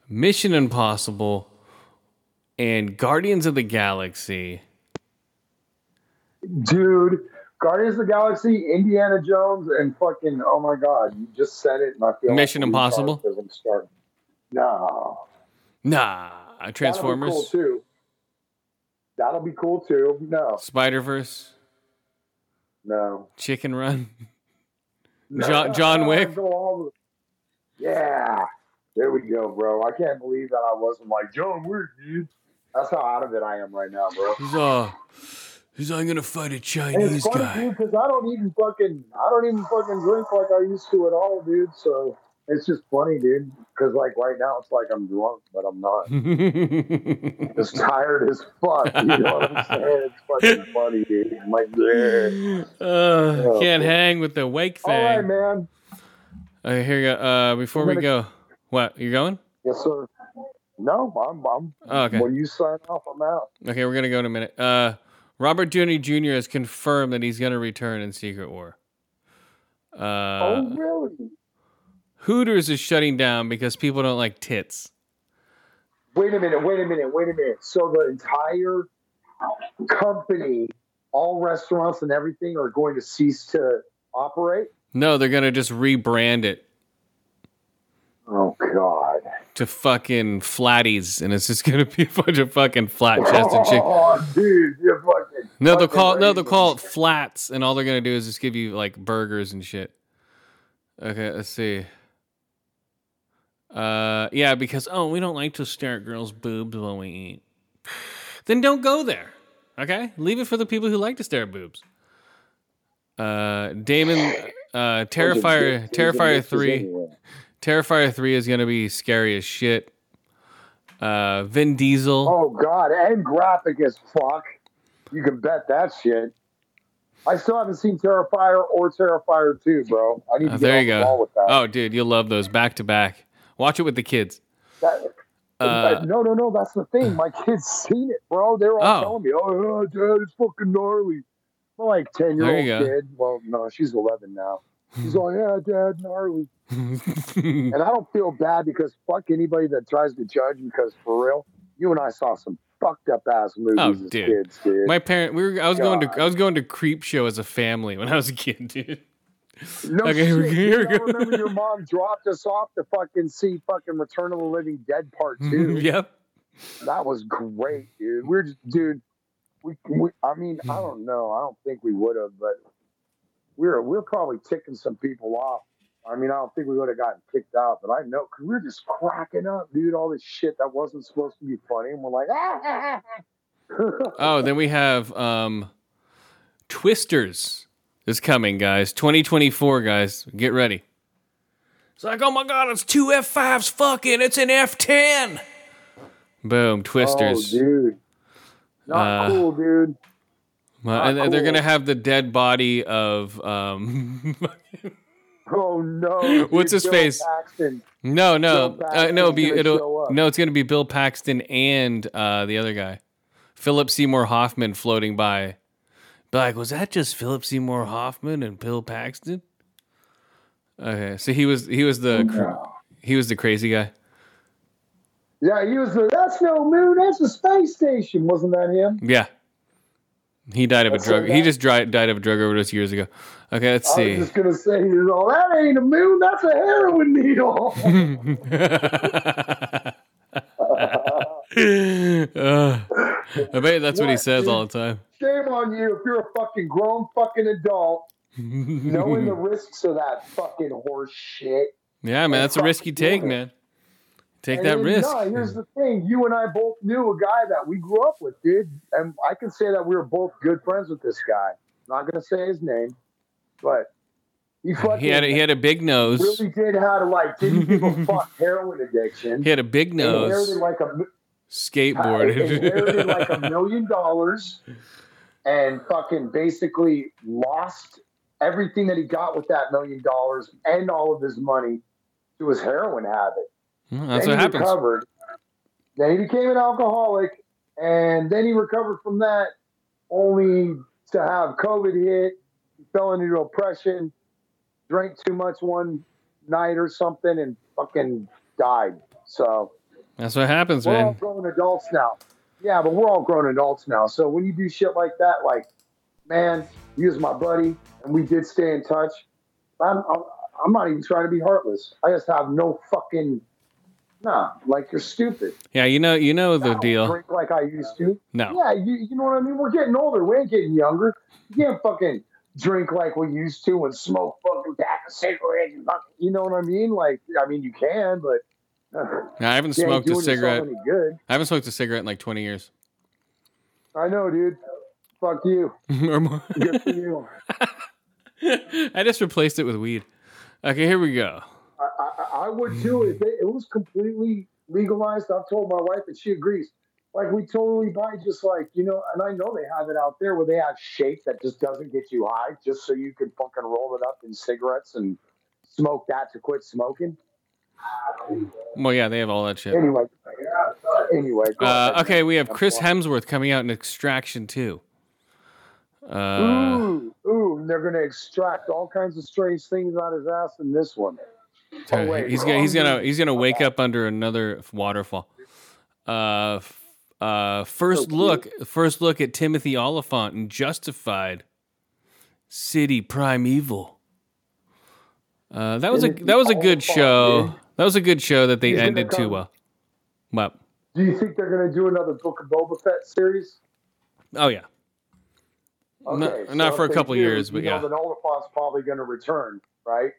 Mission Impossible, and Guardians of the Galaxy. Dude, Guardians of the Galaxy, Indiana Jones, and fucking, oh my God, you just said it and I feel Mission like Impossible? No. Nah, Transformers. That'll be cool too. That'll be cool too. No, Spider Verse, no. Chicken Run, John, John Wick. Go all the- Yeah. There we go, bro. I can't believe that I wasn't like John Wick, dude. That's how out of it I am right now, bro. He's uh, he's I'm gonna fight a Chinese guy. because I don't even fucking, I don't even fucking drink like I used to at all, dude. So it's just funny, dude. Because like right now, it's like I'm drunk, but I'm not. Just tired as fuck. You know what I'm saying? It's fucking funny, dude. I'm like, yeah. uh, can't hang with the wake thing. All right, man. Okay, here you go. Uh, before we gonna- go, what you going? Yes, sir. No, I'm. I'm. Oh, okay. When you sign off, I'm out. Okay, we're gonna go in a minute. Uh, Robert Downey Jr. has confirmed that he's gonna return in Secret War. Uh, oh, really? Hooters is shutting down because people don't like tits. Wait a minute. Wait a minute. Wait a minute. So the entire company, all restaurants and everything, are going to cease to operate. No, they're gonna just rebrand it Oh God. to fucking flatties, and it's just gonna be a bunch of fucking flat chested oh, chick. Oh, dude, you're fucking. No, they'll call no, they'll call it flats, and all they're gonna do is just give you like burgers and shit. Okay, let's see. Uh, yeah, because oh, we don't like to stare at girls' boobs when we eat. Then don't go there. Okay, leave it for the people who like to stare at boobs. Uh, Damon, uh, Terrifier, Terrifier three. Terrifier three is gonna be scary as shit. Uh, Vin Diesel. Oh God, and graphic as fuck. You can bet that shit. I still haven't seen Terrifier or Terrifier 2, bro. I need to Uh, there you the ball go. with that. Oh, dude, you'll love those back to back. Watch it with the kids. That- Uh, no, no, no. That's the thing. My kids seen it, bro. They're all Oh. telling me, "Oh, yeah, Dad, it's fucking gnarly." I'm like ten year old kid. Well, no, she's eleven now. She's like, "Yeah, Dad, gnarly." and I don't feel bad because fuck anybody that tries to judge. Because for real, you and I saw some fucked up ass movies Oh, as dude. kids, dude. My parent, we were. I was going to. I was going to creep show as a family when I was a kid, dude. No okay, here we shit. here we dude. I go. remember your mom dropped us off to fucking see fucking Return of the Living Dead Part Two. yep. That was great, dude. We're just, dude. We, we, I mean, I don't know. I don't think we would have, but we're we're probably ticking some people off. I mean, I don't think we would have gotten kicked out, but I know because we are just cracking up, dude. All this shit that wasn't supposed to be funny, and we're like, ah. Oh, then we have um, Twisters is coming, guys. 2024, guys. Get ready. It's like, oh my god, it's two F5s fucking. It's an F10. Boom, oh, Twisters. dude, not Uh, cool, dude. Not they're cool. gonna have the dead body of um. Oh no, What's his Bill face? Paxton. no, no, uh, no. It'll be it'll no. It's gonna be Bill Paxton and uh, the other guy, Philip Seymour Hoffman, floating by. Be like, was that just Philip Seymour Hoffman and Bill Paxton? Okay, so he was he was the oh, cr- he was the crazy guy. Yeah, he was the. That's no moon. That's a space station. Wasn't that him? Yeah, he died of a drug. He just dri- died of a drug overdose years ago. Okay, let's I see. I was just gonna say, all that ain't a moon. That's a heroin needle. Uh, I bet that's what he says dude? all the time. Shame on you if you're a fucking grown fucking adult knowing the risks of that fucking horse shit. Yeah, man, that's a risk you take, man. Take And that then, risk. No, here's the thing. You and I both knew a guy that we grew up with, dude. And I can say that we were both good friends with this guy. not gonna say his name, but he fucking He had a, he had a big nose. really did have a like didn't give a fuck heroin addiction. He had a big nose. like a Skateboarded. inherited like a million dollars and fucking basically lost everything that he got with that million dollars and all of his money to his heroin habit. Well, that's then what he happens. recovered. Then he became an alcoholic, and then he recovered from that, only to have COVID hit. He fell into depression, drank too much one night or something, and fucking died. So That's what happens, we're all grown adults now. Yeah, but we're all grown adults now. So when you do shit like that, like, man, he was my buddy, and we did stay in touch. I'm, I'm, I'm not even trying to be heartless. I just have no fucking, nah, like you're stupid. Yeah, you know, you know the don't deal. Drink like I used to. No, Yeah, you, you know what I mean? We're getting older. We ain't getting younger. You can't fucking drink like we used to and smoke fucking pack of cigarettes. And fucking, you know what I mean? Like, I mean, you can, but I haven't smoked a cigarette. I haven't smoked a cigarette in like 20 years I know, dude. Fuck you. or more. Good for you. I just replaced it with weed. Okay, here we go. I, I, I would too if it, it was completely legalized. I've told my wife and she agrees. Like we totally buy just like you know, and I know they have it out there where they have shape that just doesn't get you high, just so you can fucking roll it up in cigarettes and smoke that to quit smoking. Well, yeah, they have all that shit. Anyway, anyway. Uh, okay, we have Chris. Hemsworth coming out in Extraction 2. Uh, Ooh, ooh, they're gonna extract all kinds of strange things out of his ass in this one. oh, wait, he's gonna he's gonna he's gonna wake up under another waterfall. Uh, uh, first look, first look at Timothy Olyphant in Justified, City Primeval. Uh, that was a that was a good show. That was a good show that they ended too well. Well, Do you think they're gonna do another Book of Boba Fett series? oh yeah, Not- Okay, not so for a couple do, years, but know yeah. That Olyphant's probably going to return, right?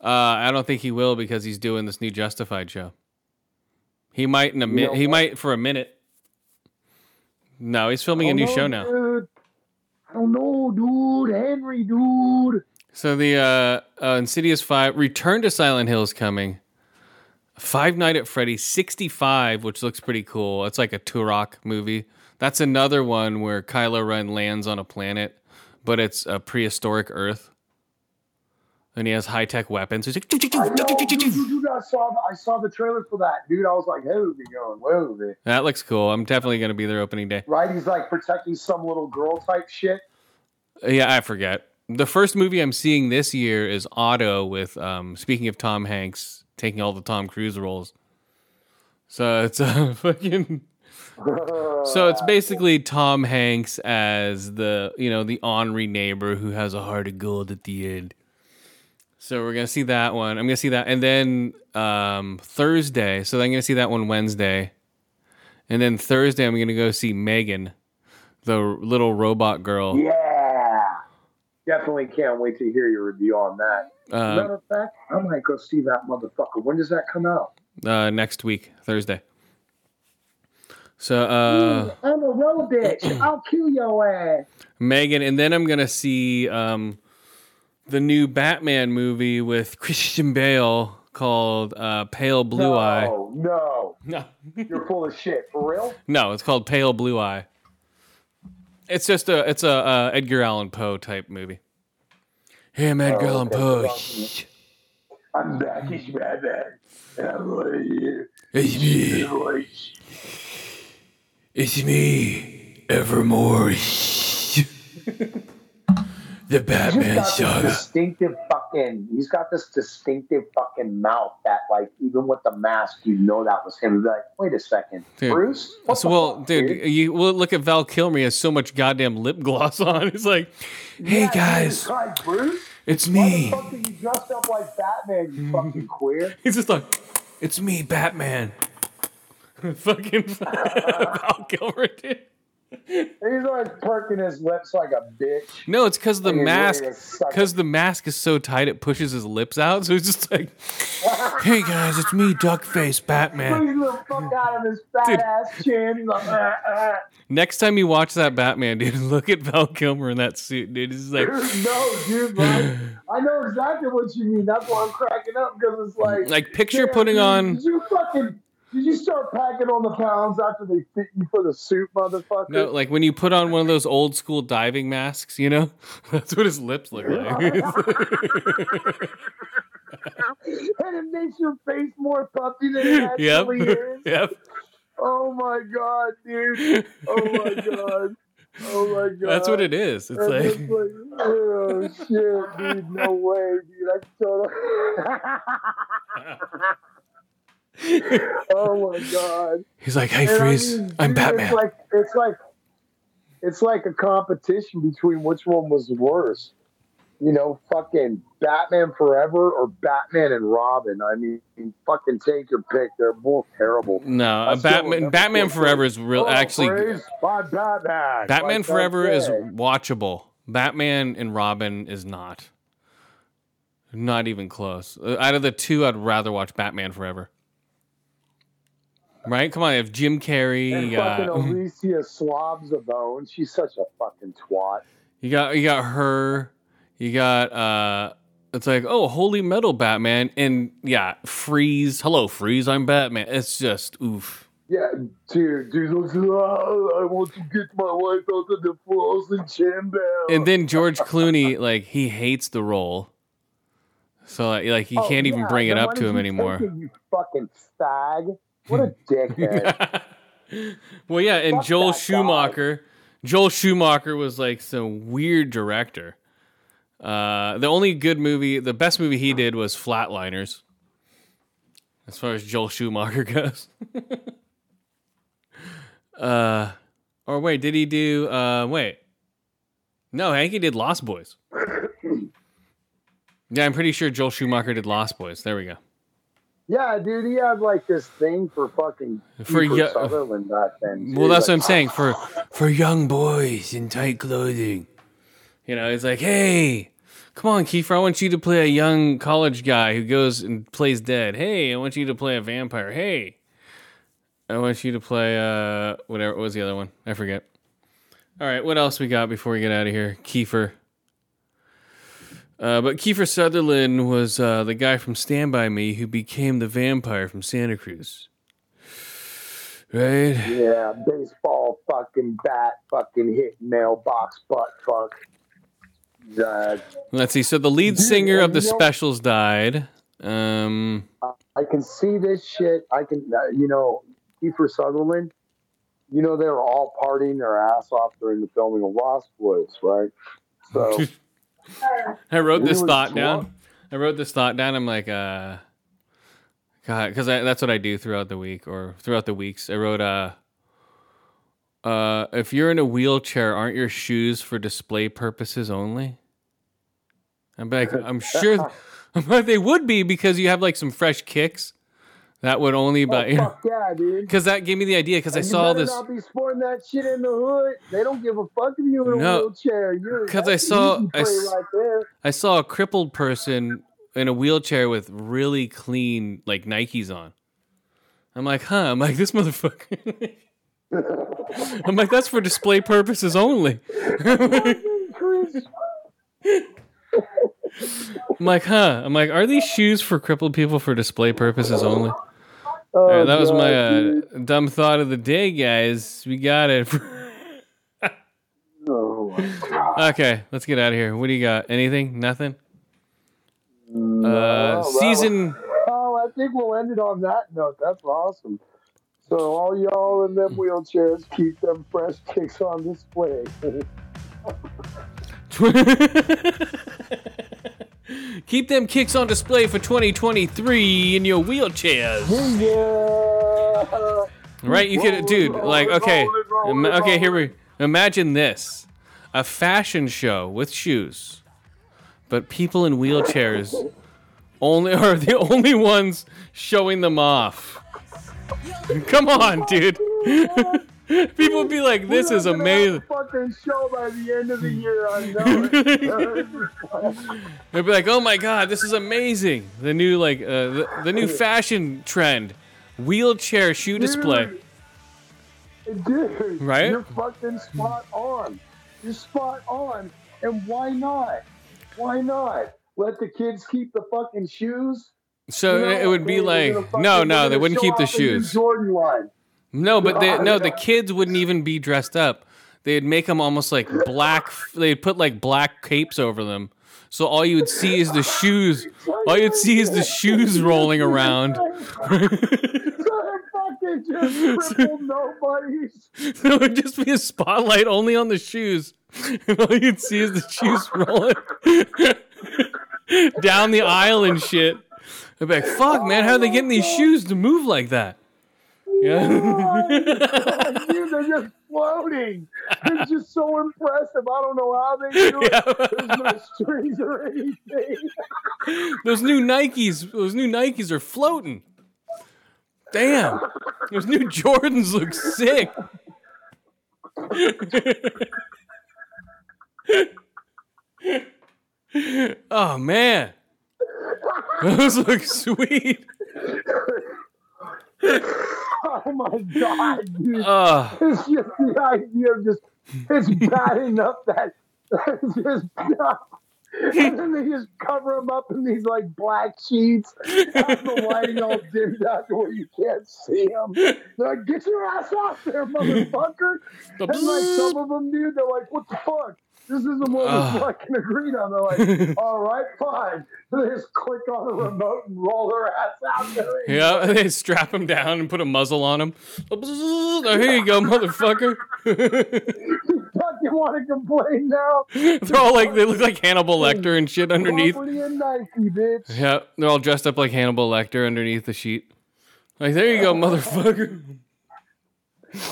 uh, I don't think he will because he's doing this new Justified show. He might in a You minute. know He what? might for a minute. No, he's filming a new don't show now. Dude. I don't know, dude. Henry, dude. So the uh, uh, Insidious Five Return to Silent Hill is coming. Five Night at Freddy's 65, which looks pretty cool. It's like a Turok movie. That's another one where Kylo Ren lands on a planet, but it's a prehistoric Earth. and he has high tech weapons. He's like, I know, dude, dude, dude, I saw the, I saw the trailer for that, dude. I was like, hey, we going, whoa, man. that looks cool. I'm definitely gonna be there opening day. Right? He's like protecting some little girl type shit. Yeah, I forget. The first movie I'm seeing this year is Otto with um speaking of Tom Hanks taking all the Tom Cruise roles. So it's a fucking So it's basically Tom Hanks as the, you know, the ornery neighbor who has a heart of gold at the end. So we're gonna see that one. I'm gonna see that, and then um, Thursday. So I'm gonna see that one Wednesday, and then Thursday I'm gonna go see Megan, the little robot girl. Yeah. Definitely can't wait to hear your review on that. Uh, Matter of fact, I might go see that motherfucker. When does that come out? uh, next week, Thursday. So uh, I'm a road bitch. I'll kill your ass. Megan, and then I'm gonna see um, the new Batman movie with Christian Bale called uh, Pale Blue Eye. No, no. No, You're full of shit. For real? no, it's called Pale Blue Eye. It's just a it's a uh, Edgar Allan Poe type movie. Hey, I'm Edgar Allan okay. Poe. I'm back. It's Batman. And I'm right here. It's me. It's me, Evermore. the He's Batman got this distinctive fucking. He's got this distinctive fucking mouth that, like, even with the mask, you know that was him. You'd be like, wait a second, Dude. Bruce. What So, the well, fuck, dude, you well look at Val Kilmer. He has so much goddamn lip gloss on. He's like, "Hey Yeah, guys, Jesus Christ, Bruce. it's Why me." the fuck are you dressed up like Batman? You fucking queer. He's just like, "It's me, Batman." Fucking Val Kilmer, dude. He's like perking his lips like a bitch. No, it's because the Like mask. ready to suck it. Because the mask is so tight, it pushes his lips out. So he's just like, "Hey guys, it's me, Duckface Batman." Squeeze the fuck out of his fat Dude. ass chin. Like, "Ah, ah." Next time you watch that Batman, dude, look at Val Kilmer in that suit, dude. He's like, no, dude? I know exactly what you mean. That's why I'm cracking up because it's like, like picture putting dude, on. You fucking? Did you start packing on the pounds after they fit you for the suit, motherfucker? No, like when you put on one of those old school diving masks, you know, that's what his lips look like. and it makes your face more puffy than it yep, actually is. yep. Oh my god, dude! Oh my god! Oh my god! That's what it is. It's like, it's like, oh shit, dude! No way, dude! I totally. Oh my god! he's like, "Hey, And I Freeze, mean, I'm dude, Batman." It's like it's like it's like a competition between which one was worse. You know, fucking Batman Forever or Batman and Robin. I mean, fucking take your pick. They're both terrible. no, I Batman. Batman Forever is real. Oh, actually, praise my Batman. Batman Like, Forever is watchable. Batman and Robin is not. Not even close. Uh, Out of the two, I'd rather watch Batman Forever. Right? Come on, if Jim Carrey, And fucking got, Alicia Slobzabone. She's such a fucking twat. you got, you got her. You got, uh, it's like, oh, holy metal Batman, and yeah, Freeze. Hello, Freeze. I'm Batman. It's just oof. Yeah, dude, dude looks oh, I want to get my wife out of the frozen chamber. And then George Clooney, like, he hates the role, so like, he Oh, can't even yeah, bring it up to him anymore. you fucking fag. What a dickhead. well, yeah, and Fuck Joel that guy. Schumacher. Joel Schumacher was like some weird director. Uh, the only good movie, the best movie he did was Flatliners. As far as Joel Schumacher goes. uh, or wait, did he do? Uh, wait, no, Hanky did Lost Boys. Yeah, I'm pretty sure Joel Schumacher did Lost Boys. There we go. Yeah, dude, he had like this thing for fucking For yo- Sutherland back then. Well, too. that's what I'm saying. For for young boys in tight clothing, you know, he's like, hey, come on, Kiefer, I want you to play a young college guy who goes and plays dead. Hey, I want you to play a vampire. Hey, I want you to play uh whatever. What was the other one? I forget. All right, what else we got before we get out of here? Kiefer. Uh, but Kiefer Sutherland was uh, the guy from Stand By Me who became the vampire from Santa Cruz. Right? Yeah, baseball fucking bat fucking hit mailbox butt fuck. That Let's see. So the lead singer of the specials died. Um, I can see this shit. I can, uh, you know, Kiefer Sutherland. You know, they were all partying their ass off during the filming of Lost Boys, right? So I wrote this thought down. I wrote this thought down. I'm like, uh, God, because that's what I do throughout the week or throughout the weeks. I wrote, uh, uh, if you're in a wheelchair, aren't your shoes for display purposes only? I'm like, I'm sure, but they would be because you have like some fresh kicks. That would only, but oh, fuck yeah, dude. because that gave me the idea. Because I you saw this. Not be sporting that shit in the hood. They don't give a fuck if you're in a wheelchair. You're 'cause I saw- I right. I saw a crippled person in a wheelchair with really clean like Nikes on. I'm like, huh? I'm like, this motherfucker. I'm like, that's for display purposes only. I'm like, huh? I'm like, are these shoes for crippled people for display purposes only? Oh, right, that was my uh, dumb thought of the day, guys. We got it. Oh, God. okay, let's get out of here. What do you got? Anything? Nothing? Uh, Oh, was- season. Oh, I think we'll end it on that note. That's awesome. So all y'all in them wheelchairs, keep them fresh kicks on display. Keep them kicks on display for 2023 in your wheelchairs. yeah. Right? You could, dude. Like, okay, rolling, rolling, Ima- okay. Here we. Imagine this: a fashion show with shoes, but people in wheelchairs only are the only ones showing them off. Come on, dude. People would be like, "This is amazing." Fucking show by the end of the year. I know. They'd be like, "Oh my god, this is amazing!" The new like uh, the, the new fashion trend, wheelchair shoe display. Dude, Right? You're fucking spot on. You're spot on. And why not? Why not? Let the kids keep the fucking shoes. So You know, it would be like, no, no, they wouldn't keep the off the new shoes. Jordan line. No, but they, no, the kids wouldn't even be dressed up. They'd make them almost like black. They'd put like black capes over them. So all you would see is the shoes. All you'd see is the shoes rolling around. fucking just crippled nobodies. So it would just be a spotlight only on the shoes. And all you'd see is the shoes rolling down the aisle and shit. I'd be like, fuck, man, how are they getting these shoes to move like that? Yeah. Dude, they're just floating. It's just so impressive. I don't know how they do it. Yeah. There's no strings or anything. Those new Nikes, those new Nikes are floating. Damn. Those new Jordans look sick. oh man. Those look sweet. Oh my god, dude. Oh, It's just the idea of just it's bad enough that it's just and then they just cover them up in these like black sheets, have the lighting all dimmed out to where you can't see them. They're like, "Get your ass off there, motherfucker!" The And like some of them, dude, they're like, "What the fuck? This isn't what Ugh. Ah. we fucking agreed on." They're like, "All right, fine." They just click on the remote and roll their ass out there. yeah, they strap them down and put a muzzle on them. Oh, here you go, motherfucker. fucking want to complain now? They're all like, they look like Hannibal Lecter and shit underneath. And Nike, bitch. Yeah, they're all dressed up like Hannibal Lecter underneath the sheet. Like, there you go, motherfucker.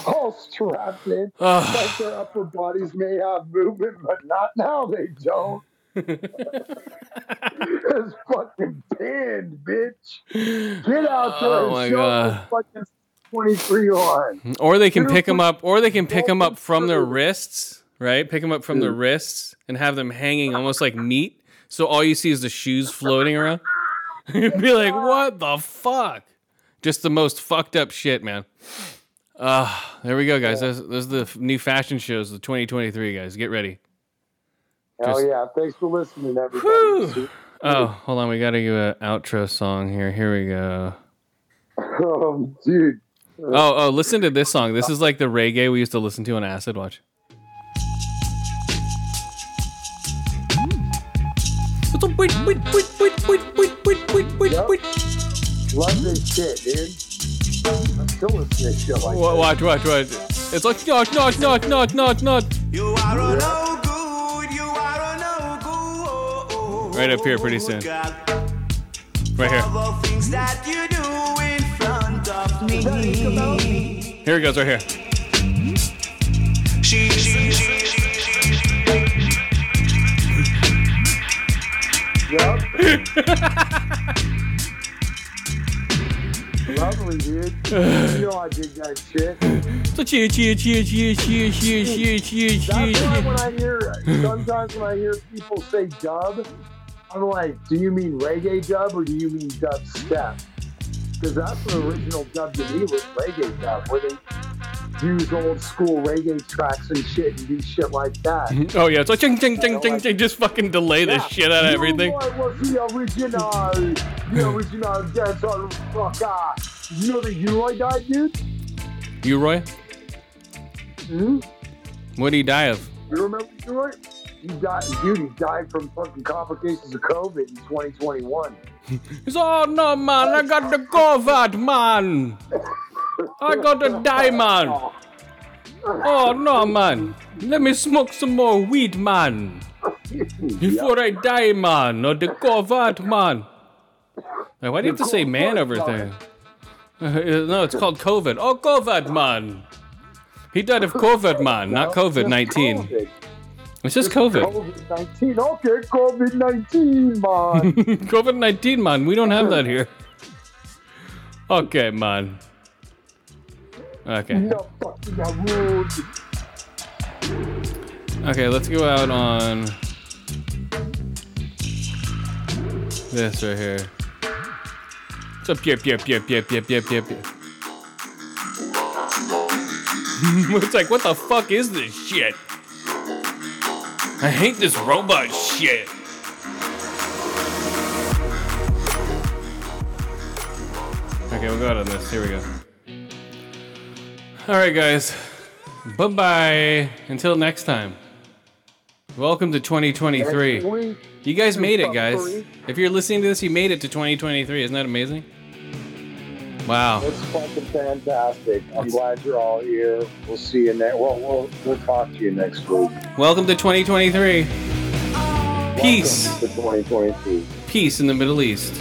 All strapped in. Like their upper bodies may have movement, but not now. They don't. it's fucking pinned, bitch. Get out oh there Oh and my show God. fucking 23 on. Or they can pick them up, or they can pick them up from their wrists, right? Pick them up from their wrists and have them hanging almost like meat. So all you see is the shoes floating around. You'd be like, what the fuck? Just the most fucked up shit, man. Uh, there we go, guys. Yeah. Those, those are the new fashion shows, the 2023 guys. Get ready. Oh Just... yeah! Thanks for listening, everybody. Oh, hold on. We got to do an outro song here. Here we go. Oh, dude. Oh, oh, listen to this song. This is like the reggae we used to listen to on Acid Watch. Yep. Love this shit, dude. I'm still listening to this shit like Wa- this. Watch, watch, watch. It's like knock, knock, knock, knock, knock, knock. You are a no good, you are a no good. Right up here pretty soon. Right here. all the things that you do in front of me. Here it goes, right here. She, she, she, she, she, she. Yep. Lovely, dude. you know I dig that shit. So cheer, cheer, cheer, cheer, cheer, cheer, cheer, cheer, cheer, That's when I hear, sometimes when I hear people say dub, I'm like, do you mean reggae dub or do you mean dubstep? Because that's the original dub to was reggae dub, where they use old school reggae tracks and shit and do shit like that. Oh yeah, so ching, ching, ching, ching, ching. Just fucking delay the shit out of You everything. know what was the original, the original dancehall rocker? You know that U-Roy died, dude? You, Roy? Hmm? What did he die of? You remember U-Roy? He died, dude. He died from fucking complications of COVID in 2021. He's oh no man, I got the COVID man. I got the diamond. Oh no man. Let me smoke some more weed man. Before I die man, or the COVID man. Why do you have to say man over there? Uh, no, it's called COVID. Oh, COVID man. He died of COVID man, not COVID 19. It's just COVID. COVID 19. Okay, COVID 19, man. COVID 19, man. We don't have that here. Okay, man. Okay. no fucking rude. Okay, let's go out on this right here. So yep, yep, yep, yep, yep, yep, yep, yep. it's like, what the fuck is this shit? I hate this robot shit. Okay, we'll go out on this. Here we go. All right, guys. Bye bye. Until next time. Welcome to 2023. You guys made it, guys. If you're listening to this, you made it to 2023. Isn't that amazing? Wow. It's fucking fantastic. I'm glad you're all here. We'll see you next. Well, we'll we'll talk to you next week. Welcome to 2023. Peace. Welcome to 2023. Peace in the Middle East.